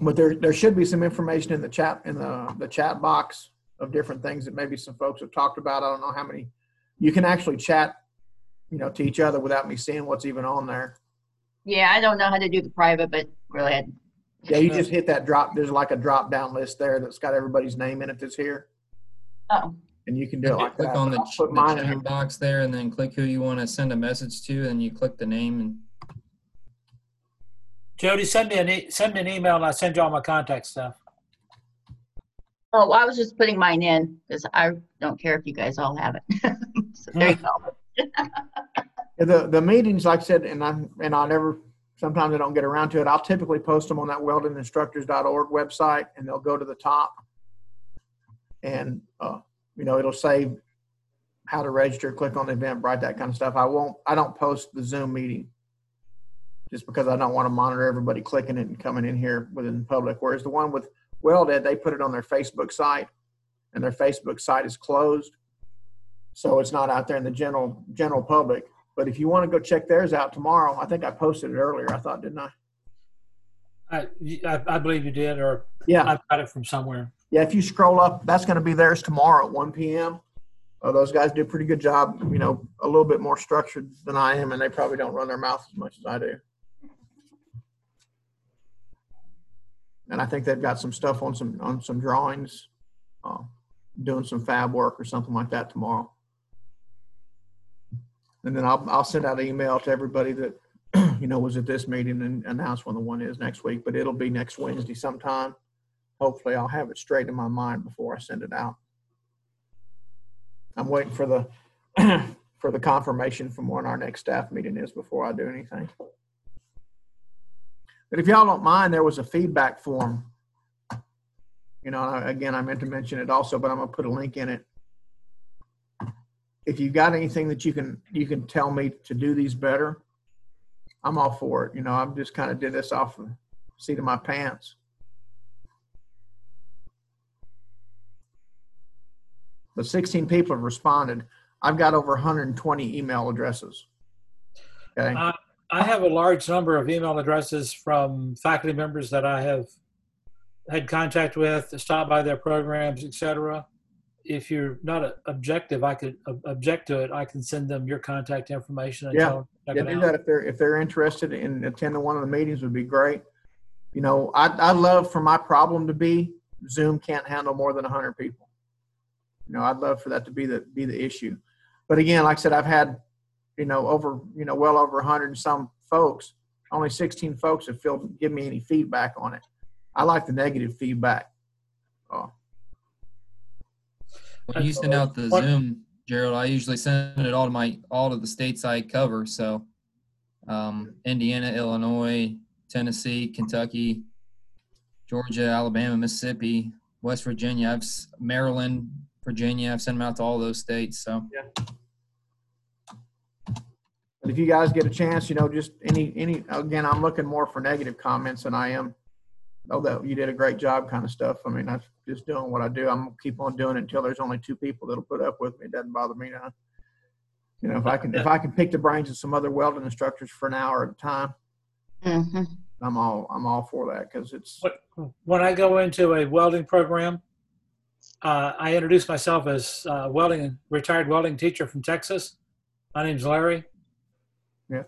B: But there, there should be some information in the chat, in the, the chat box of different things that maybe some folks have talked about. I don't know how many, you can actually chat, you know, to each other without me seeing what's even on there.
P: Yeah, I don't know how to do the private, but go ahead.
B: Yeah, you just hit that drop, there's like a drop down list there that's got everybody's name in it that's here.
P: Oh.
B: And you can do it like
C: click
B: that.
C: on the, ch-
B: put
C: the
B: mine in
C: chat
B: here.
C: box there and then click who you want to send a message to and you click the name and
L: Jody, send me an e- send me an email and I'll send you all my contact stuff.
P: Oh, I was just putting mine in because I don't care if you guys all have it. So there you hmm.
B: go. The, the meetings, like I said, and I, and I never, sometimes I don't get around to it. I'll typically post them on that weldinginstructors.org website and they'll go to the top. And, uh, you know, it'll say how to register, click on the event, Eventbrite, that kind of stuff. I won't, I don't post the Zoom meeting just because I don't want to monitor everybody clicking it and coming in here within public. Whereas the one with Weld-Ed, they put it on their Facebook site and their Facebook site is closed. So it's not out there in the general, general public. But if you want to go check theirs out tomorrow, I think I posted it earlier. I thought, didn't I?
L: I, I, I believe you did, or
B: Yeah.
L: I've got it from somewhere.
B: Yeah, if you scroll up, that's going to be theirs tomorrow at 1 p.m. Uh, those guys do a pretty good job, you know, a little bit more structured than I am, and they probably don't run their mouth as much as I do. And I think they've got some stuff on some on some drawings, uh, doing some fab work or something like that tomorrow. And then I'll I'll send out an email to everybody that you know was at this meeting and announce when the one is next week. But it'll be next Wednesday sometime hopefully I'll have it straight in my mind before I send it out. I'm waiting for the for the confirmation from when our next staff meeting is before I do anything. But if y'all don't mind, there was a feedback form. You know, again, I meant to mention it also, but I'm gonna put a link in it. If you've got anything that you can you can tell me to do these better, I'm all for it. You know, I'm just kind of did this off the seat of my pants. But 16 people have responded. I've got over 120 email addresses. Okay.
L: I, I have a large number of email addresses from faculty members that I have had contact with, to stop by their programs, etc. If you're not objective, I could object to it. I can send them your contact information and
B: Yeah,
L: tell them
B: yeah, do
L: it
B: that if they're if they're interested in attending one of the meetings would be great. You know, I I love for my problem to be Zoom can't handle more than 100 people. You know, I'd love for that to be the be the issue. But again, like I said, I've had you know over you know well over 100 and some folks. Only 16 folks have filled give me any feedback on it. I like the negative feedback. Oh,
C: when you send out the
B: What-
C: Zoom, Gerald, I usually send it all to my all to the states I cover. So um, Indiana, Illinois, Tennessee, Kentucky, Georgia, Alabama, Mississippi, West Virginia, I've Maryland, Virginia. I've sent them out to all those states. So
B: Yeah. But if you guys get a chance, you know, just any, any, again, I'm looking more for negative comments than I am, oh, that you did a great job kind of stuff. I mean, I'm just doing what I do. I'm gonna keep on doing it until there's only two people that'll put up with me. It doesn't bother me now. You know, if I can, if I can pick the brains of some other welding instructors for an hour at a time,
P: Mm-hmm.
B: I'm all, I'm all for that because it's,
L: when I go into a welding program, uh, I introduce myself as uh, welding retired welding teacher from Texas. My name's Larry,
B: yeah.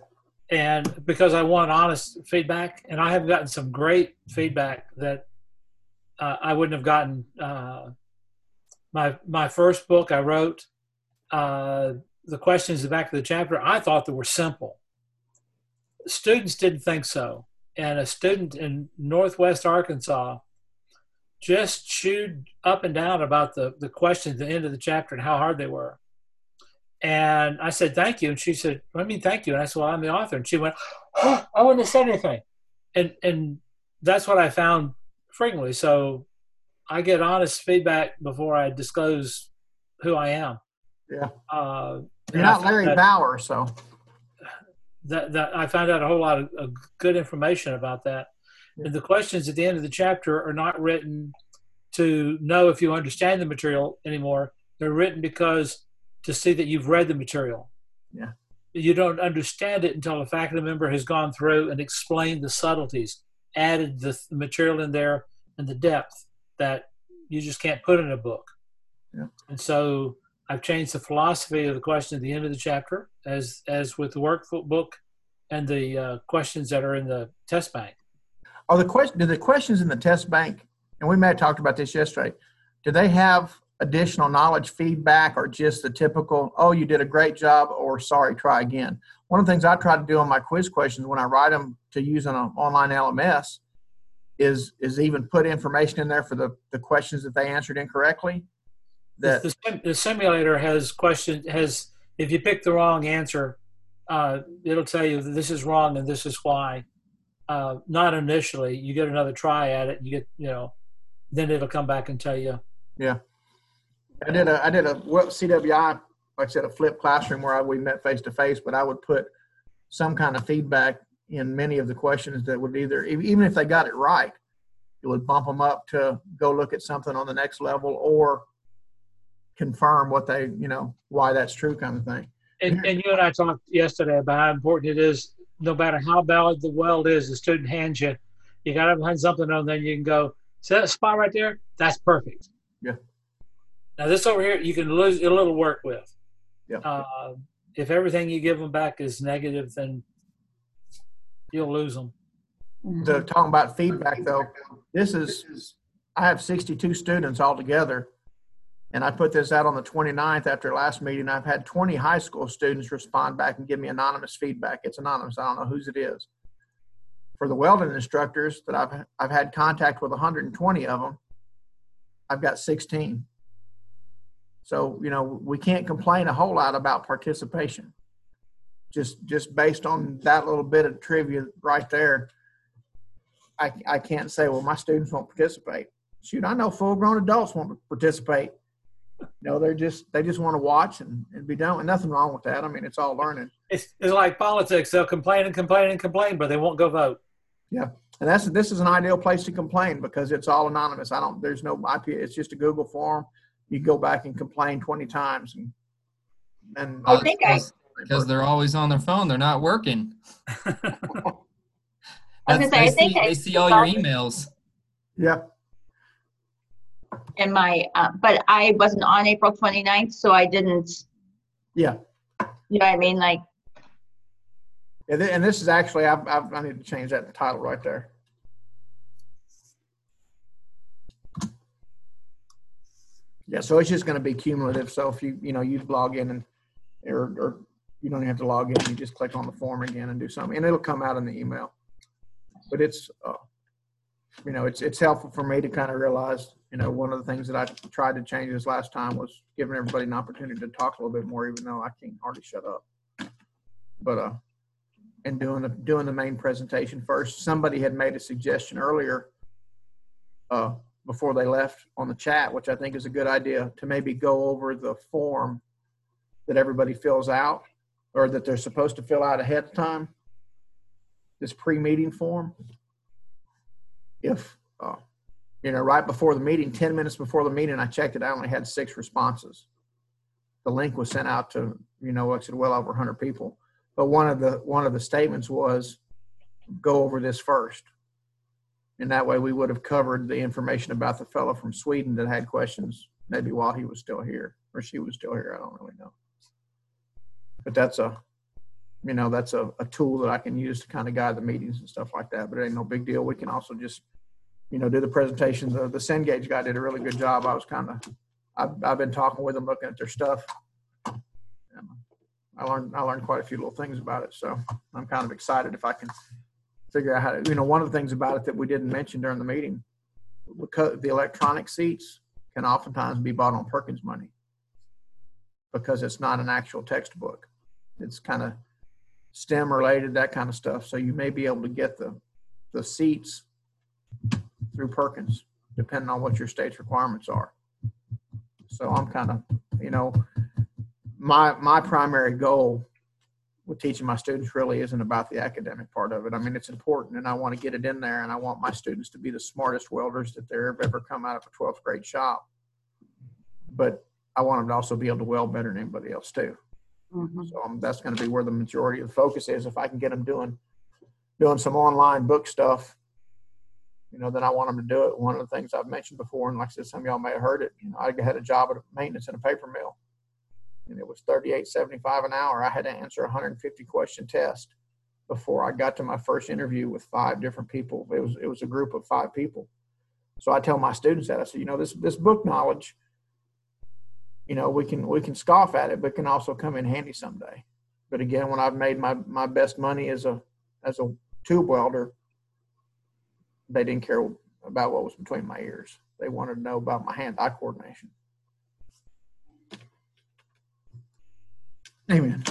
L: and because I want honest feedback, and I have gotten some great feedback that uh, I wouldn't have gotten. Uh, my my first book I wrote, uh, the questions at the back of the chapter, I thought they were simple. Students didn't think so, and a student in Northwest Arkansas just chewed up and down about the, the questions at the end of the chapter and how hard they were. And I said, thank you. And she said, you mean thank you? And I said, well, I'm the author. And she went, oh, I wouldn't have said anything. And, and that's what I found frequently. So I get honest feedback before I disclose who I am.
B: yeah.
L: Uh,
B: You're not Larry
L: that-
B: Bauer, so.
L: that, that I found out a whole lot of, of good information about that. And the questions at the end of the chapter are not written to know if you understand the material anymore. They're written because to see that you've read the material.
B: Yeah.
L: You don't understand it until a faculty member has gone through and explained the subtleties, added the, material in there and the depth that you just can't put in a book.
B: Yeah.
L: And so I've changed the philosophy of the question at the end of the chapter, as as with the workbook and the uh, questions that are in the test bank.
B: Are the question, do the questions in the test bank, and we may have talked about this yesterday, do they have additional knowledge feedback or just the typical, oh, you did a great job or sorry, try again? One of the things I try to do on my quiz questions when I write them to use on an online LMS is is even put information in there for the, the questions that they answered incorrectly. That
L: the, sim- the simulator has question has if you pick the wrong answer, uh, it'll tell you that this is wrong and this is why. Uh, not initially, you get another try at it. You get you know, then it'll come back and tell you.
B: Yeah. I did a I did a well, CWI like I said a flipped classroom where I, we met face to face, but I would put some kind of feedback in many of the questions that would either even if they got it right, it would bump them up to go look at something on the next level or confirm what they you know why that's true kind of thing.
L: And, and you and I talked yesterday about how important it is. No matter how bad the weld is, the student hands you, you got to find something on. Then you can go. See that spot right there? That's perfect.
B: Yeah.
L: Now this over here, you can lose a little work with.
B: Yeah.
L: Uh, if everything you give them back is negative, then you'll lose them.
B: The talking about feedback though, this is I have 62 students altogether. And I put this out on the 29th after last meeting. I've had 20 high school students respond back and give me anonymous feedback. It's anonymous. I don't know whose it is. For the welding instructors that I've I've had contact with 120 of them, I've got 16. So, you know, we can't complain a whole lot about participation. Just just based on that little bit of trivia right there, I, I can't say, well, my students won't participate. Shoot, I know full grown adults won't participate. You know, they're just they just want to watch and, and be done. And nothing wrong with that. I mean, it's all learning.
L: It's, it's like politics. They'll complain and complain and complain, but they won't go vote.
B: Yeah, and that's this is an ideal place to complain because it's all anonymous. I don't. There's no IP. It's just a Google form. You go back and complain 20 times, and and
P: I think I,
C: because they're always on their phone. They're not working.
P: I was gonna say, I
C: they
P: think
C: see,
P: I
C: they see all your emails.
B: yeah.
P: in my, uh, but I wasn't on April 29th, so I didn't,
B: Yeah.
P: you know what I mean? Like,
B: And, thi- and this is actually, I, I, I need to change that title right there. Yeah, so it's just going to be cumulative. So if you, you know, you log in and, or, or you don't have to log in, you just click on the form again and do something, and it'll come out in the email. But it's, uh, you know, it's it's helpful for me to kind of realize, you know, one of the things that I tried to change this last time was giving everybody an opportunity to talk a little bit more, even though I can't hardly shut up. But uh, and doing the doing the main presentation first. Somebody had made a suggestion earlier uh, before they left on the chat, which I think is a good idea, to maybe go over the form that everybody fills out or that they're supposed to fill out ahead of time. This pre-meeting form. If, uh, you know, right before the meeting, 10 minutes before the meeting, I checked it, I only had six responses. The link was sent out to, you know, I said well over 100 people. But one of the, one of the statements was, go over this first. And that way we would have covered the information about the fellow from Sweden that had questions, maybe while he was still here, or she was still here, I don't really know. But that's a, you know, that's a, a tool that I can use to kind of guide the meetings and stuff like that, but it ain't no big deal. We can also just, you know, do the presentations. The, the Cengage guy did a really good job. I was kind of, I've, I've been talking with them, looking at their stuff. I learned, I learned quite a few little things about it, so I'm kind of excited if I can figure out how to, you know, one of the things about it that we didn't mention during the meeting, because the electronic seats can oftentimes be bought on Perkins money because it's not an actual textbook. It's kind of STEM related, that kind of stuff. So you may be able to get the, the seats through Perkins, depending on what your state's requirements are. So I'm kind of, you know, my, my primary goal with teaching my students really isn't about the academic part of it. I mean, it's important and I want to get it in there and I want my students to be the smartest welders that they've ever come out of a 12th grade shop. But I want them to also be able to weld better than anybody else too. So um, that's going to be where the majority of the focus is. If I can get them doing, doing some online book stuff, you know, then I want them to do it. One of the things I've mentioned before, and like I said, some of y'all may have heard it, you know, I had a job at a maintenance in a paper mill and it was thirty-eight seventy-five an hour. I had to answer a hundred and fifty question test before I got to my first interview with five different people. It was, it was a group of five people. So I tell my students that I said, you know, this, this book knowledge, you know, we can, we can scoff at it, but can also come in handy someday. But again, when I've made my, my best money as a, as a tube welder, they didn't care about what was between my ears. They wanted to know about my hand-eye coordination. Amen.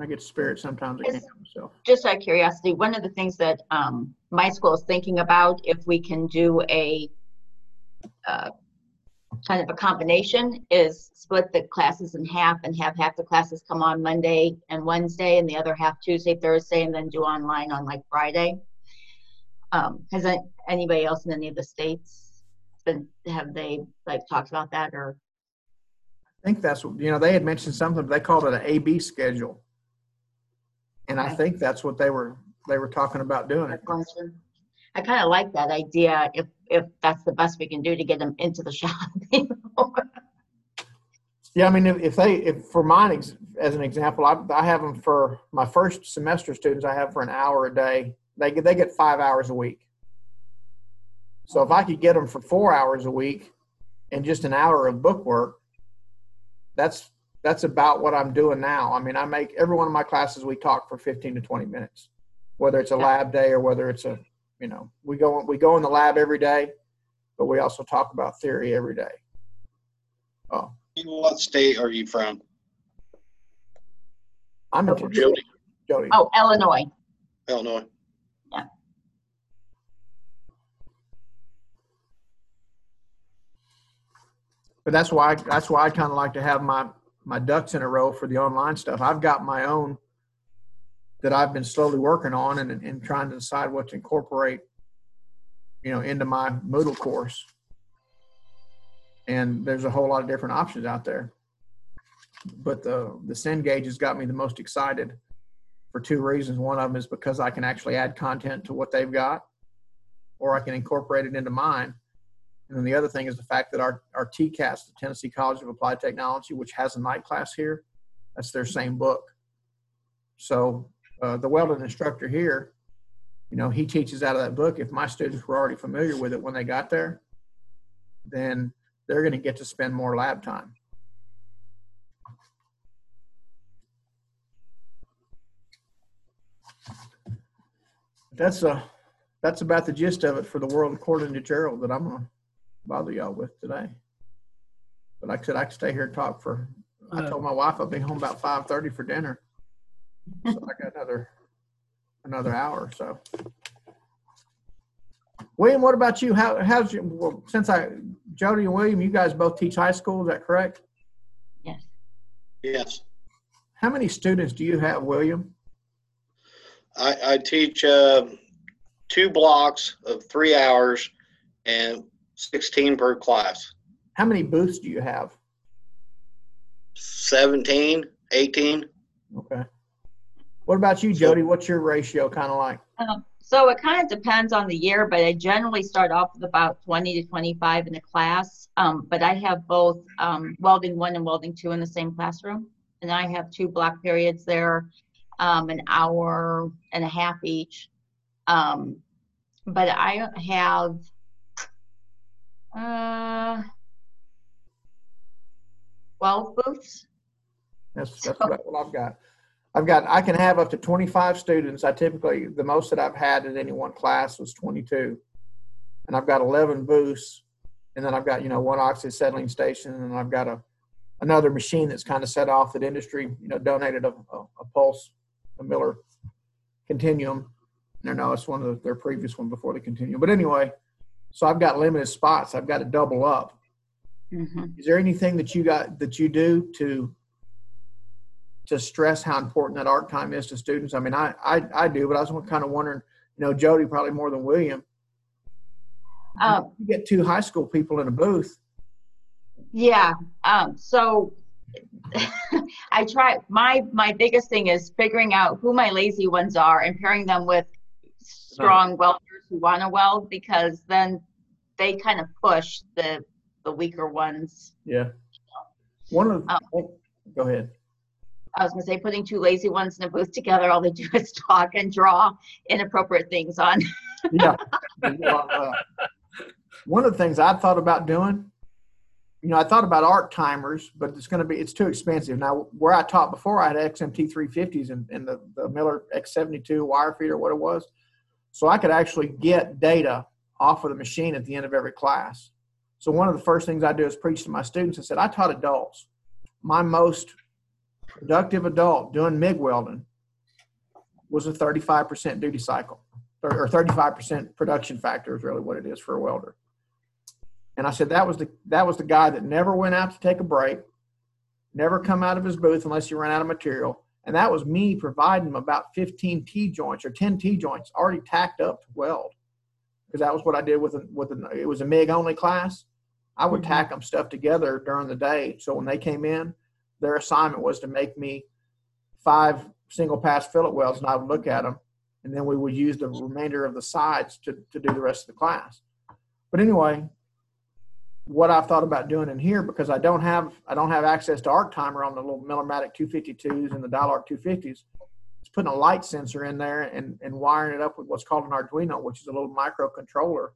B: I get spirit sometimes. I can't myself.
P: Just out of curiosity, one of the things that um, my school is thinking about, if we can do a uh, kind of a combination, is split the classes in half and have half the classes come on Monday and Wednesday, and the other half Tuesday, Thursday, and then do online on like Friday. Um, has anybody else in any of the states been have they like talked about that or?
B: I think that's, what you know, they had mentioned something, they called it an AB schedule. And I think that's what they were, they were talking about doing it.
P: I kind of like that idea if if that's the best we can do to get them into the shop.
B: Yeah, I mean, if, if they, if for mine, ex- as an example, I, I have them for my first semester students, I have for an hour a day. They get, they get five hours a week. So if I could get them for four hours a week and just an hour of book work, that's, that's about what I'm doing now. I mean, I make every one of my classes, we talk for 15 to 20 minutes, whether it's a lab day or whether it's a, you know, we go, we go in the lab every day, but we also talk about theory every day. Oh,
D: What state are you from?
B: I'm from
D: Jody.
B: Jody.
P: Oh, Illinois.
D: Illinois.
B: But that's why that's why I kind of like to have my my ducks in a row for the online stuff. I've got my own that I've been slowly working on and, and trying to decide what to incorporate, you know, into my Moodle course. And there's a whole lot of different options out there. But the the Cengage has got me the most excited for two reasons. One of them is because I can actually add content to what they've got, or I can incorporate it into mine. And then the other thing is the fact that our, our TCATs, the Tennessee College of Applied Technology, which has a night class here, that's their same book. So uh, the welding instructor here, you know, he teaches out of that book. If my students were already familiar with it when they got there, then they're going to get to spend more lab time. That's a that's about the gist of it for the world according to Gerald that I'm gonna bother y'all with today. But like I said, I could stay here and talk for. I told my wife I'll be home about five thirty for dinner, so I got another another hour or so. William, what about you? How how's your well, since I Jody and William, you guys both teach high school, is that correct?
P: Yes.
D: Yes.
B: How many students do you have, William?
D: I, I teach uh, two blocks of three hours and 16 per class.
B: How many booths do you have?
D: 17, 18.
B: Okay. What about you, Jody? What's your ratio kind of like?
P: Um, so it kind of depends on the year, but I generally start off with about 20 to 25 in a class. Um, but I have both um, welding one and welding two in the same classroom. And I have two block periods there, um, an hour and a half each. Um, but I have uh, 12 booths.
B: That's, that's what, what I've got. I've got, I can have up to 25 students. I typically, the most that I've had in any one class was 22. And I've got 11 booths. And then I've got, you know, one oxyacetylene station. And I've got a, another machine that's kind of set off that industry, you know, donated a, a, a Pulse, a Miller Continuum. No, no, it's one of the, their previous one before the Continuum. But anyway, so I've got limited spots. I've got to double up.
P: Mhm.
B: Is there anything that you got that you do to to stress how important that arc time is to students? I mean, I I, I do, but I was kind of wondering, you know, Jody probably more than William.
P: Um,
B: You get two high school people in a booth.
P: Yeah. Um, so I try my my biggest thing is figuring out who my lazy ones are and pairing them with strong welders who want to weld because then they kind of push the the weaker ones.
B: Yeah. One of oh, go ahead.
P: I was gonna say putting two lazy ones in a booth together, all they do is talk and draw inappropriate things on.
B: Yeah. Uh, one of the things I thought about doing, you know, I thought about arc timers, but it's going to be it's too expensive. Now, where I taught before, I had XMT 350s and, and the, the Miller X72 wire feeder, what it was, so I could actually get data off of the machine at the end of every class. So one of the first things I do is preach to my students. I said, I taught adults. My most productive adult doing MIG welding was a 35% duty cycle or 35% production factor is really what it is for a welder. And I said that was the that was the guy that never went out to take a break, never come out of his booth unless he ran out of material. And that was me providing him about 15 T joints or 10 T joints already tacked up to weld. Because that was what I did with a, with a, it was a MIG only class. I would mm-hmm. tack them stuff together during the day. So when they came in, their assignment was to make me five single pass fillet welds and I would look at them and then we would use the remainder of the sides to, to do the rest of the class. But anyway, what I've thought about doing in here because I don't have I don't have access to arc timer on the little Millermatic 252s and the Dial-Arc 250s. Putting a light sensor in there and, and wiring it up with what's called an Arduino, which is a little microcontroller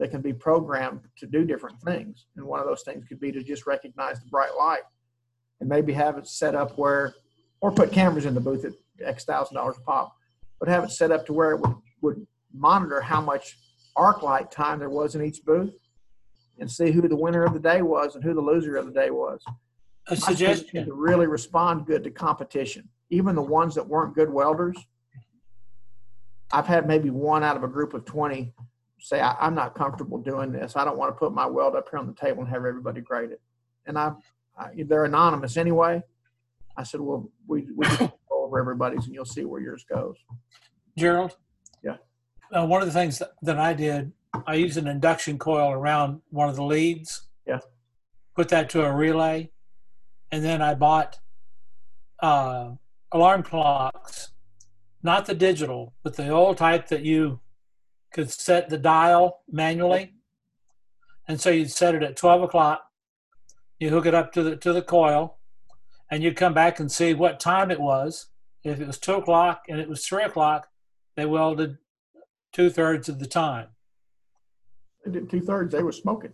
B: that can be programmed to do different things. And one of those things could be to just recognize the bright light and maybe have it set up where, or put cameras in the booth at X thousand dollars a pop, but have it set up to where it would, would monitor how much arc light time there was in each booth and see who the winner of the day was and who the loser of the day was.
L: A suggestion.
B: to really respond good to competition. Even the ones that weren't good welders, I've had maybe one out of a group of 20 say, I, I'm not comfortable doing this. I don't want to put my weld up here on the table and have everybody grade it. And I, I they're anonymous anyway. I said, well, we, we just go over everybody's and you'll see where yours goes.
L: Gerald?
B: Yeah.
L: Uh, one of the things that, that I did, I used an induction coil around one of the leads.
B: Yeah.
L: Put that to a relay. And then I bought uh, alarm clocks, not the digital, but the old type that you could set the dial manually. And so you'd set it at 12 o'clock. You hook it up to the to the coil, and you'd come back and see what time it was. If it was two o'clock and it was three o'clock, they welded two thirds of the time.
B: They did two thirds. They were smoking.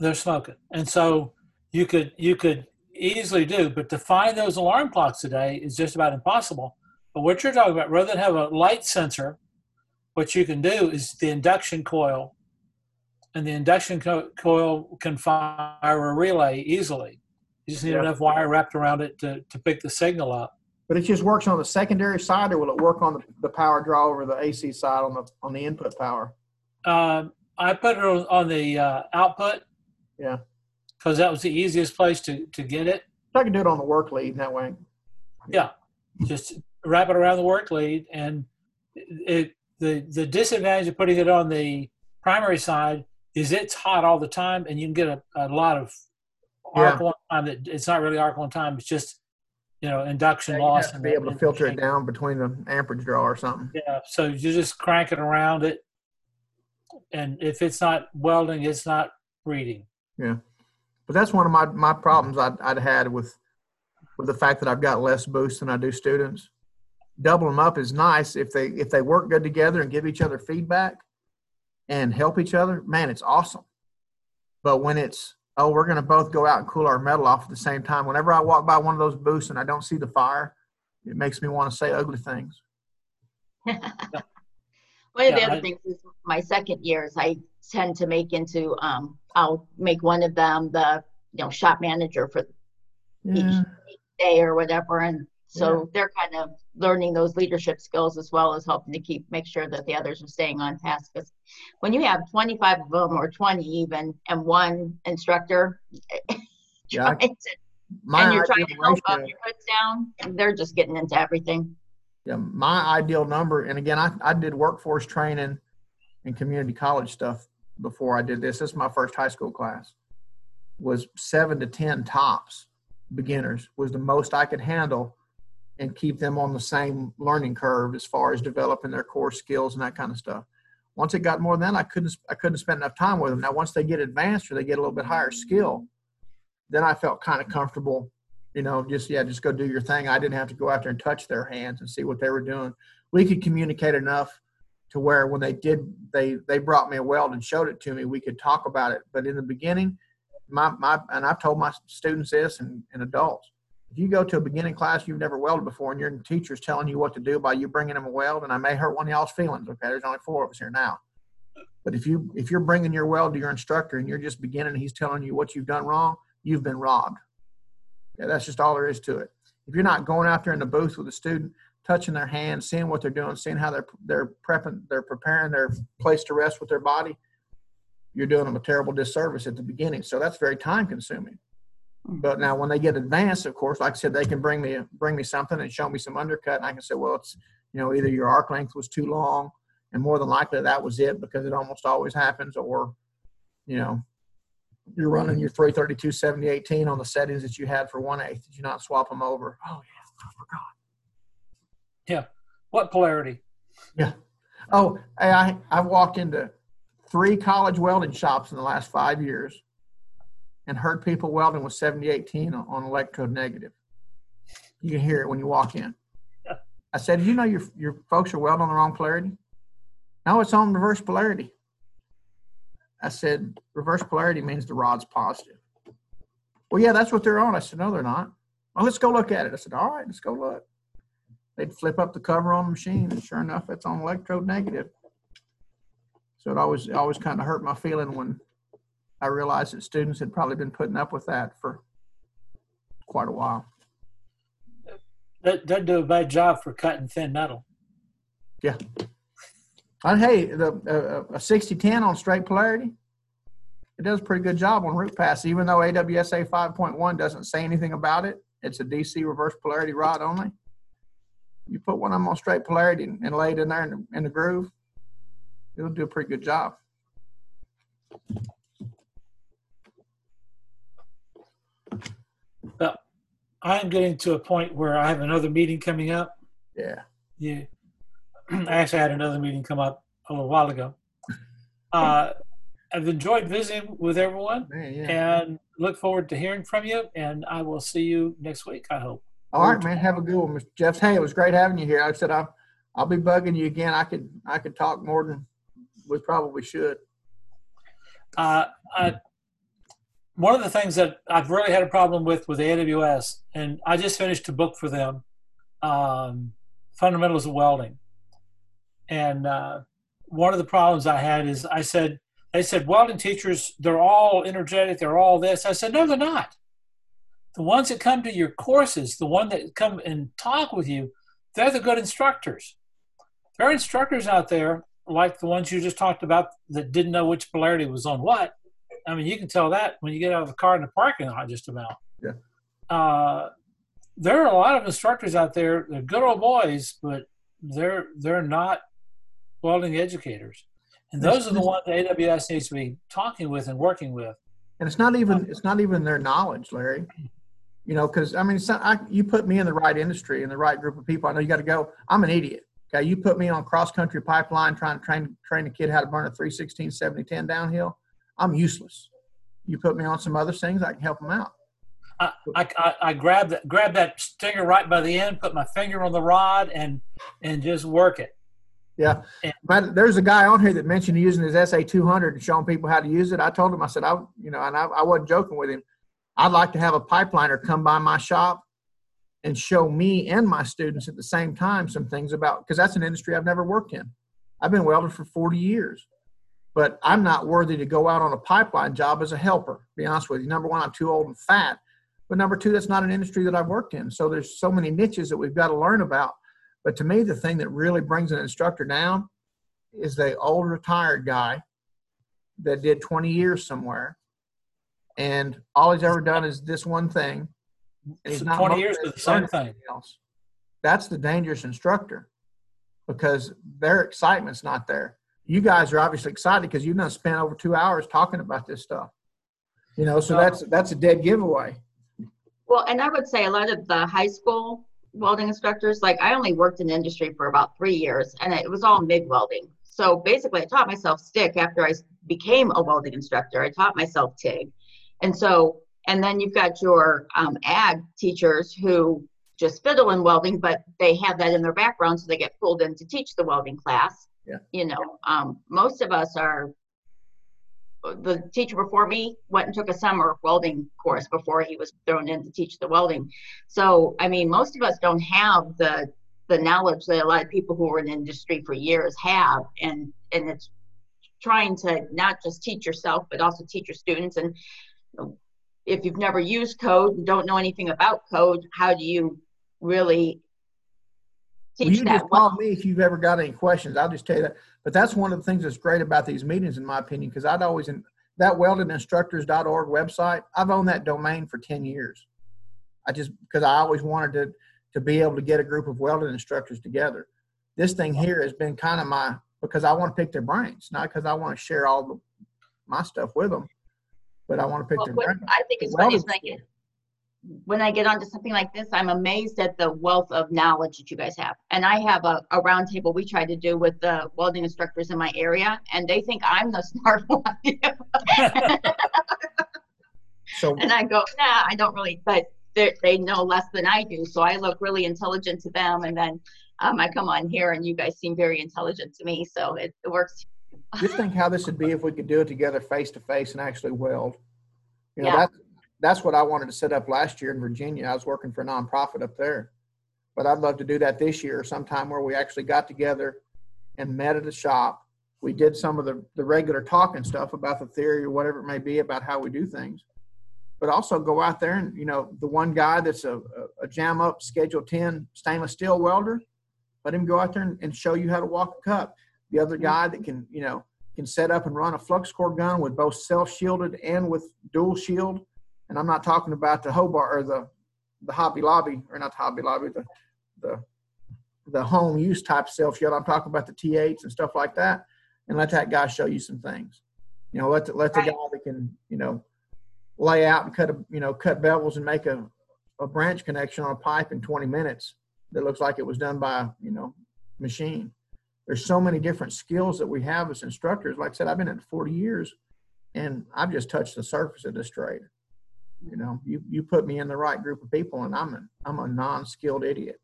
L: They're smoking, and so you could you could easily do. But to find those alarm clocks today is just about impossible. But what you're talking about, rather than have a light sensor, what you can do is the induction coil, and the induction co- coil can fire a relay easily. You just need
B: Yeah.
L: enough wire wrapped around it to, to pick the signal up.
B: But it just works on the secondary side, or will it work on the, the power draw over the AC side on the on the input power?
L: Um, I put it on, on the uh, output
B: Yeah.
L: Because that was the easiest place to, to get it.
B: I can do it on the work lead that way.
L: Yeah, just wrap it around the work lead, and it, the the disadvantage of putting it on the primary side is it's hot all the time, and you can get a, a lot of arc
B: Yeah.
L: on time that it's not really arc on time. It's just you know induction
B: Yeah, you
L: loss
B: have to
L: and
B: be able to filter it down between the amperage draw or something.
L: Yeah, so you just crank it around it, and if it's not welding, it's not reading.
B: Yeah, but that's one of my my problems I'd, I'd had with with the fact that I've got less boosts than I do students. Double them up is nice if they if they work good together and give each other feedback and help each other. Man, it's awesome. But when it's oh we're going to both go out and cool our metal off at the same time, whenever I walk by one of those booths and I don't see the fire, it makes me want to say ugly things.
P: One of the
L: Yeah,
P: other
L: I-
P: things is my second years, I tend to make into, um, I'll make one of them the, you know, shop manager for
B: Yeah.
P: day or whatever. And so they're kind of learning those leadership skills as well as helping to keep, make sure that the others are staying on task. Because when you have 25 of them or 20 even and one instructor,
B: Yeah,
P: trying to-
B: my
P: and you're trying to help up your foot down, and they're just getting into everything.
B: Yeah, my ideal number, and again, I, I did workforce training and community college stuff before I did this. This is my first high school class. Was seven to ten tops beginners was the most I could handle and keep them on the same learning curve as far as developing their core skills and that kind of stuff. Once it got more than that, I couldn't I couldn't spend enough time with them. Now once they get advanced or they get a little bit higher skill, then I felt kind of comfortable you know, just yeah, just go do your thing. I didn't have to go out there and touch their hands and see what they were doing. We could communicate enough to where when they did, they they brought me a weld and showed it to me. We could talk about it. But in the beginning, my my and I've told my students this and, and adults. If you go to a beginning class you've never welded before and your teacher's telling you what to do by you bringing them a weld, and I may hurt one of y'all's feelings. Okay, there's only four of us here now. But if you if you're bringing your weld to your instructor and you're just beginning, he's telling you what you've done wrong, you've been robbed. Yeah, that's just all there is to it. If you're not going out there in the booth with a student, touching their hands, seeing what they're doing, seeing how they're they're prepping, they're preparing their place to rest with their body, you're doing them a terrible disservice at the beginning. So that's very time consuming. But now when they get advanced, of course, like I said, they can bring me bring me something and show me some undercut, and I can say, well, it's you know either your arc length was too long, and more than likely that was it because it almost always happens, or you know you're running your 332 70 18 on the settings that you had for one eighth. Did you not swap them over? Oh yeah, I forgot.
L: Yeah. What polarity?
B: Yeah. Oh, hey, I I walked into three college welding shops in the last five years, and heard people welding with 70 18 on, electrode negative. You can hear it when you walk in. I said, "Did you know your your folks are welding on the wrong polarity?" No, it's on reverse polarity. I said, reverse polarity means the rod's positive. Well, yeah, that's what they're on. I said, no, they're not. Well, let's go look at it. I said, all right, let's go look. They'd flip up the cover on the machine, and sure enough, it's on electrode negative. So it always, it always kind of hurt my feeling when I realized that students had probably been putting up with that for quite a while.
L: That doesn't do a bad job for cutting thin metal.
B: Yeah. And hey, the uh, uh a 6010 on straight polarity, it does a pretty good job on root pass, even though AWS A5.1 doesn't say anything about it. It's a DC reverse polarity rod only. You put one of them on straight polarity and, and lay it in there in the, in the groove, it'll do a pretty good job.
L: Uh, well, I'm getting to a point where I have another meeting coming up.
B: Yeah.
L: Yeah. I actually, had another meeting come up a little while ago. Uh, I've enjoyed visiting with everyone
B: Man, yeah.
L: and look forward to hearing from you. And I will see you next week, I hope.
B: All right, man. Have a good one, Mr. Jeff. Hey, it was great having you here. I said I'll I'll be bugging you again. I could I could talk more than we probably should.
L: Uh, I, one of the things that I've really had a problem with with AWS, and I just finished a book for them, um, Fundamentals of Welding. And uh, one of the problems I had is I said, they said, welding teachers, they're all energetic, they're all this. I said, no, they're not. The ones that come to your courses, the one that come and talk with you, they're the good instructors. There are instructors out there like the ones you just talked about that didn't know which polarity was on what. I mean, you can tell that when you get out of the car in the parking lot, just about.
B: Yeah.
L: Uh, there are a lot of instructors out there. They're good old boys, but they're they're not welding educators, and those are the ones that AWS needs to be talking with and working with.
B: And it's not even um, it's not even their knowledge, Larry. You know, because I mean, not, I, you put me in the right industry in the right group of people. I know you got to go. I'm an idiot. Okay, you put me on cross country pipeline trying to train train a kid how to burn a 316 70 10 downhill. I'm useless. You put me on some other things, I can help them out.
L: I, I, I, I grab that grab that stinger right by the end, put my finger on the rod, and and just work it.
B: Yeah. But there's a guy on here that mentioned using his SA 200 and showing people how to use it. I told him, I said, I, you know, and I, I wasn't joking with him. I'd like to have a pipeliner come by my shop and show me and my students at the same time some things about, because that's an industry I've never worked in. I've been welding for 40 years, but I'm not worthy to go out on a pipeline job as a helper, to be honest with you. Number one, I'm too old and fat. But number two, that's not an industry that I've worked in. So there's so many niches that we've got to learn about. But to me, the thing that really brings an instructor down is the old retired guy that did 20 years somewhere. And all he's ever done is this one thing. And he's
L: So
B: not
L: 20 years
B: motivated
L: with the same thing.
B: Else. That's the dangerous instructor because their excitement's not there. You guys are obviously excited because you've done spent over two hours talking about this stuff. You know, so that's that's a dead giveaway.
P: Well, and I would say a lot of the high school welding instructors, like I only worked in the industry for about three years and it was all MIG welding. So basically I taught myself stick after I became a welding instructor. I taught myself TIG. And so, and then you've got your um, ag teachers who just fiddle in welding, but they have that in their background, so they get pulled in to teach the welding class.
B: Yeah.
P: You know, um, most of us are the teacher before me went and took a summer welding course before he was thrown in to teach the welding. So, I mean, most of us don't have the the knowledge that a lot of people who are in the industry for years have, and and it's trying to not just teach yourself but also teach your students. And if you've never used code and don't know anything about code, how do you really
B: Well, you just call me if you've ever got any questions. I'll just tell you that. But that's one of the things that's great about these meetings, in my opinion, because I'd always, in that weldedinstructors.org website, I've owned that domain for 10 years. I just, because I always wanted to, to be able to get a group of welded instructors together. This thing here has been kind of my, because I want to pick their brains, not because I want to share all the, my stuff with them, but I want to pick
P: Well,
B: their brains.
P: I think it's
B: The
P: funny when I get onto something like this, I'm amazed at the wealth of knowledge that you guys have. And I have a, a roundtable we try to do with the welding instructors in my area, and they think I'm the smart one.
B: So
P: and I go, nah, I don't really, but they they know less than I do, so I look really intelligent to them, and then um, I come on here, and you guys seem very intelligent to me, so it, it works.
B: just think how this would be if we could do it together face to face and actually weld. You know,
P: Yeah.
B: that's that's what I wanted to set up last year in Virginia. I was working for a nonprofit up there. But I'd love to do that this year sometime where we actually got together and met at a shop. We did some of the, the regular talking stuff about the theory or whatever it may be about how we do things. But also go out there and, you know, the one guy that's a, a, a jam up Schedule 10 stainless steel welder, let him go out there and, and show you how to walk a cup. The other mm-hmm. guy that can, you know, can set up and run a flux core gun with both self shielded and with dual shield. And I'm not talking about the Hobart or the the Hobby Lobby or not the Hobby Lobby, the the the home use type self shield. I'm talking about the T8s and stuff like that. And let that guy show you some things. You know, let the, let the guy that can you know lay out and cut a you know cut bevels and make a a branch connection on a pipe in 20 minutes that looks like it was done by you know machine. There's so many different skills that we have as instructors. Like I said, I've been at 40 years, and I've just touched the surface of this trade. You know, you you put me in the right group of people, and I'm a I'm a non-skilled idiot.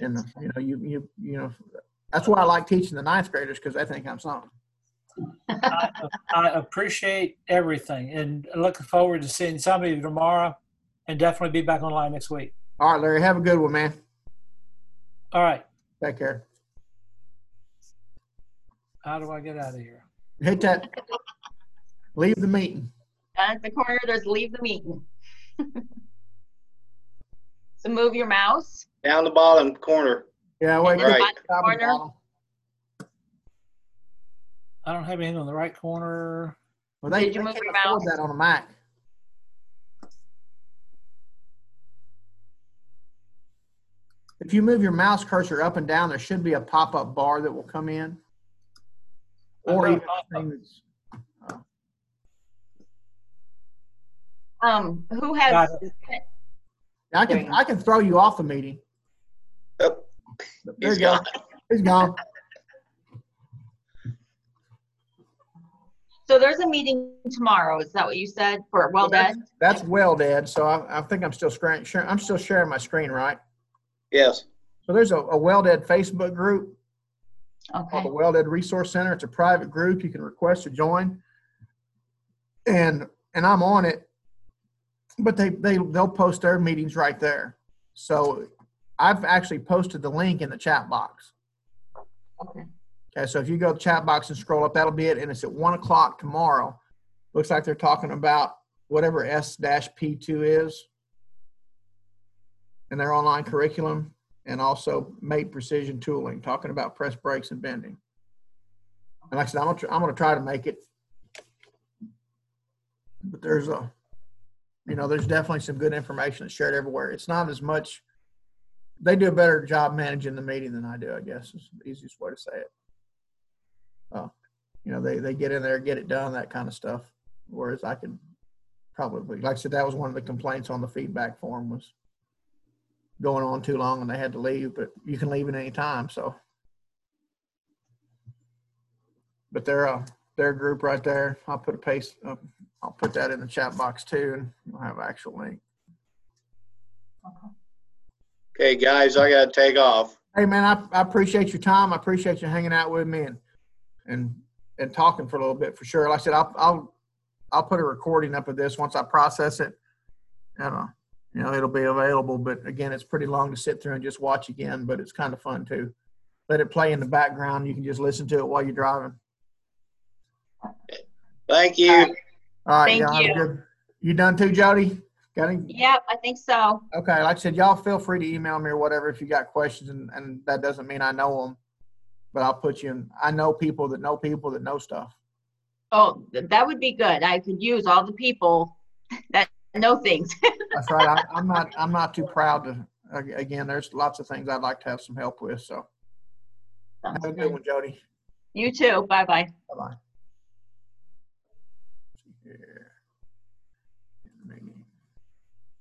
B: And uh, you know, you you you know, that's why I like teaching the ninth graders because they think I'm something.
L: I, I appreciate everything and looking forward to seeing some of you tomorrow and definitely be back online next week.
B: All right, Larry, have a good one, man.
L: All right.
B: Take care.
L: How do I get out of here?
B: Hit that. Leave the meeting.
P: At the corner, there's leave the meeting. so move your mouse.
D: Down the bottom corner.
B: Yeah, wait.
P: And
D: Right.
P: bottom corner.
L: I don't have anything on the right corner.
B: Well, they,
P: Did you
B: they
P: move your mouse?
B: that on a Mac. if you move your mouse cursor up and down, there should be a pop-up bar that will come in. Or even a thing that's-
P: Um, who has,
B: I can, I can throw you off the meeting. There you go. He's gone.
P: so there's a meeting tomorrow, is that what you said, for Weld-Ed?
B: That's Weld-Ed, so I, I think I'm still sharing, sharing, I'm still sharing my screen, right?
D: Yes.
B: So there's a, a Weld-Ed Facebook group
P: Okay,
B: called the Weld-Ed Resource Center. It's a private group. You can request to join. And, and I'm on it, but they, they, they'll post their meetings right there. So I've actually posted the link in the chat box.
P: okay.
B: Okay, so if you go to the chat box and scroll up, that'll be it. And it's at one o'clock tomorrow. Looks like they're talking about whatever S dash P two is. And their online curriculum and also Mate Precision Tooling, talking about press brakes and bending. And like I said, I'm gonna, I'm gonna try to make it. But there's a, you know, there's definitely some good information that's shared everywhere. It's not as much, they do a better job managing the meeting than I do, I guess is the easiest way to say it. Uh, you know, they, they get in there, get it done, that kind of stuff. Whereas I could probably, like I said, that was one of the complaints on the feedback form was going on too long and they had to leave, but you can leave at any time, so. But they're, uh, their group right there. I'll put a paste, uh, I'll put that in the chat box too and you'll have actual link.
D: Okay, guys, I gotta take off.
B: Hey, man, I, I appreciate your time. I appreciate you hanging out with me and, and, and talking for a little bit for sure. Like I said, I'll, I'll, I'll put a recording up of this once I process it. And, uh, you know, it'll be available, but again, it's pretty long to sit through and just watch again, but it's kind of fun too. Let it play in the background. You can just listen to it while you're driving.
D: Thank you.
B: All right.
P: Thank
B: y'all
P: you.
B: good- You done too, Jody? Got any?
P: Yep, I think so.
B: Okay, like I said, y'all feel free to email me or whatever if you got questions, and, and that doesn't mean I know them, but I'll put you in. I know people that know people that know stuff.
P: Oh, that would be good. I could use all the people that know things.
B: That's right. I, I'm not. I'm not too proud to. Again, there's lots of things I'd like to have some help with. So have a good one, Jody.
P: You too. Bye bye.
B: Bye bye.